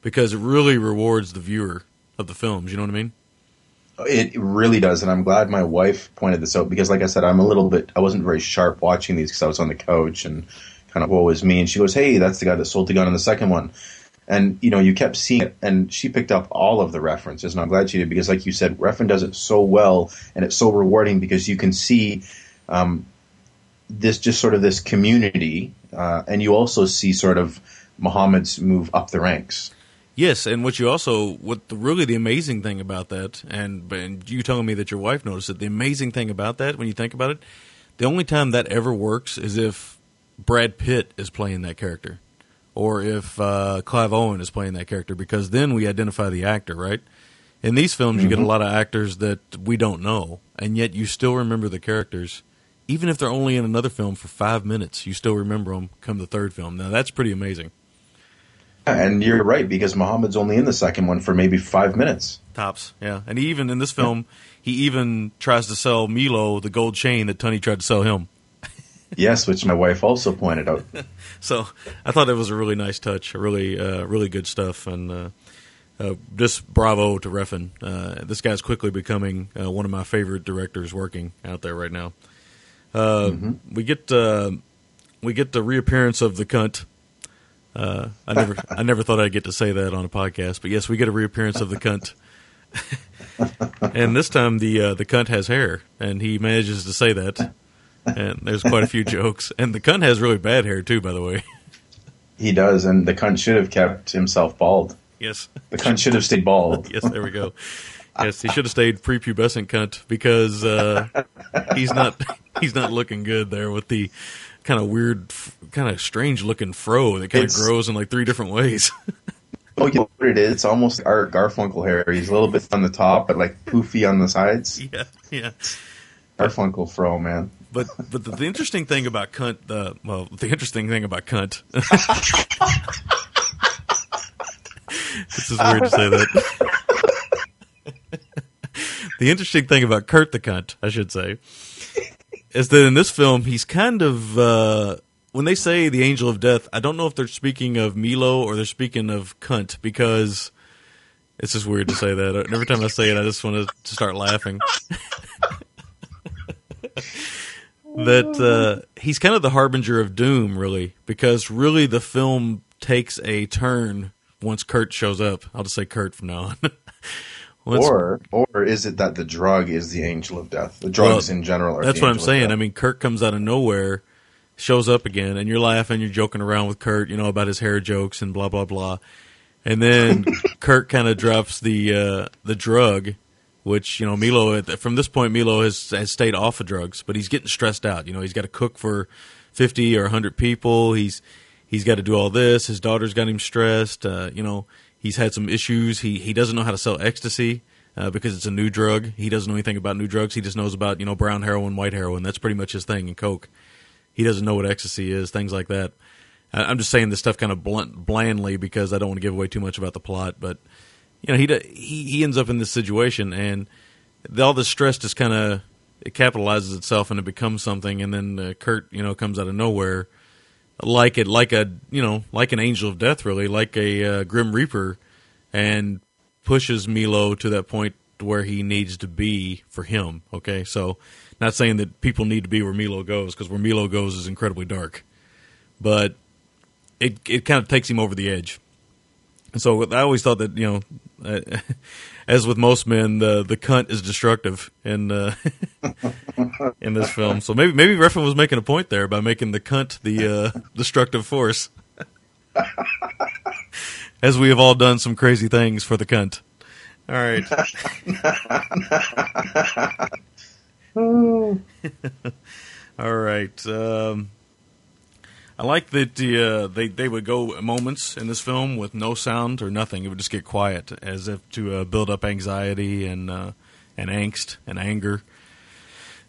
because it really rewards the viewer of the films. You know what I mean? It really does, and I'm glad my wife pointed this out because, like I said, I'm a little bit. I wasn't very sharp watching these because I was on the couch and kind of what was me. And she goes, "Hey, that's the guy that sold the gun in the second one." And you know, you kept seeing it, and she picked up all of the references, and I'm glad she did because, like you said, Refn does it so well, and it's so rewarding because you can see um, this just sort of this community, uh, and you also see sort of Muhammad's move up the ranks. Yes, and what you also what the, really the amazing thing about that, and, and you telling me that your wife noticed it. The amazing thing about that, when you think about it, the only time that ever works is if Brad Pitt is playing that character, or if uh, Clive Owen is playing that character, because then we identify the actor, right? In these films, you get a Mhm. lot of actors that we don't know, and yet you still remember the characters, even if they're only in another film for five minutes. You still remember them come the third film. Now that's pretty amazing. And you're right because Muhammad's only in the second one for maybe five minutes. Tops, yeah. And he even in this film, he even tries to sell Milo the gold chain that Tonny tried to sell him. (laughs) yes, which my wife also pointed out. (laughs) So I thought that was a really nice touch, really, uh, really good stuff, and uh, uh, just bravo to Refn. Uh, this guy's quickly becoming uh, one of my favorite directors working out there right now. Uh, We get uh, we get the reappearance of the cunt. Uh, I never I never thought I'd get to say that on a podcast, but yes, we get a reappearance of the cunt. (laughs) and this time the uh, the cunt has hair, and he manages to say that. And there's quite a few (laughs) jokes, and the cunt has really bad hair too, by the way. He does, and the cunt should have kept himself bald. Yes. The cunt should have stayed bald. (laughs) yes, there we go. Yes, he should have stayed prepubescent cunt because uh, he's not he's not looking good there with the kind of weird, kind of strange looking fro that kind of grows in like three different ways. (laughs) Oh, you know what it is? It's almost like Art Garfunkel hair. He's a little bit on the top, but like poofy on the sides. (laughs) yeah, yeah. Garfunkel fro, man. But but the, the interesting thing about cunt, uh, well, the interesting thing about cunt. (laughs) this is weird to say that. the interesting thing about Kurt the cunt, I should say, is that in this film he's kind of uh, when they say the angel of death, I don't know if they're speaking of Milo or they're speaking of cunt because it's just weird to say that. Every time I say it, I just want to start laughing. (laughs) that uh, he's kind of the harbinger of doom, really, because really the film takes a turn once Kurt shows up. I'll just say Kurt from now on. (laughs) Once- or or is it that the drug is the angel of death? The drugs Well, in general are. That's what I'm saying. I mean, Kurt comes out of nowhere, shows up again, and you're laughing, you're joking around with Kurt, you know, about his hair jokes and blah blah blah. And then (laughs) Kurt kind of drops the uh, the drug, which you know Milo. From this point, Milo has has stayed off of drugs, but he's getting stressed out. You know, he's got to cook for fifty or hundred people. He's he's got to do all this. His daughter's got him stressed. Uh, you know, he's had some issues. He he doesn't know how to sell ecstasy uh, because it's a new drug. He doesn't know anything about new drugs. He just knows about you know brown heroin, white heroin. That's pretty much his thing. And coke. He doesn't know what ecstasy is. Things like that. I- I'm just saying this stuff kind of blunt, blandly because I don't want to give away too much about the plot. But you know, he he he ends up in this situation, and all this stress just kind of it capitalizes itself and it becomes something. And then uh, Kurt, you know, comes out of nowhere, like it, like a you know, like an angel of death, really, like a uh, grim reaper, and pushes Milo to that point where he needs to be for him. Okay, so not saying that people need to be where Milo goes because where Milo goes is incredibly dark, but it it kind of takes him over the edge. And so I always thought that you know, uh, (laughs) as with most men, the the cunt is destructive in uh, (laughs) in this film. So maybe maybe Refn was making a point there by making the cunt the uh, destructive force. (laughs) as we have all done some crazy things for the cunt. All right. (laughs) All right. Um, I like that the, uh, they they would go moments in this film with no sound or nothing. It would just get quiet, as if to uh, build up anxiety and uh, and angst and anger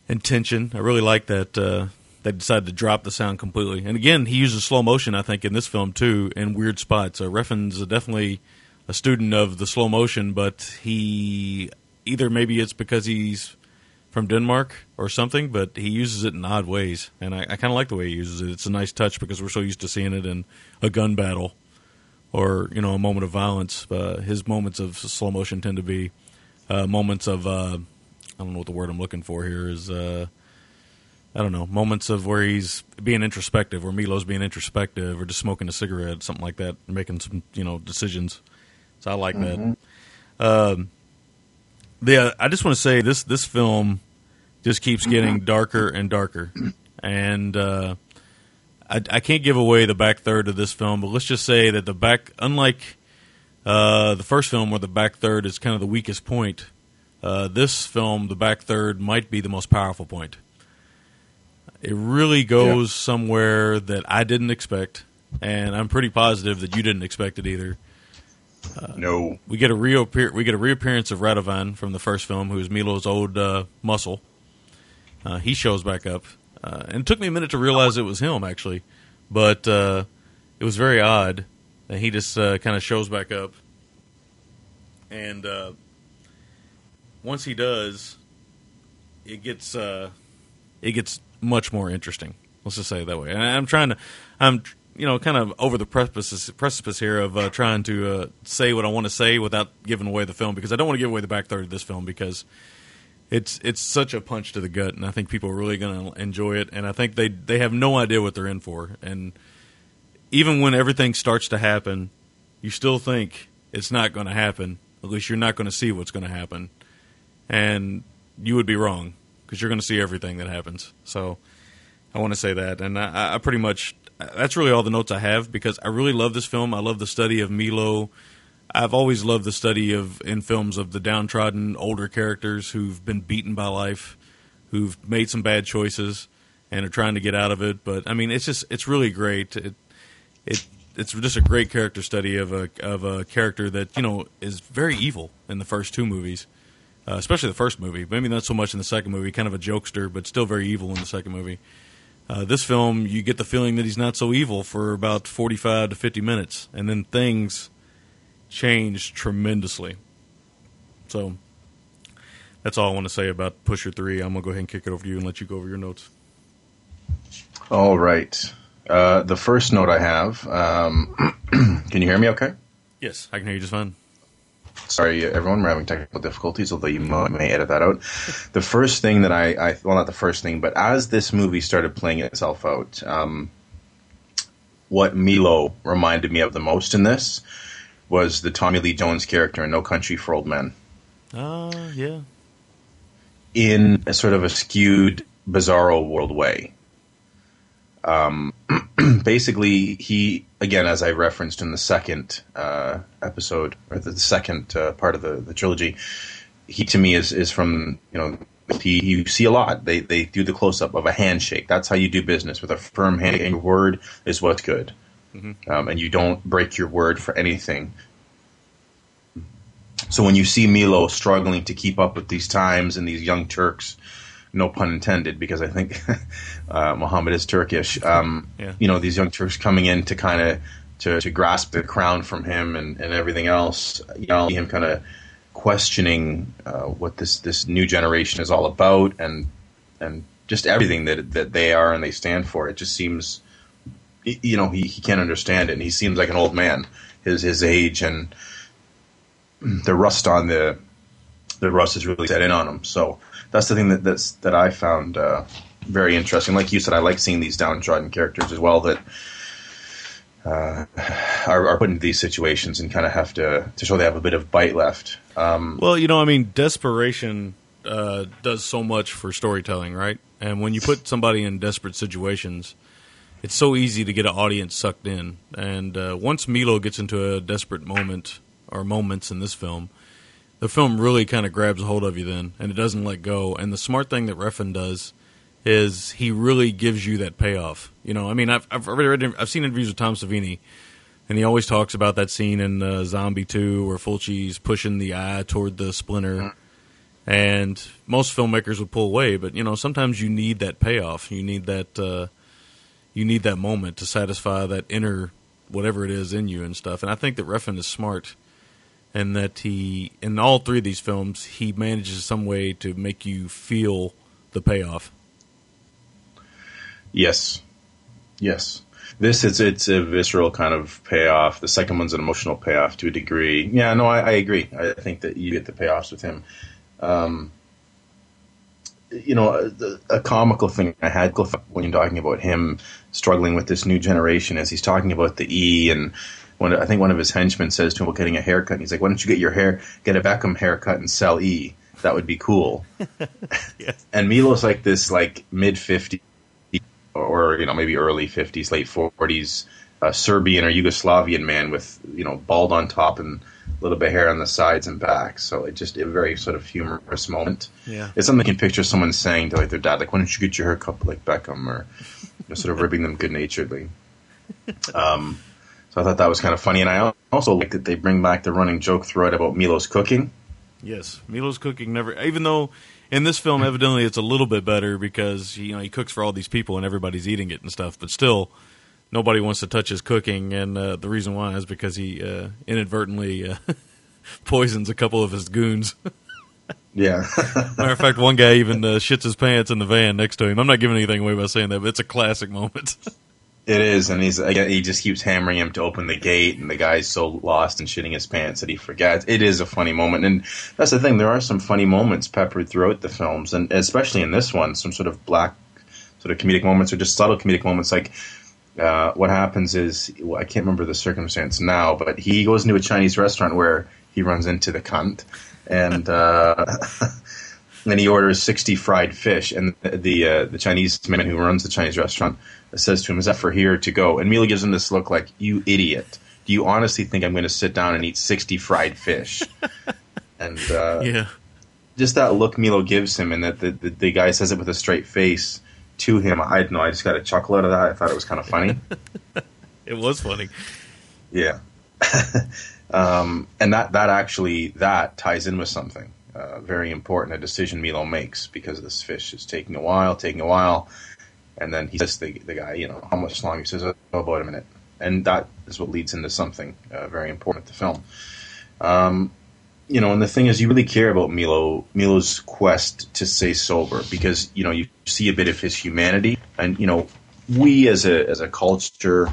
and tension. I really like that uh, they decided to drop the sound completely. And again, he uses slow motion, I think, in this film too, in weird spots. Uh, Refn's definitely a student of the slow motion, but he either maybe it's because he's from Denmark or something, but he uses it in odd ways, and I, I kind of like the way he uses it. It's a nice touch because we're so used to seeing it in a gun battle or you know a moment of violence. Uh, his moments of slow motion tend to be uh, moments of uh, I don't know what the word I'm looking for here is. Uh, I don't know moments of where he's being introspective, where Milo's being introspective, or just smoking a cigarette, something like that, making some you know decisions. So I like Mhm. that. Um, the I just want to say this this film just keeps getting darker and darker, and uh, I, I can't give away the back third of this film, but let's just say that the back, unlike uh, the first film where the back third is kind of the weakest point, uh, this film the back third might be the most powerful point. It really goes somewhere that I didn't expect, and I'm pretty positive that you didn't expect it either. Uh, no, we get a reappear we get a reappearance of Radovan from the first film, who is Milo's old uh, muscle. Uh, he shows back up, uh, and it took me a minute to realize it was him actually, but uh, it was very odd that he just uh, kind of shows back up, and uh, once he does, it gets uh, it gets much more interesting. Let's just say it that way. And I'm trying to, I'm you know kind of over the precipice precipice here of uh, trying to uh, say what I want to say without giving away the film because I don't want to give away the back third of this film because it's it's such a punch to the gut, and I think people are really going to enjoy it. And I think they they have no idea what they're in for. And even when everything starts to happen, you still think it's not going to happen. At least you're not going to see what's going to happen, and you would be wrong because you're going to see everything that happens. So I want to say that, and I, I pretty much that's really all the notes I have because I really love this film. I love the study of Milo. I've always loved the study of in films of the downtrodden older characters who've been beaten by life, who've made some bad choices and are trying to get out of it. But I mean, it's just it's really great. It it it's just a great character study of a of a character that you know is very evil in the first two movies, uh, especially the first movie. Maybe not so much in the second movie. Kind of a jokester, but still very evil in the second movie. Uh, this film, you get the feeling that he's not so evil for about forty-five to fifty minutes, and then things change tremendously. So that's all I want to say about Pusher Three. I'm gonna go ahead and kick it over to you and let you go over your notes. All right. Uh, the first note I have. Um, (clears throat) can you hear me? Okay. Yes, I can hear you just fine. Sorry, everyone, we're having technical difficulties, although you may, may edit that out. The first thing that I, I, well, not the first thing, but as this movie started playing itself out, um, what Milo reminded me of the most in this was the Tommy Lee Jones character in No Country for Old Men. Uh, yeah. in a sort of a skewed bizarro world way. Um, (clears throat) basically, he again, as I referenced in the second uh, episode or the, the second uh, part of the, the trilogy, he to me is is from you know he you see a lot. They they do the close up of a handshake. That's how you do business with a firm hand. And your word is what's good, Mhm. um, and you don't break your word for anything. So when you see Milo struggling to keep up with these times and these young Turks, no pun intended, because I think (laughs) uh, Muhammad is Turkish. Um, Yeah. You know, these young Turks coming in to kind of to, to grasp the crown from him and, and everything else. You know, him kind of questioning uh, what this this new generation is all about and and just everything that that they are and they stand for. It just seems, you know, he, he can't understand it, and he seems like an old man. His his age and the rust on the the rust is really set in on him. So that's the thing that that's that I found uh, very interesting. Like you said, I like seeing these downtrodden characters as well that uh, are, are put into these situations and kind of have to to show they have a bit of bite left. Um, Well, you know, I mean, desperation uh, does so much for storytelling, right? And when you put somebody in desperate situations, it's so easy to get an audience sucked in. And uh, once Milo gets into a desperate moment or moments in this film, the film really kind of grabs a hold of you then, and it doesn't let go. And the smart thing that Refn does is he really gives you that payoff. You know, I mean, I've I've read, I've seen interviews with Tom Savini, and he always talks about that scene in uh, Zombie Two where Fulci's pushing the eye toward the splinter. And most filmmakers would pull away, but you know sometimes you need that payoff. You need that uh, you need that moment to satisfy that inner whatever it is in you and stuff. And I think that Refn is smart, and that he in all three of these films he manages some way to make you feel the payoff. Yes, yes. This is it's a visceral kind of payoff. The second one's an emotional payoff to a degree. Yeah, no, I, I agree. I think that you get the payoffs with him. Um, you know, a, a comical thing I had when you're talking about him struggling with this new generation, as he's talking about the E and when I think one of his henchmen says to him about getting a haircut, and he's like, "Why don't you get your hair, get a Beckham haircut and sell E? That would be cool." (laughs) And Milo's like this, like mid 50s or you know maybe early 50s, late 40s uh, Serbian or Yugoslavian man with you know bald on top and a little bit of hair on the sides and back. So it just a very sort of humorous moment. Yeah. It's something you can picture someone saying to like their dad, like, "Why don't you get your haircut like Beckham?" or sort of ribbing them good naturedly. Um, so I thought that was kind of funny, and I also like that they bring back the running joke throughout about Milo's cooking. Yes, Milo's cooking never. Even though in this film, evidently it's a little bit better because you know he cooks for all these people and everybody's eating it and stuff. But still, nobody wants to touch his cooking, and uh, the reason why is because he uh, inadvertently uh, (laughs) poisons a couple of his goons. (laughs) Yeah. (laughs) Matter of fact, one guy even uh, shits his pants in the van next to him. I'm not giving anything away by saying that, but it's a classic moment. (laughs) It is, and he's again, he just keeps hammering him to open the gate, and the guy's so lost and shitting his pants that he forgets. It is a funny moment, and that's the thing. There are some funny moments peppered throughout the films, and especially in this one, some sort of black, sort of comedic moments, or just subtle comedic moments. Like uh, what happens is, well, I can't remember the circumstance now, but he goes into a Chinese restaurant where he runs into the cunt, and. Uh, (laughs) then he orders 60 fried fish, and the the, uh, the Chinese man who runs the Chinese restaurant says to him, "Is that for here to go?" And Mila gives him this look like, "You idiot! Do you honestly think I'm going to sit down and eat 60 fried fish?" (laughs) and uh, yeah, just that look Milo gives him, and that the, the the guy says it with a straight face to him. I don't know. I just got a chuckle out of that. I thought it was kind of funny. (laughs) it was funny. Yeah. Um, and that, that actually, that ties in with something, uh, very important, a decision Milo makes because this fish is taking a while, taking a while. And then he says to the, the guy, you know, how much longer? He says, oh, about a minute. And that is what leads into something uh, very important to the film. Um, you know, and the thing is, you really care about Milo, Milo's quest to stay sober because, you know, you see a bit of his humanity. And, you know, we as a, as a culture,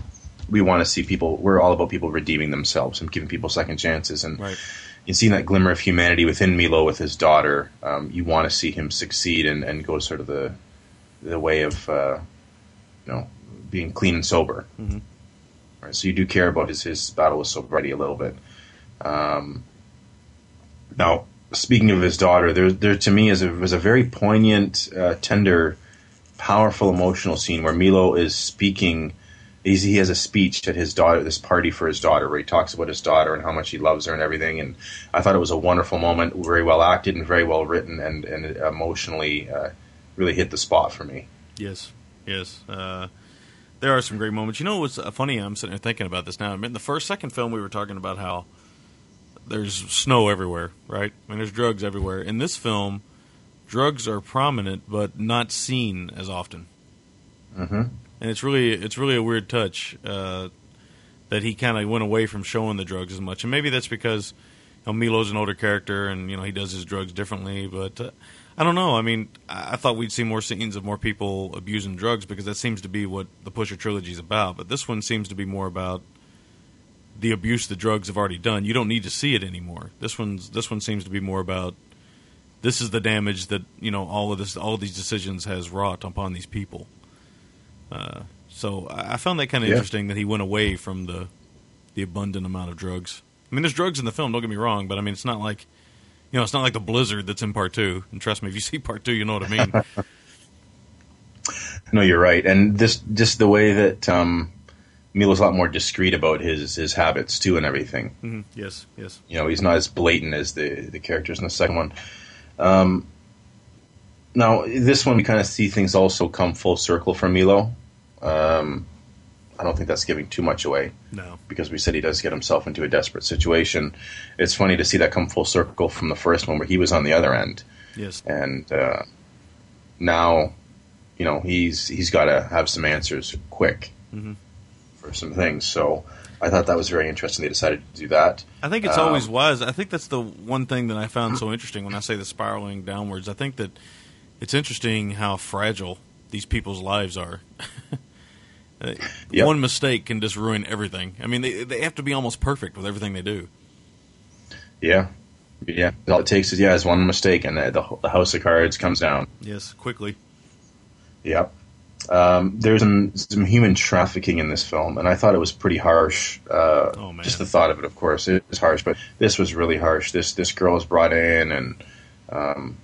we want to see people. We're all about people redeeming themselves and giving people second chances. And right. you see that glimmer of humanity within Milo with his daughter. Um, you want to see him succeed and, and go sort of the the way of uh, you know being clean and sober. Mhm. Right. So you do care about his his battle with sobriety a little bit. Um, now, speaking of his daughter, there there to me is a, was a very poignant, uh, tender, powerful, emotional scene where Milo is speaking he's, he has a speech at his daughter, this party for his daughter, where he talks about his daughter and how much he loves her and everything. And I thought it was a wonderful moment, very well acted and very well written, and and emotionally uh, really hit the spot for me. Yes, yes. Uh, there are some great moments. You know what's uh, funny? I'm sitting there thinking about this now. I mean, the first, second film, we were talking about how there's snow everywhere, right? I mean, there's drugs everywhere. In this film, drugs are prominent but not seen as often. Mm-hmm. And it's really, it's really a weird touch uh, that he kind of went away from showing the drugs as much. And maybe that's because you know, Milo's an older character and you know he does his drugs differently. But uh, I don't know. I mean, I I thought we'd see more scenes of more people abusing drugs because that seems to be what the Pusher trilogy is about. But this one seems to be more about the abuse the drugs have already done. You don't need to see it anymore. This one's this one seems to be more about this is the damage that you know all of this all of these decisions has wrought upon these people. Uh, so I I found that kind of Yeah. interesting that he went away from the the abundant amount of drugs. I mean, there's drugs in the film. Don't get me wrong, but I mean, it's not like you know, it's not like the blizzard that's in part two. And trust me, if you see part two, you know what I mean. (laughs) No, you're right, and this just the way that um, Milo's a lot more discreet about his his habits too and everything. hmm Yes, yes. You know, he's not as blatant as the the characters in the second one. Um, now, this one we kind of see things also come full circle for Milo. Um, I don't think that's giving too much away No. because we said he does get himself into a desperate situation. It's funny to see that come full circle from the first one where he was on the other end, Yes. and uh, now, you know, he's he's got to have some answers quick Mhm. for some things. So I thought that was very interesting. They decided to do that. I think it's Um, always wise. I think that's the one thing that I found so interesting when I say the spiraling downwards. I think that it's interesting how fragile these people's lives are. (laughs) Uh, Yep. One mistake can just ruin everything. I mean, they they have to be almost perfect with everything they do. Yeah, yeah. All it takes is yeah, is one mistake, and the, the, the house of cards comes down. Yes, quickly. Yep. Um, there's some, some human trafficking in this film, and I thought it was pretty harsh. Uh, Oh, man. Just the thought of it, of course, it was harsh, but this was really harsh. This this girl was brought in, and um,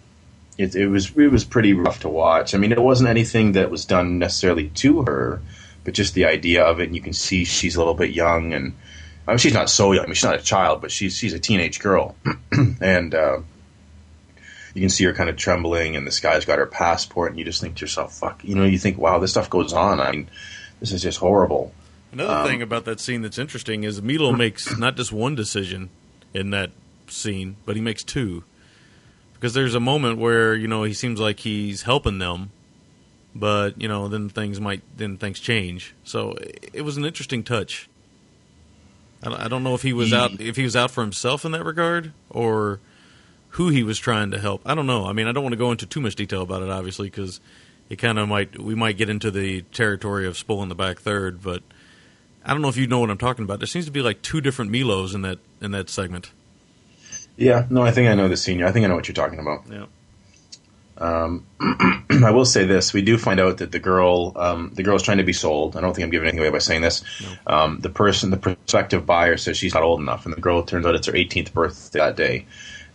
it, it was it was pretty rough to watch. I mean, it wasn't anything that was done necessarily to her, but just the idea of it. And you can see she's a little bit young, and I mean, she's not so young. I mean, she's not a child, but she's she's a teenage girl, (clears throat) and. Uh, you can see her kind of trembling, and this guy's got her passport, and you just think to yourself, "Fuck!" You know, you think, "Wow, this stuff goes on." I mean, this is just horrible. Another Um, thing about that scene that's interesting is Milo makes not just one decision in that scene, but he makes two. Because there's a moment where you know he seems like he's helping them, but you know then things might then things change. So it- it was an interesting touch. I don't, I don't know if he was He- out if he was out for himself in that regard or who he was trying to help. I don't know. I mean, I don't want to go into too much detail about it, obviously, because it kind of might we might get into the territory of spoiling the back third, but. I don't know if you know what I'm talking about. There seems to be like two different Milos in that in that segment. Yeah, no, I think I know the senior. I think I know what you're talking about. Yeah. Um, (clears throat) I will say this: we do find out that the girl, um, the girl is trying to be sold. I don't think I'm giving anything away by saying this. Um, the person, the prospective buyer, says she's not old enough, and the girl turns out it's her 18th birthday that day.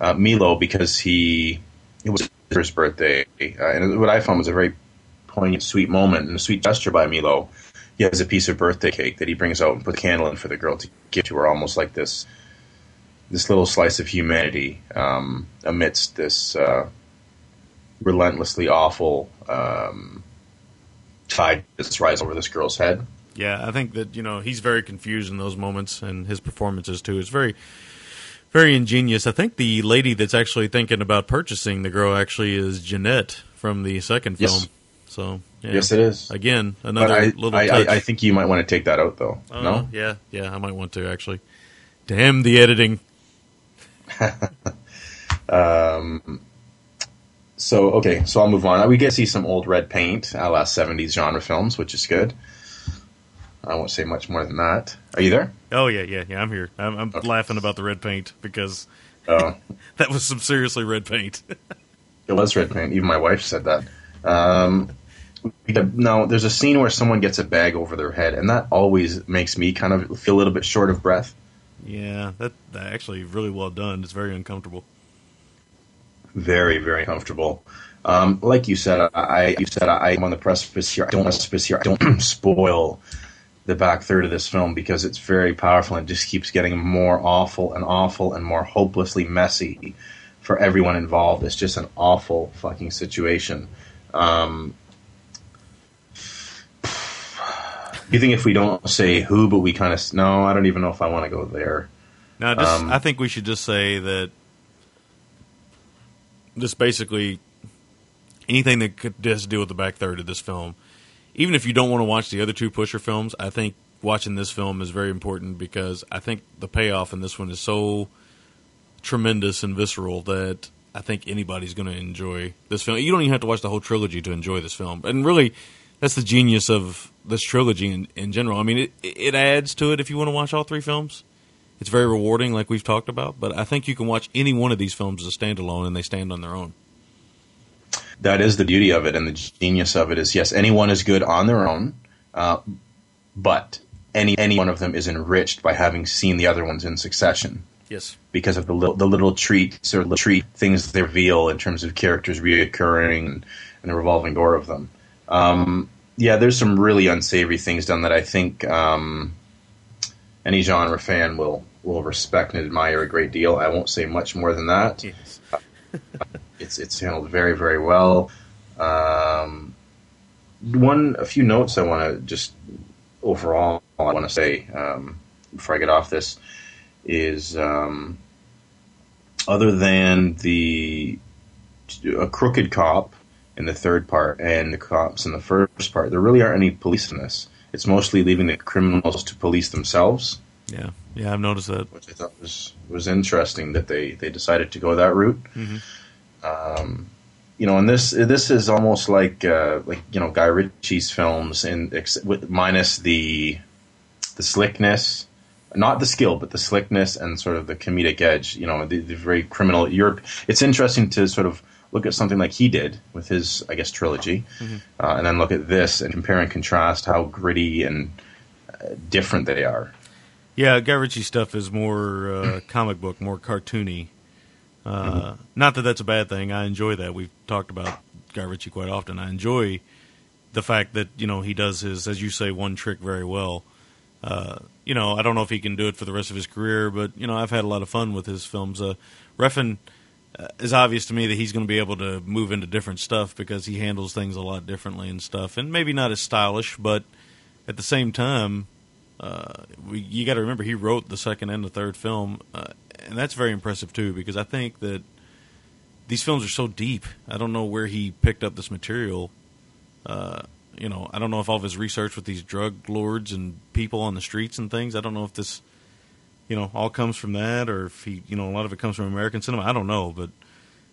Uh, Milo, because he it was his birthday, uh, and what I found was a very poignant, sweet moment and a sweet gesture by Milo. He has a piece of birthday cake that he brings out and puts a candle in for the girl to give to her, almost like this this little slice of humanity um, amidst this uh, relentlessly awful um, tide that's rising over this girl's head. Yeah, I think that you know he's very confused in those moments, and his performances too is very, very ingenious. I think the lady that's actually thinking about purchasing the girl actually is Jeanette from the second film. Yes. So yeah. Yes, it is. Again, another I, little I, touch. I, I think you might want to take that out, though. Oh, no, yeah, yeah, I might want to actually. Damn the editing. (laughs) Um, so okay, so I'll move on. We get to see some old red paint, a la '70s genre films, which is good. I won't say much more than that. Are you there? Oh yeah, yeah, yeah. I'm here. I'm, I'm laughing about the red paint because Oh. (laughs) that was some seriously red paint. It was red paint. Even my wife said that. Um, now, there's a scene where someone gets a bag over their head, and that always makes me kind of feel a little bit short of breath. Yeah, that, that actually really well done. It's very uncomfortable. Very, very comfortable. Um, like you said, I, you said I'm on the precipice here. I don't precipice here. I don't (clears throat) spoil the back third of this film because it's very powerful and just keeps getting more awful and awful and more hopelessly messy for everyone involved. It's just an awful fucking situation. Um, you think if we don't say who, but we kind of no, I don't even know if I want to go there. Now, just, Um, I think we should just say that just basically anything that could, has to do with the back third of this film, even if you don't want to watch the other two Pusher films, I think watching this film is very important because I think the payoff in this one is so tremendous and visceral that I think anybody's going to enjoy this film. You don't even have to watch the whole trilogy to enjoy this film, and really, that's the genius of this trilogy in, in general. I mean, it it adds to it if you want to watch all three films. It's very rewarding, like we've talked about. But I think you can watch any one of these films as a standalone, and they stand on their own. that is the beauty of it and the genius of it is yes anyone is good on their own uh, but any any one of them is enriched by having seen the other ones in succession Yes. because of the little, the little treats or little treat things they reveal in terms of characters reoccurring and, and the revolving door of them um, yeah, there's some really unsavory things done that I think um, any genre fan will will respect and admire a great deal. I won't say much more than that. Yes. (laughs) It's it's handled very very well. Um, one a few notes I want to just overall I want to say um, before I get off this is um, other than the a crooked cop in the third part and the cops in the first part, there really aren't any police in this. It's mostly leaving the criminals to police themselves, Yeah, yeah, I've noticed that. which I thought was was interesting that they, they decided to go that route. Mhm. Um, you know, and this this is almost like uh, like you know Guy Ritchie's films, in ex- with, minus the the slickness, not the skill, but the slickness and sort of the comedic edge. You know, the, the very criminal Europe. It's interesting to sort of look at something like he did with his, I guess, trilogy, Mhm. uh, and then look at this and compare and contrast how gritty and uh, different they are. Yeah, Guy Ritchie stuff is more uh, (clears throat) comic book, more cartoony. Uh, Not that that's a bad thing. I enjoy that. We've talked about Guy Ritchie quite often. I enjoy the fact that you know he does his, as you say, one trick very well. Uh, you know, I don't know if he can do it for the rest of his career, but you know, I've had a lot of fun with his films. Uh, Refn uh, is obvious to me that he's going to be able to move into different stuff because he handles things a lot differently and stuff, and maybe not as stylish, but at the same time, uh, we, you got to remember he wrote the second and the third film, uh, and that's very impressive too. Because I think that these films are so deep. I don't know where he picked up this material. Uh, you know, I don't know if all of his research with these drug lords and people on the streets and things. I don't know if this, you know, all comes from that, or if he, you know, a lot of it comes from American cinema. I don't know, but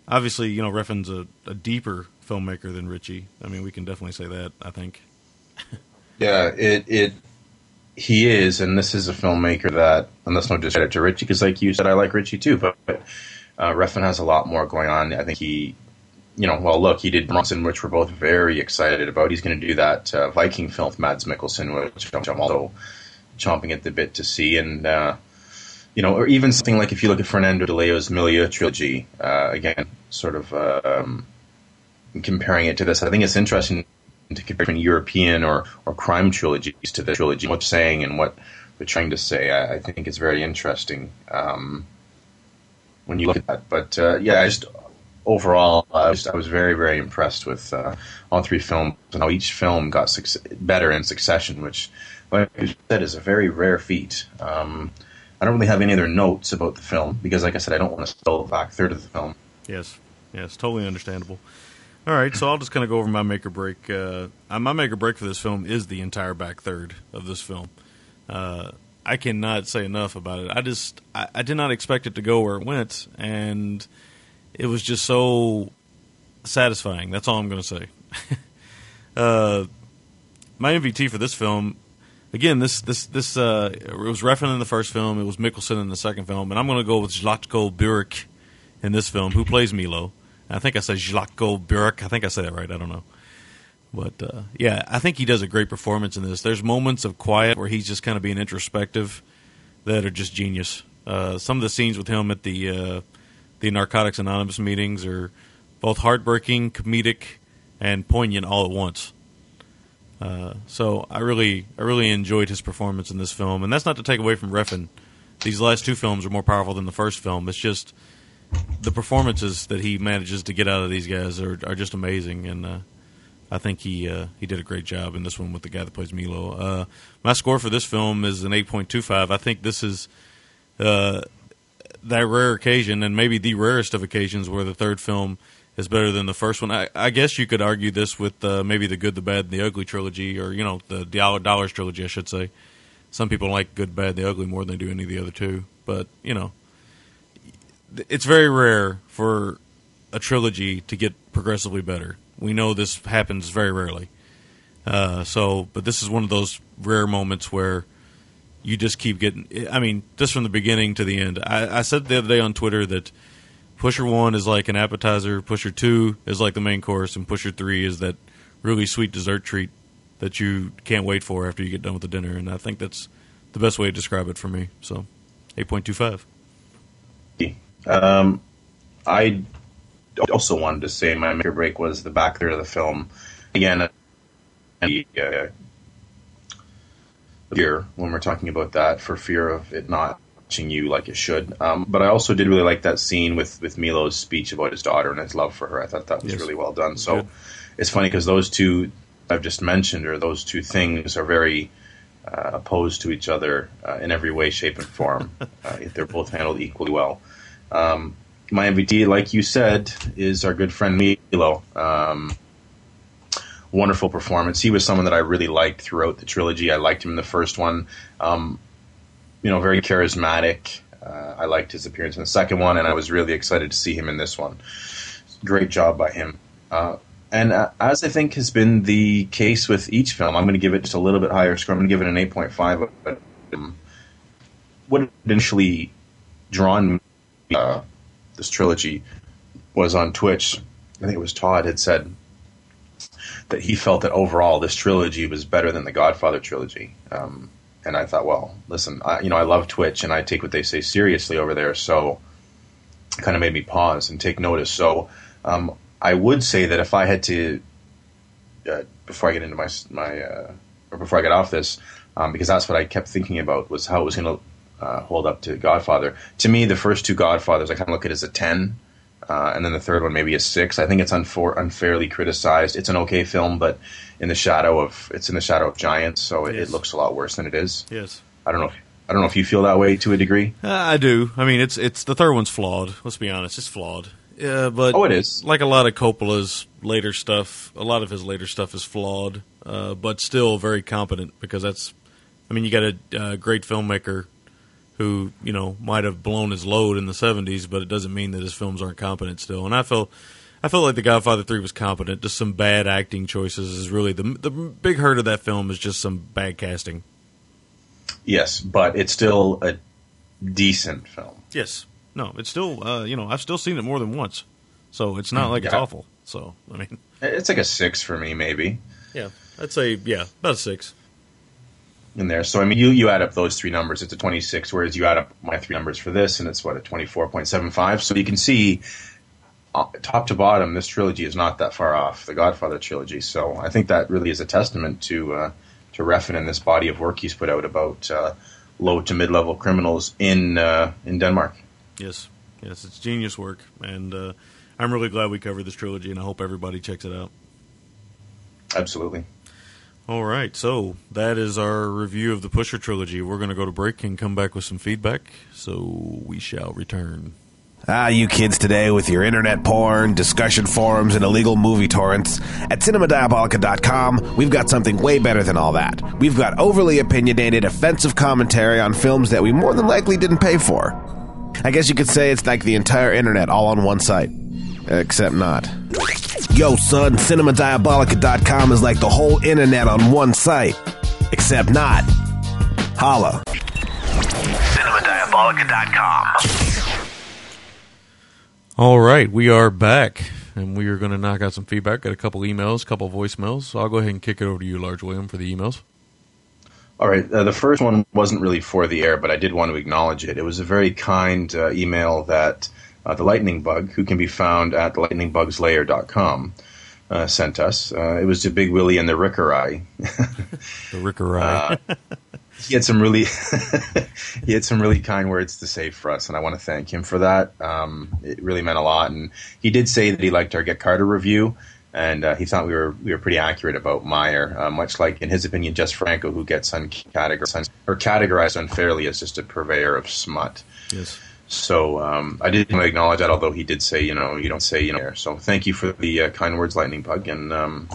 obviously, you know, Refn's a, a deeper filmmaker than Ritchie. I mean, we can definitely say that. I think. (laughs) Yeah, it it he is, and this is a filmmaker that, and that's no discredit to Ritchie, because like you said, I like Ritchie too, but, but uh, Refn has a lot more going on. I think he, you know, well, look, he did Bronson, which we're both very excited about. He's going to do that uh, Viking film with Mads Mikkelsen, which I'm also chomping at the bit to see, and uh, you know, or even something like if you look at Fernando Di Leo's Milieu trilogy, uh, again, sort of uh, um, comparing it to this, I think it's interesting to compare European or, or crime trilogies to the trilogy, what's saying and what they're trying to say. I, I think it's very interesting um, when you look at that. But uh, yeah, I just overall, I was, I was very, very impressed with uh, all three films and how each film got suc- better in succession, which, like you said, is a very rare feat. Um, I don't really have any other notes about the film because, like I said, I don't want to spoil the back third of the film. Yes, yes, totally understandable. All right, so I'll just kind of go over my make or break. Uh, uh, my make or break for this film is the entire back third of this film. Uh, I cannot say enough about it. I just I, I did not expect it to go where it went, and it was just so satisfying. That's all I'm going to say. (laughs) uh, my MVT for this film, again, this this this uh, it was Refn in the first film, it was Mikkelsen in the second film, and I'm going to go with Zlatko Burek in this film, who plays Milo. I think I said Zlatko Burek. I think I said that right. I don't know. But uh, yeah, I think he does a great performance in this. There's moments of quiet where he's just kind of being introspective that are just genius. Uh, some of the scenes with him at the uh, the Narcotics Anonymous meetings are both heartbreaking, comedic, and poignant all at once. Uh, so I really, I really enjoyed his performance in this film, and that's not to take away from Refn. These last two films are more powerful than the first film. It's just the performances that he manages to get out of these guys are, are just amazing, and uh, I think he uh, he did a great job in this one with the guy that plays Milo. Uh, my score for this film is an eight point two five. I think this is uh, that rare occasion, and maybe the rarest of occasions, where the third film is better than the first one. I, I guess you could argue this with uh, maybe the Good, the Bad, and the Ugly trilogy, or you know the Dollar Dollars trilogy, I should say. Some people like Good, Bad, the Ugly more than they do any of the other two, but you know it's very rare for a trilogy to get progressively better. We know this happens very rarely. Uh, so, but this is one of those rare moments where you just keep getting. I mean, just from the beginning to the end. I, I said the other day on Twitter that Pusher One is like an appetizer, Pusher Two is like the main course, and Pusher Three is that really sweet dessert treat that you can't wait for after you get done with the dinner. And I think that's the best way to describe it for me. So, eight point two five. Um, I also wanted to say my make or break was the back third of the film. Again, uh, fear when we're talking about that for fear of it not touching you like it should. Um, but I also did really like that scene with with Milo's speech about his daughter and his love for her. I thought that was Yes. really well done. So Good. it's funny because those two I've just mentioned, or those two things, are very uh, opposed to each other uh, in every way, shape, and form. (laughs) uh, they're both handled equally well. Um, my MVP, like you said, is our good friend Milo. Um, wonderful performance. He was someone that I really liked throughout the trilogy. I liked him in the first one. Um, you know, very charismatic. Uh, I liked his appearance in the second one, and I was really excited to see him in this one. Great job by him. Uh, and uh, as I think has been the case with each film, I'm going to give it just a little bit higher score. I'm going to give it an 8.5. But um, what initially drawn uh, this trilogy was on Twitch. I think it was Todd had said that he felt that overall this trilogy was better than the Godfather trilogy. Um, and I thought, well, listen, I, you know, I love Twitch and I take what they say seriously over there, so it kind of made me pause and take notice. So um, I would say that if I had to, uh, before I get into my my uh, or before I get off this, um, because that's what I kept thinking about was how it was going to uh, hold up to Godfather. To me, the first two Godfathers, I kind of look at as a ten. Uh, and then the third one maybe a six. I think it's unfor- unfairly criticized. It's an okay film, but in the shadow of it's in the shadow of giants, so it, Yes. it looks a lot worse than it is. Yes. I don't know. If, I don't know if you feel that way to a degree. Uh, I do. I mean, it's it's the third one's flawed. Let's be honest, it's flawed. Yeah, but Oh, it is. Like a lot of Coppola's later stuff, a lot of his later stuff is flawed, uh, but still very competent because that's. I mean, you got a uh, great filmmaker who you know might have blown his load in the '70s, but it doesn't mean that his films aren't competent still. And I felt. I felt like The Godfather Three was competent. Just some bad acting choices is really the the big hurt of that film is just some bad casting. Yes, but it's still a decent film. Yes. No, it's still uh, you know I've still seen it more than once, so it's not Mm, like it's awful. So I mean, It's like a six for me, maybe yeah, I'd say yeah, about a six. In there. So I mean, you you add up those three numbers, it's a twenty six. Whereas you add up my three numbers for this, and it's what a twenty four point seven five. So you can see, uh, top to bottom, this trilogy is not that far off the Godfather trilogy. So I think that really is a testament to uh, to Refn and this body of work he's put out about uh, low to mid level criminals in uh, in Denmark. Yes, yes, it's genius work, and uh, I'm really glad we covered this trilogy, and I hope everybody checks it out. Absolutely. All right, so that is our review of the Pusher trilogy. We're going to go to break and come back with some feedback. So we shall return. Ah, you kids today with your internet porn, discussion forums, and illegal movie torrents. At cinemadiabolica.com, we've got something way better than all that. We've got overly opinionated, offensive commentary on films that we more than likely didn't pay for. I guess you could say it's like the entire internet all on one site. Except not. Yo, son, cinemadiabolica.com is like the whole internet on one site. Except not. Holla. cinemadiabolica.com. All right, we are back, and we are going to knock out some feedback. Got a couple emails, a couple voicemails. So I'll go ahead and kick it over to you, Large William, for the emails. All right. Uh, the first one wasn't really for the air, but I did want to acknowledge it. It was a very kind uh, email that uh, the Lightning Bug, who can be found at lightningbugslair.com, uh, sent us. Uh, it was to Big Willie and the Rickerai. (laughs) The Rickerai. Uh, he had some really (laughs) he had some really kind words to say for us, and I want to thank him for that. Um, it really meant a lot, and he did say that he liked our Get Carter review, and uh, he thought we were we were pretty accurate about Meyer, uh, much like in his opinion, Jess Franco, who gets uncategorized or categorized unfairly as just a purveyor of smut. yes. So um, I did want to acknowledge that, although he did say, you know, you don't say, you know. So thank you for the uh, kind words, Lightning Bug, and um,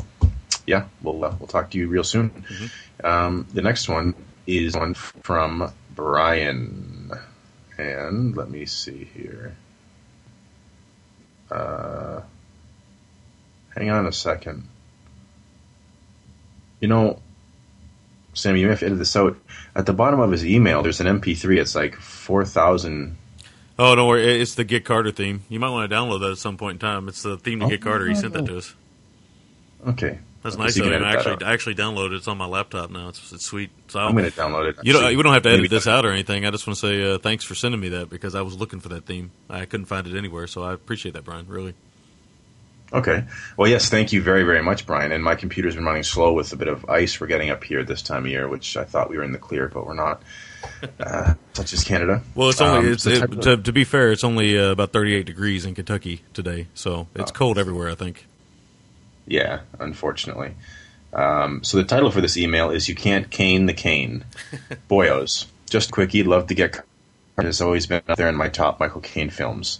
yeah, we'll uh, we'll talk to you real soon. Um, the next one is one from Brian, and let me see here. Uh, hang on a second. You know, Sam, you may have to edit this out. At the bottom of his email, there's an MP3. It's like four thousand. Oh, don't worry. It's the Get Carter theme. You might want to download that at some point in time. It's the theme to Get Carter. He sent that to us. Okay, That's nice of him. I actually, I actually downloaded it. It's on my laptop now. It's, it's sweet. So I'm going to download it. You don't. You don't have to edit this out or anything. I just want to say uh, thanks for sending me that because I was looking for that theme. I couldn't find it anywhere, so I appreciate that, Brian. Really. Okay. Well, yes, thank you very, very much, Brian. And my computer's been running slow with a bit of ice we're getting up here this time of year, which I thought we were in the clear, but we're not. Uh, such as Canada. Well, it's only Um, it's it, of- to, to be fair, it's only uh, about 38 degrees in Kentucky today, so it's cold everywhere. I think. Yeah, unfortunately. Um, so the title for this email is "You Can't Cane the Cane." (laughs) Boyos, just quickie. Love to get. Has always been up there in my top Michael Caine films.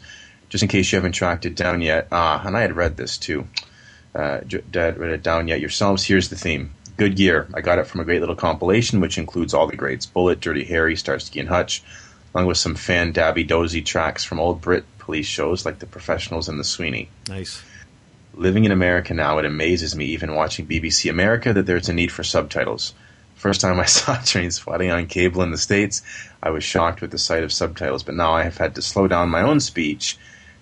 Just in case you haven't tracked it down yet, ah, and I had read this too. Uh, read it down yet yourselves. Here's the theme. Good gear. I got it from a great little compilation, which includes all the greats: Bullitt, Dirty Harry, Starsky and Hutch, along with some fan dabby dozy tracks from old Brit police shows like The Professionals and The Sweeney. Nice. Living in America now, it amazes me, even watching BBC America, that there's a need for subtitles. First time I (laughs) saw Trainspotting on cable in the States, I was shocked with the sight of subtitles, but now I have had to slow down my own speech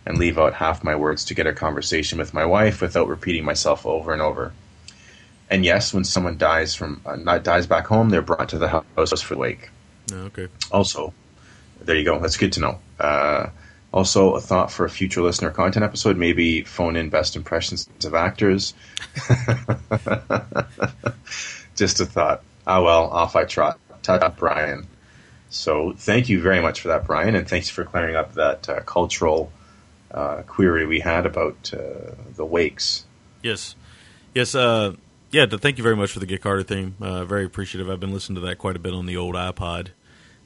and leave out half my words to get a conversation with my wife without repeating myself over and over. And yes, when someone dies from uh, not dies back home, they're brought to the house for the wake. Oh, okay. Also, there you go. That's good to know. Uh, also, a thought for a future listener content episode: maybe phone in best impressions of actors. (laughs) Just a thought. Ah, well, off I trot. Ta Brian. So, thank you very much for that, Brian, and thanks for clearing up that uh, cultural uh, query we had about uh, the wakes. Yes, yes. Yeah. th- Thank you very much for the Get Carter theme. Uh, very appreciative. I've been listening to that quite a bit on the old iPod,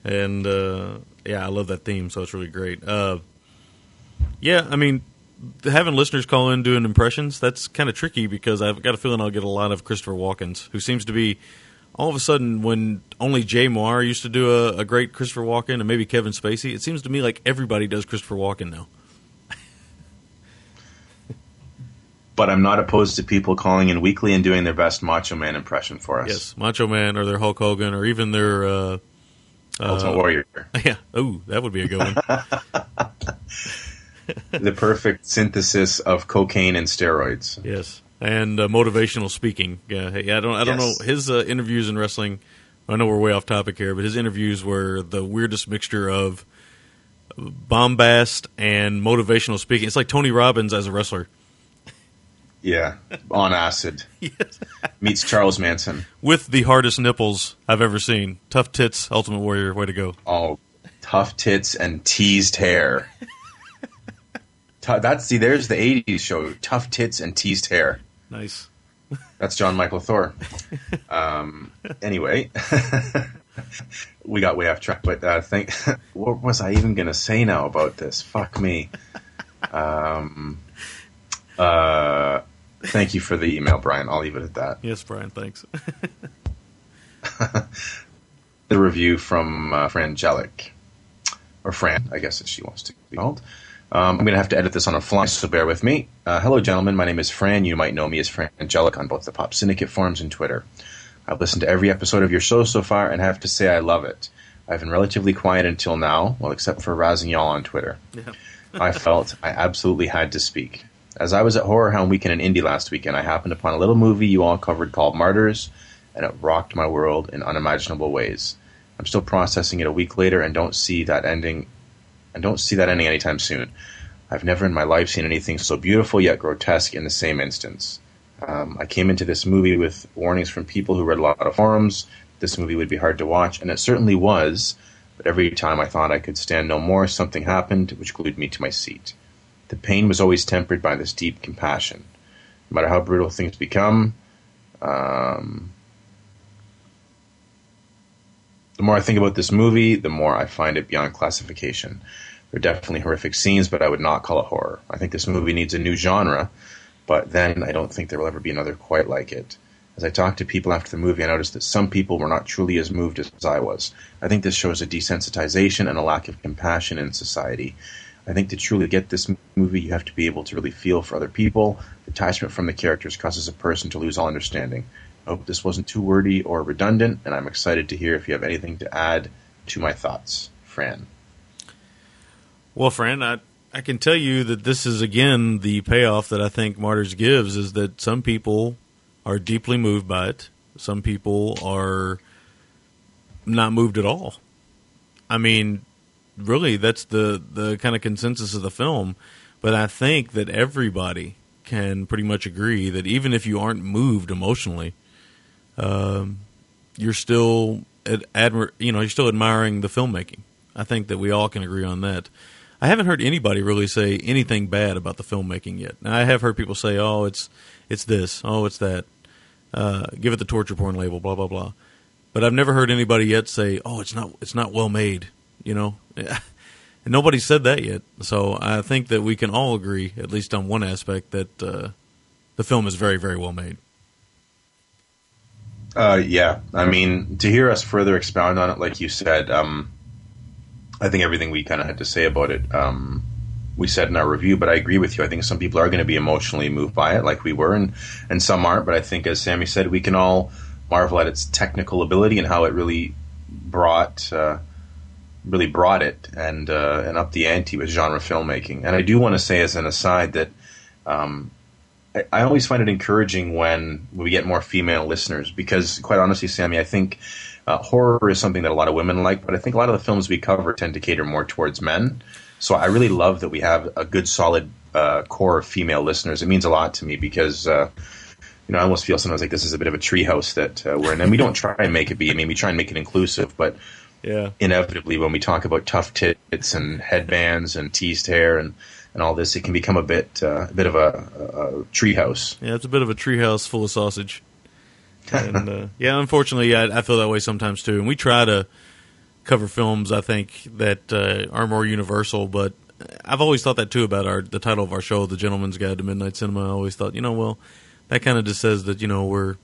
and uh, yeah, I love that theme. So it's really great. Uh, yeah, I mean, having listeners call in doing impressions that's kind of tricky because I've got a feeling I'll get a lot of Christopher Walken's, who seems to be all of a sudden when only Jay Mohr used to do a, a great Christopher Walken and maybe Kevin Spacey. It seems to me like everybody does Christopher Walken now. But I'm not opposed to people calling in weekly and doing their best Macho Man impression for us. Yes, Macho Man or their Hulk Hogan or even their uh, Ultimate uh, Warrior. (laughs) Yeah. Oh, that would be a good one. (laughs) the perfect synthesis of cocaine and steroids. yes, and uh, motivational speaking. Yeah, hey, I don't. I don't Yes. know his uh, interviews in wrestling. I know we're way off topic here, but his interviews were the weirdest mixture of bombast and motivational speaking. It's like Tony Robbins as a wrestler. Yeah, on acid. (laughs) Meets Charles Manson. with the hardest nipples I've ever seen. Tough tits, Ultimate Warrior. Way to go. Oh, tough tits and teased hair. (laughs) Tu- That's see. There's the '80s show. Tough tits and teased hair. Nice. That's Jon Mikl Thor. (laughs) Um, anyway, we got way off track. But uh, think, what was I even going to say now about this? Fuck me. Um, uh, thank you for the email, Brian. I'll leave it at that. Yes, Brian. Thanks. (laughs) (laughs) the review from uh, Frangelic, or Fran, I guess as she wants to be called. Um, I'm going to have to edit this on a fly, so bear with me. Uh, hello, gentlemen. My name is Fran. You might know me as Frangelic on both the Pop Syndicate forums and Twitter. I've listened to every episode of your show so far and have to say I love it. I've been relatively quiet until now, well, except for razzing y'all on Twitter. I felt I absolutely had to speak. As I was at HorrorHound Weekend in Indy last weekend, I happened upon a little movie you all covered called Martyrs, and it rocked my world in unimaginable ways. I'm still processing it a week later and don't see that ending and don't see that ending anytime soon. I've never in my life seen anything so beautiful yet grotesque in the same instance. Um, I came into this movie with warnings from people who read a lot of forums. This movie would be hard to watch, and it certainly was. But every time I thought I could stand no more, something happened which glued me to my seat. The pain was always tempered by this deep compassion. No matter how brutal things become, um, the more I think about this movie, the more I find it beyond classification. There are definitely horrific scenes, but I would not call it horror. I think this movie needs a new genre, but then I don't think there will ever be another quite like it. As I talked to people after the movie, I noticed that some people were not truly as moved as I was. I think this shows a desensitization and a lack of compassion in society. I think to truly get this movie, you have to be able to really feel for other people. Detachment from the characters causes a person to lose all understanding. I hope this wasn't too wordy or redundant, and I'm excited to hear if you have anything to add to my thoughts. Fran. Well, Fran, I I can tell you that this is again the payoff that I think Martyrs gives is that some people are deeply moved by it. Some people are not moved at all. I mean, really, that's the the kind of consensus of the film. But I think that everybody can pretty much agree that even if you aren't moved emotionally, um, you're still ad- admir- you know you're still admiring the filmmaking. I think that we all can agree on that. I haven't heard anybody really say anything bad about the filmmaking yet. Now, I have heard people say, "Oh, it's it's this. Oh, it's that. Uh, give it the torture porn label." Blah blah blah. But I've never heard anybody yet say, "Oh, it's not it's not well made." You know, (laughs) and nobody said that yet. So I think that we can all agree, at least on one aspect, that uh, the film is very very well made. Uh, yeah, I mean, to hear us further expound on it, like you said, um, I think everything we kind of had to say about it, um, we said in our review. But I agree with you. I think some people are going to be emotionally moved by it, like we were, and and some aren't. But I think, as Sammy said, we can all marvel at its technical ability and how it really brought. Uh, really brought it and uh, and up the ante with genre filmmaking. And I do want to say, as an aside, that um, I, I always find it encouraging when we get more female listeners because, quite honestly, Sammy, I think uh, horror is something that a lot of women like, but I think a lot of the films we cover tend to cater more towards men. So I really love that we have a good, solid uh, core of female listeners. It means a lot to me because. Uh, you know, I almost feel sometimes like this is a bit of a treehouse that uh, we're in, and we don't try and make it be. I mean, we try and make it inclusive, but Yeah. inevitably when we talk about tough tits and headbands and teased hair and, and all this, it can become a bit uh, a bit of a, a, treehouse. Yeah, it's a bit of a treehouse full of sausage. And uh, (laughs) yeah, unfortunately, yeah, I, I feel that way sometimes too. And we try to cover films, I think, that uh, are more universal. But I've always thought that too about our the title of our show, "The Gentleman's Guide to Midnight Cinema." I always thought, you know, well, that kind of just says that you know we're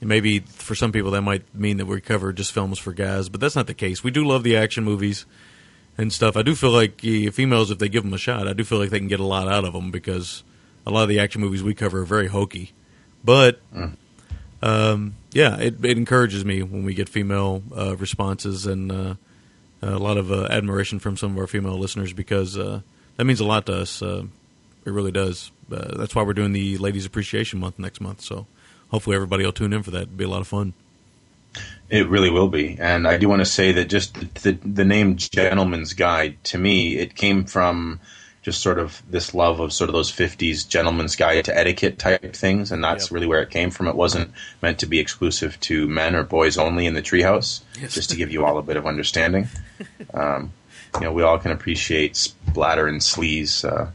maybe for some people that might mean that we cover just films for guys, but that's not the case. We do love the action movies and stuff. I do feel like females, if they give them a shot, I do feel like they can get a lot out of them because a lot of the action movies we cover are very hokey. But um, yeah, it, it encourages me when we get female uh, responses and uh, a lot of uh, admiration from some of our female listeners because uh, that means a lot to us. Uh, it really does. Uh, that's why we're doing the Ladies Appreciation Month next month. So hopefully everybody will tune in for that. It'll be a lot of fun. It really will be, and I do want to say that just the the name "Gentleman's Guide" to me, it came from just sort of this love of sort of those '50s gentleman's guide to etiquette type things, and that's really where it came from. It wasn't meant to be exclusive to men or boys only in the treehouse. Yes. Just to give you all a bit of understanding, (laughs) um, you know, we all can appreciate splatter and sleaze, uh,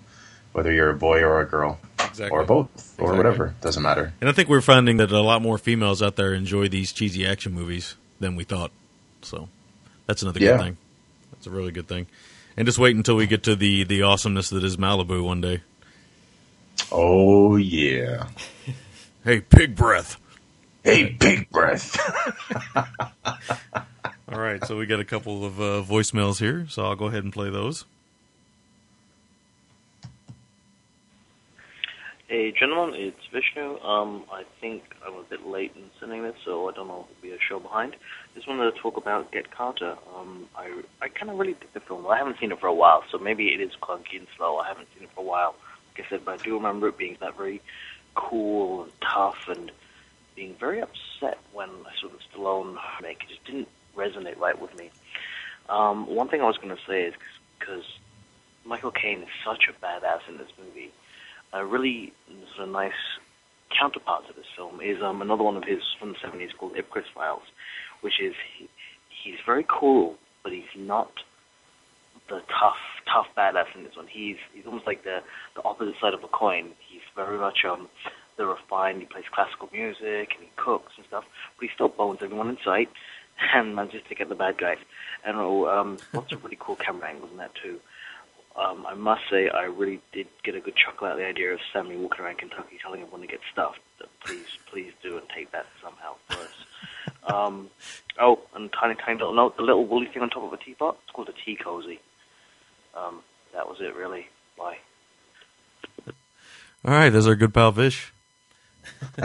whether you're a boy or a girl, Exactly. or both, or Exactly. whatever. Doesn't matter. And I think we're finding that a lot more females out there enjoy these cheesy action movies than we thought. So that's another Yeah. good thing. That's a really good thing. And just wait until we get to the the awesomeness that is Malibu one day. Oh yeah. (laughs) Hey, pig breath. Hey, pig breath. (laughs) All right, so we got a couple of uh, voicemails here, so I'll go ahead and play those. Hey, gentlemen, it's Vishnu. Um, I think I'm a bit late in sending this, so I don't know if it'll be a show behind. Just wanted to talk about Get Carter. Um, I, I kind of really dig the film. I haven't seen it for a while, so maybe it is clunky and slow. I haven't seen it for a while, like I said, but I do remember it being that very cool and tough and being very upset when I saw the Stallone make. It just didn't resonate right with me. Um, one thing I was going to say is because Michael Caine is such a badass in this movie. A really sort of nice counterpart to this film is um, another one of his from the 70s called Ipcress Files, which is he, he's very cool, but he's not the tough, tough badass in this one. He's he's almost like the the opposite side of a coin. He's very much um the refined. He plays classical music and he cooks and stuff, but he still bones everyone in sight (laughs) and manages to get the bad guys. And oh, um, lots of really cool camera angles in that too. Um, I must say, I really did get a good chuckle out of the idea of Sammy walking around Kentucky telling everyone to get stuffed. Please, please do and take that somehow for us. (laughs) Um, oh, and tiny, tiny little note: the little woolly thing on top of a teapot. It's called a tea cozy. Um, that was it, really. Bye. All right, there's our good pal Vish. (laughs)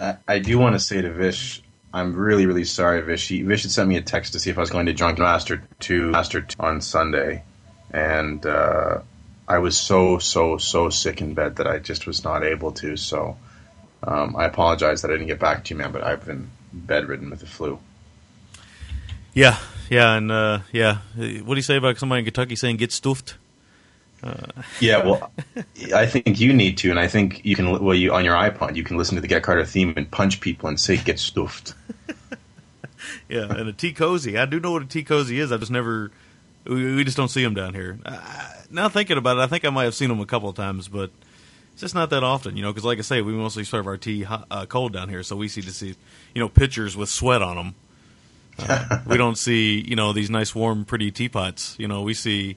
I, I do want to say to Vish, I'm really, really sorry, Vish. He, Vish had sent me a text to see if I was going to Drunken Master 2 Master 2 on Sunday. And uh, I was so, so, so sick in bed that I just was not able to. So um, I apologize that I didn't get back to you, man, but I've been bedridden with the flu. Yeah, yeah, and uh, yeah. What do you say about somebody in Kentucky saying "get stuffed"? Yeah, well, (laughs) I think you need to, and I think you can. Well, you on your iPod, you can listen to the Get Carter theme and punch people and say "Get stuffed." (laughs) Yeah, and a tea cozy. I do know what a tea cozy is. I just never. We, we just don't see them down here. Uh, now thinking about it, I think I might have seen them a couple of times, but it's just not that often, you know. Because like I say, we mostly serve our tea hot, uh, cold down here, so we see to see, you know, pitchers with sweat on them. Uh, (laughs) we don't see, you know, these nice warm, pretty teapots. You know, we see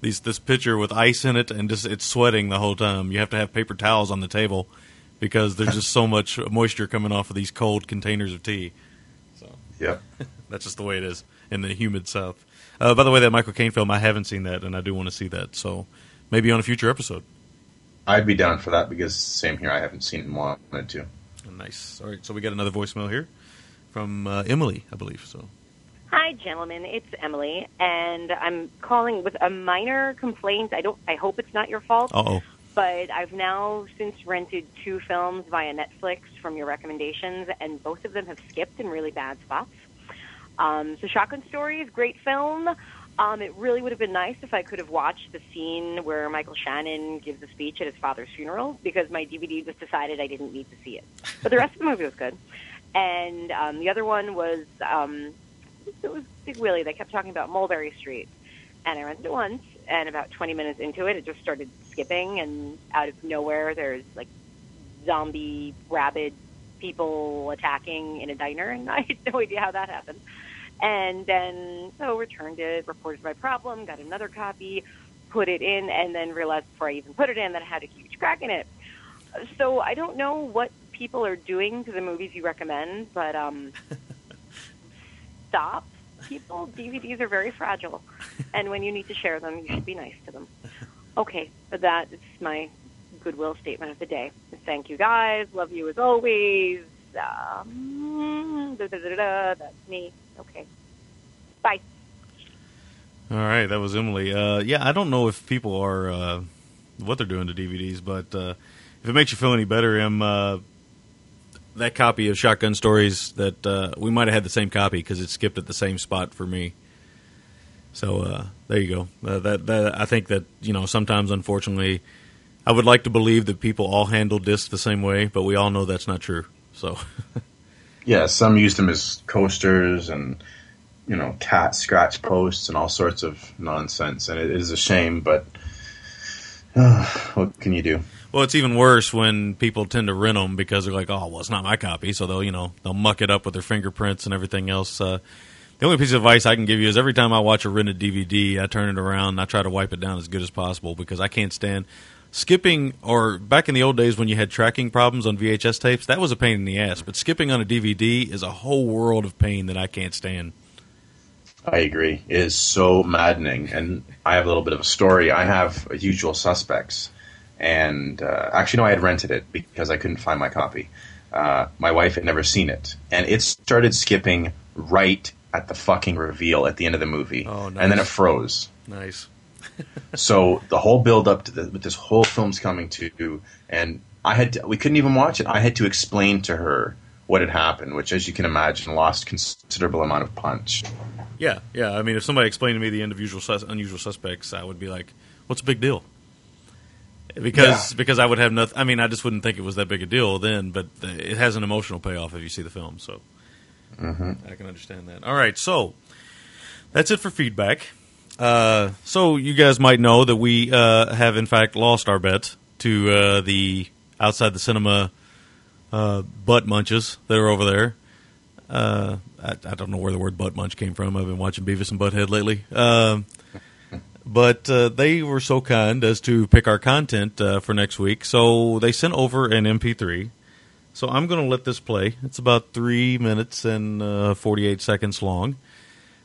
these this pitcher with ice in it and just it's sweating the whole time. You have to have paper towels on the table because there's just (laughs) so much moisture coming off of these cold containers of tea. So yeah, (laughs) that's just the way it is in the humid South. Uh, by the way, that Michael Caine film, I haven't seen that, and I do want to see that. So maybe on a future episode. I'd be down for that because same here. I haven't seen it and wanted to. Nice. All right, so we got another voicemail here from uh, Emily, I believe. So Hi, gentlemen. It's Emily, and I'm calling with a minor complaint. I don't. I hope it's not your fault. uh oh. But I've now since rented two films via Netflix from your recommendations, and both of them have skipped in really bad spots. Um, so, Shotgun Stories, great film. Um, it really would have been nice if I could have watched the scene where Michael Shannon gives a speech at his father's funeral because my DVD just decided I didn't need to see it. But the rest of the movie was good. And um, the other one was um, it was Big Willie. They kept talking about Mulberry Street, and I rented it once. And about 20 minutes into it, it just started skipping, and out of nowhere, there's like zombie rabid people attacking in a diner, and (laughs) I had no idea how that happened. And then so returned it, reported my problem, got another copy, put it in, and then realized before I even put it in that it had a huge crack in it. So I don't know what people are doing to the movies you recommend, but um, (laughs) stop. People, DVDs are very fragile, and when you need to share them, you should be nice to them. Okay, that is my goodwill statement of the day. Thank you, guys. Love you as always. Um, da, da, da, da, that's me. Okay. Bye. All right, that was Emily. Uh, yeah, I don't know if people are uh, what they're doing to DVDs, but uh, if it makes you feel any better, Em, uh, that copy of Shotgun Stories that uh, we might have had the same copy because it skipped at the same spot for me. So uh, there you go. That that I think that you know sometimes, unfortunately, I would like to believe that people all handle discs the same way, but we all know that's not true. So (laughs) Yeah, some used them as coasters and you know cat scratch posts and all sorts of nonsense, and it is a shame. But uh, (sighs) what can you do? Well, it's even worse when people tend to rent them because they're like, "Oh, well, it's not my copy," so they'll you know they'll muck it up with their fingerprints and everything else. Uh, the only piece of advice I can give you is every time I watch a rented DVD, I turn it around and I try to wipe it down as good as possible because I can't stand skipping. Or back in the old days when you had tracking problems on VHS tapes, that was a pain in the ass. But skipping on a DVD is a whole world of pain that I can't stand. I agree. It is so maddening, and I have a little bit of a story. I have a Usual Suspects, and uh, actually, no, I had rented it because I couldn't find my copy. Uh, my wife had never seen it, and it started skipping right at the fucking reveal at the end of the movie, Oh, nice. and then it froze. Nice. So the whole build up to the, what this whole film's coming to, and I had to, we couldn't even watch it. I had to explain to her what had happened, which, as you can imagine, lost considerable amount of punch. Yeah, yeah. I mean, if somebody explained to me the end of Usual Sus- Unusual Suspects, I would be like, "What's a big deal?" Because because I would have nothing. I mean, I just wouldn't think it was that big a deal then. But uh, it has an emotional payoff if you see the film. So Mhm. I can understand that. All right, so that's it for feedback. Uh, so you guys might know that we uh, have in fact lost our bet to uh, the outside the cinema uh, butt munches that are over there. Uh, I, I don't know where the word butt munch came from. I've been watching Beavis and Butthead lately. Um, but uh, they were so kind as to pick our content for next week. So they sent over an MP3. So I'm going to let this play. It's about three minutes and uh, 48 seconds long.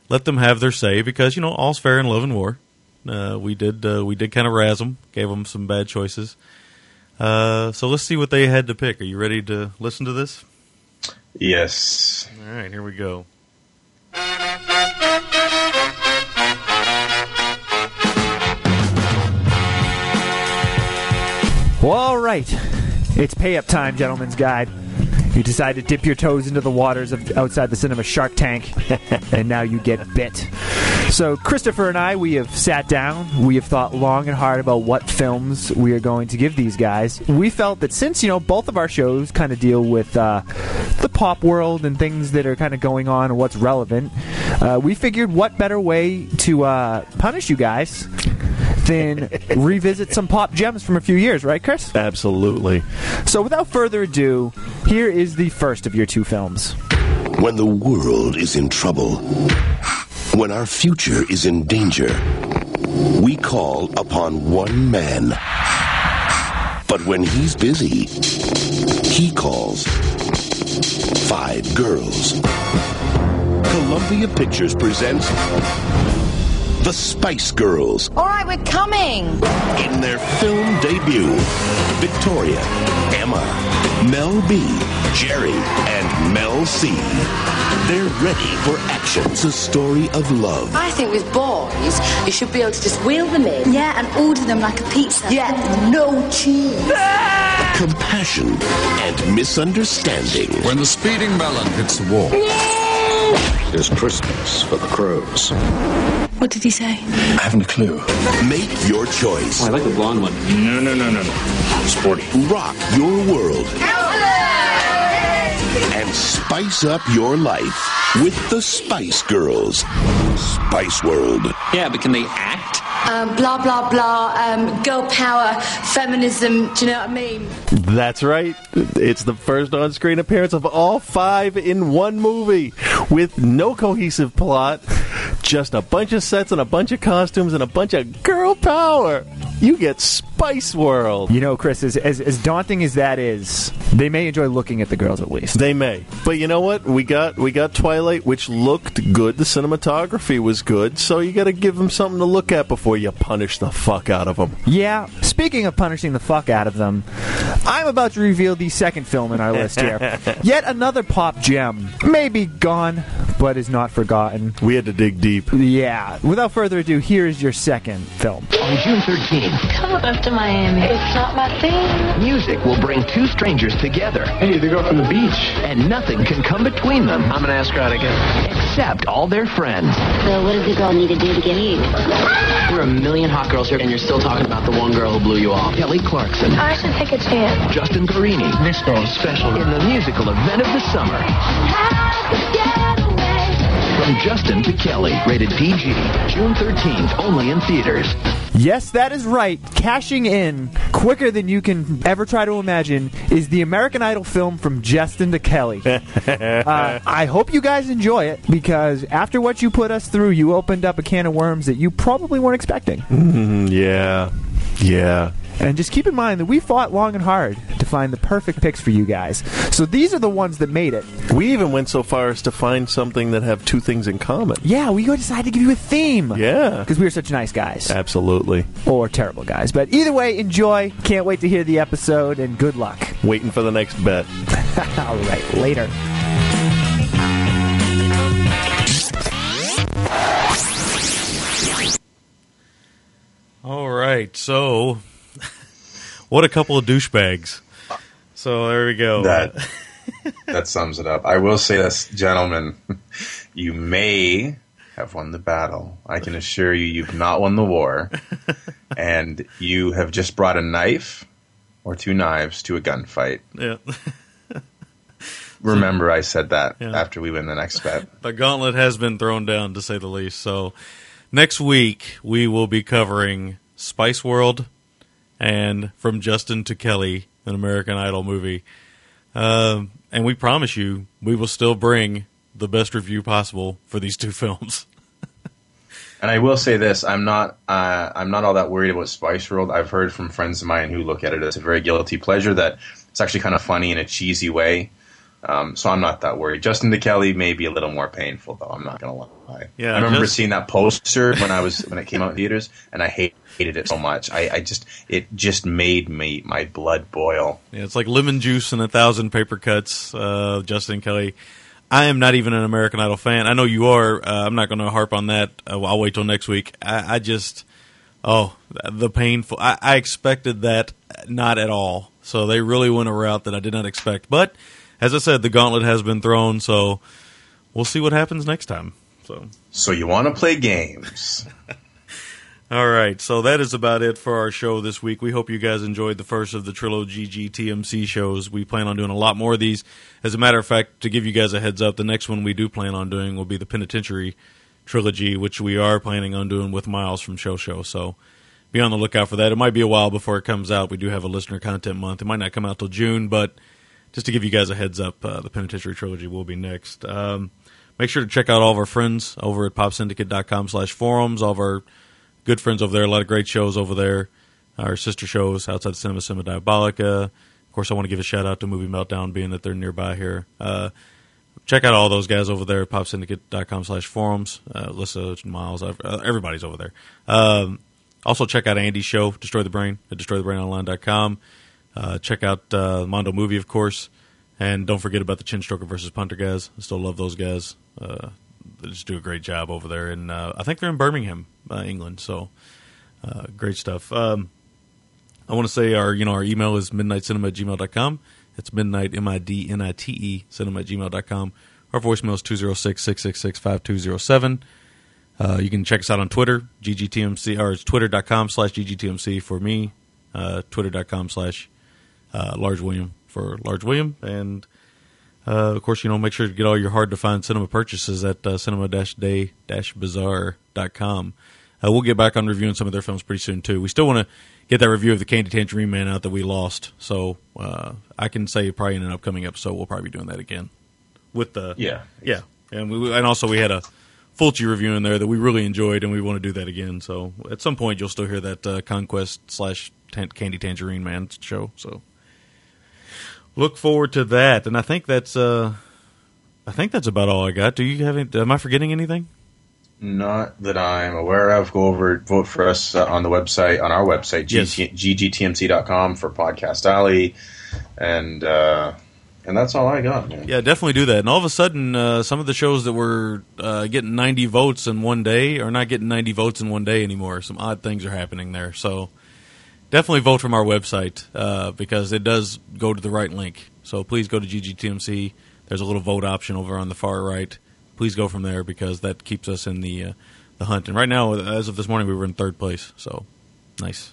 Let them have their say because you know all's fair in love and war. Uh, we did uh, we did kind of razz them, gave them some bad choices. Uh, so let's see what they had to pick. Are you ready to listen to this? Yes. All right, here we go. All right. It's pay up time, gentlemen's guide. You decide to dip your toes into the waters of outside the cinema Shark Tank, (laughs) and now you get bit. So, Christopher and I, we have sat down. We have thought long and hard about what films we are going to give these guys. We felt that since, you know, both of our shows kind of deal with uh, the pop world and things that are kind of going on and what's relevant, uh, we figured what better way to uh, punish you guys than revisit some pop gems from a few years, right, Chris? Absolutely. So, without further ado, here is the first of your two films. When the world is in trouble, when our future is in danger, we call upon one man. But when he's busy, he calls five girls. Columbia Pictures presents The Spice Girls All right, we're coming. in their film debut. Victoria, Emma, Mel B, Geri, and Mel C. They're ready for action. It's a story of love, I think with boys, you should be able to just wheel them in. Yeah, and order them like a pizza. Yeah, no cheese. compassion, and misunderstanding. When the speeding melon hits the wall, it's Christmas for the crows. What did he say? I haven't a clue. Make your choice. Oh, I like the blonde one. No, no, no, no, no. Sporty. Rock your world and spice up your life with the Spice Girls. Spice World. Yeah, but can they act? Um, blah, blah, blah. Um, girl power, feminism. Do you know what I mean? That's right. It's the first on screen appearance of all five in one movie with no cohesive plot, just a bunch of sets and a bunch of costumes and a bunch of girl power. You get Spice World. You know, Chris, as, as, as daunting as that is, they may enjoy looking at the girls at least. They may. But you know what? We got we got Twilight which looked good. The cinematography was good. So you got to give them something to look at before you punish the fuck out of them. Yeah, speaking of punishing the fuck out of them, I'm about to reveal the second film in our list here. (laughs) Yet another pop gem. Maybe gone, but is not forgotten. We had to dig deep. Yeah. Without further ado, here is your second film. On June 13th, Come up to Miami. It's not my thing. music will bring two strangers together. Hey, they go from the beach. And nothing can come between them. I'm gonna ask her out again. Except all their friends. So what does the girl need to do to get you? There are a million hot girls here, and you're still talking about the one girl who blew you off. Kelly Clarkson. I should take a chance. Justin Guarini. This girl is special. In the musical event of the summer. From Justin to Kelly. Rated PG. June 13th. Only in theaters. Yes, that is right. Cashing in quicker than you can ever try to imagine is the American Idol film from Justin to Kelly. (laughs) uh, I hope you guys enjoy it because after what you put us through, you opened up a can of worms that you probably weren't expecting. Mm, yeah. Yeah. And just keep in mind that we fought long and hard to find the perfect picks for you guys. So these are the ones that made it. We even went so far as to find something that have two things in common. Yeah, we decided to give you a theme. Yeah. Because we are such nice guys. Absolutely. Or terrible guys. But either way, enjoy. Can't wait to hear the episode, and good luck. Waiting for the next bet. (laughs) All right, later. All right, so what a couple of douchebags. So there we go. That that sums it up. I will say this, gentlemen, (laughs) you may have won the battle. I can assure you, you've not won the war, (laughs) and you have just brought a knife or two knives to a gunfight. Yeah. (laughs) Remember, I said that Yeah. after we win the next bet. the gauntlet has been thrown down to say the least. So next week we will be covering Spice World and From Justin to Kelly, an American Idol movie. Um, and we promise you, we will still bring the best review possible for these two (laughs) films. And I will say this: I'm not, uh, I'm not all that worried about Spice World. I've heard from friends of mine who look at it as a very guilty pleasure that it's actually kind of funny in a cheesy way. Um, so I'm not that worried. Justin to Kelly may be a little more painful, though. I'm not gonna lie. Yeah, I remember just- seeing that poster when I was when it came out in theaters, and I hate, hated it so much. I, I just it just made me my blood boil. Yeah, it's like lemon juice and a thousand paper cuts. Uh, Justin Kelly. I am not even an American Idol fan. I know you are. Uh, I'm not going to harp on that. Uh, I'll wait till next week. I, I just, oh, the painful. I, I expected that not at all. So they really went a route that I did not expect. But as I said, the gauntlet has been thrown, so we'll see what happens next time. So, so you want to play games? (laughs) All right, so that is about it for our show this week. We hope you guys enjoyed the first of the Trilogy GTMC shows. We plan on doing a lot more of these. As a matter of fact, to give you guys a heads up, the next one we do plan on doing will be the Penitentiary Trilogy, which we are planning on doing with Miles from Show Show. So be on the lookout for that. It might be a while before it comes out. We do have a listener content month. It might not come out till June, but just to give you guys a heads up, uh, the Penitentiary Trilogy will be next. Um, make sure to check out all of our friends over at popsyndicate.com slash forums, all of our good friends over there. A lot of great shows over there. Our sister shows outside the cinema, Cinema Diabolica. Of course, I want to give a shout out to Movie Meltdown, being that they're nearby here. Uh, check out all those guys over there at popsyndicate.com slash forums. Uh, Alyssa, Miles, uh, everybody's over there. Um, also, check out Andy's show, Destroy the Brain, at destroythebrainonline.com. Uh, check out uh, Mondo Movie, of course. And don't forget about the Chin Stroker versus Punter guys. I still love those guys. Uh, they just do a great job over there. And uh, I think they're in Birmingham, uh, England. So uh, great stuff. Um, I want to say our you know our email is midnitecinema at gmail.com. It's midnight, M I D N I T E, cinema at gmail.com. Our voicemail is 206 666 5207. Uh, you can check us out on Twitter, GGTMC, or it's twitter.com slash GGTMC for me, uh, twitter.com slash uh, Large William for Large William. And, uh, of course, you know, make sure to get all your hard to find cinema purchases at uh, cinema day bazaar.com. Uh, we'll get back on reviewing some of their films pretty soon, too. We still want to get that review of the Candy Tangerine Man out that we lost. So uh, I can say probably in an upcoming episode, we'll probably be doing that again. With the. Yeah. Yeah. And, we, and also, we had a Fulci review in there that we really enjoyed, and we want to do that again. So at some point, you'll still hear that uh, Conquest slash Candy Tangerine Man show. So look forward to that. And I think that's uh, I think that's about all I got. Do you have? Any, am I forgetting anything? Not that I'm aware of. Go over, vote for us uh, on the website, on our website, Yes. GT- ggtmc.com for Podcast Alley, and uh, and that's all I got. Man. Yeah, definitely do that. And all of a sudden, uh, some of the shows that were uh, getting 90 votes in one day are not getting 90 votes in one day anymore. Some odd things are happening there. So definitely vote from our website uh, because it does go to the right link. So please go to GGTMC. There's a little vote option over on the far right. Please go from there because that keeps us in the uh, the hunt. And right now, as of this morning, we were in third place. So nice.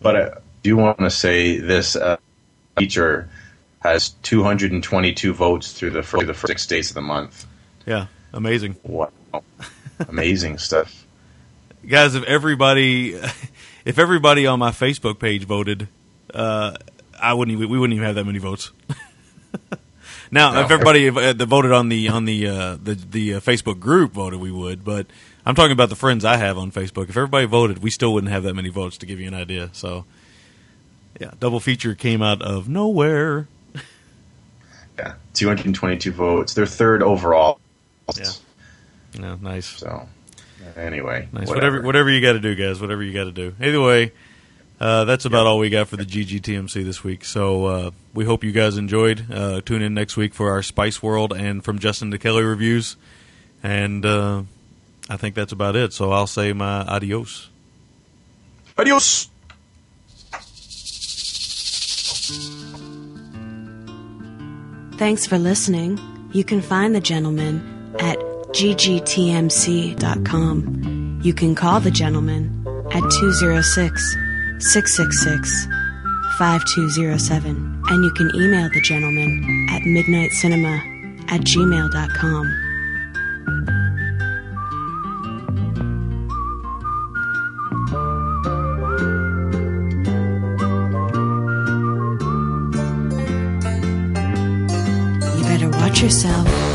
But I do want to say this uh, feature has 222 votes through the first, through the first six days of the month. Yeah, amazing. Wow, amazing (laughs) stuff. guys if everybody if everybody on my facebook page voted uh i wouldn't even, we wouldn't even have that many votes (laughs) now No. if everybody uh, that voted on the on the uh the the uh, facebook group voted we would but i'm talking about the friends i have on facebook if everybody voted we still wouldn't have that many votes to give you an idea so yeah double feature came out of nowhere (laughs) Yeah, 222 votes. They're third overall. Yeah. Yeah, nice. So, anyway, Nice. whatever. Whatever, whatever you got to do, guys. Whatever you got to do. Either way, uh, that's about all we got for the GGTMC this week. So uh, we hope you guys enjoyed. Uh, tune in next week for our Spice World and from Justin to Kelly reviews. And uh, I think that's about it. So I'll say my adios. Adios. Thanks for listening. You can find the gentleman at ggtmc.com. You can call the gentleman at 206 666 5207. And you can email the gentleman at midnitecinema at gmail.com. You better watch yourself.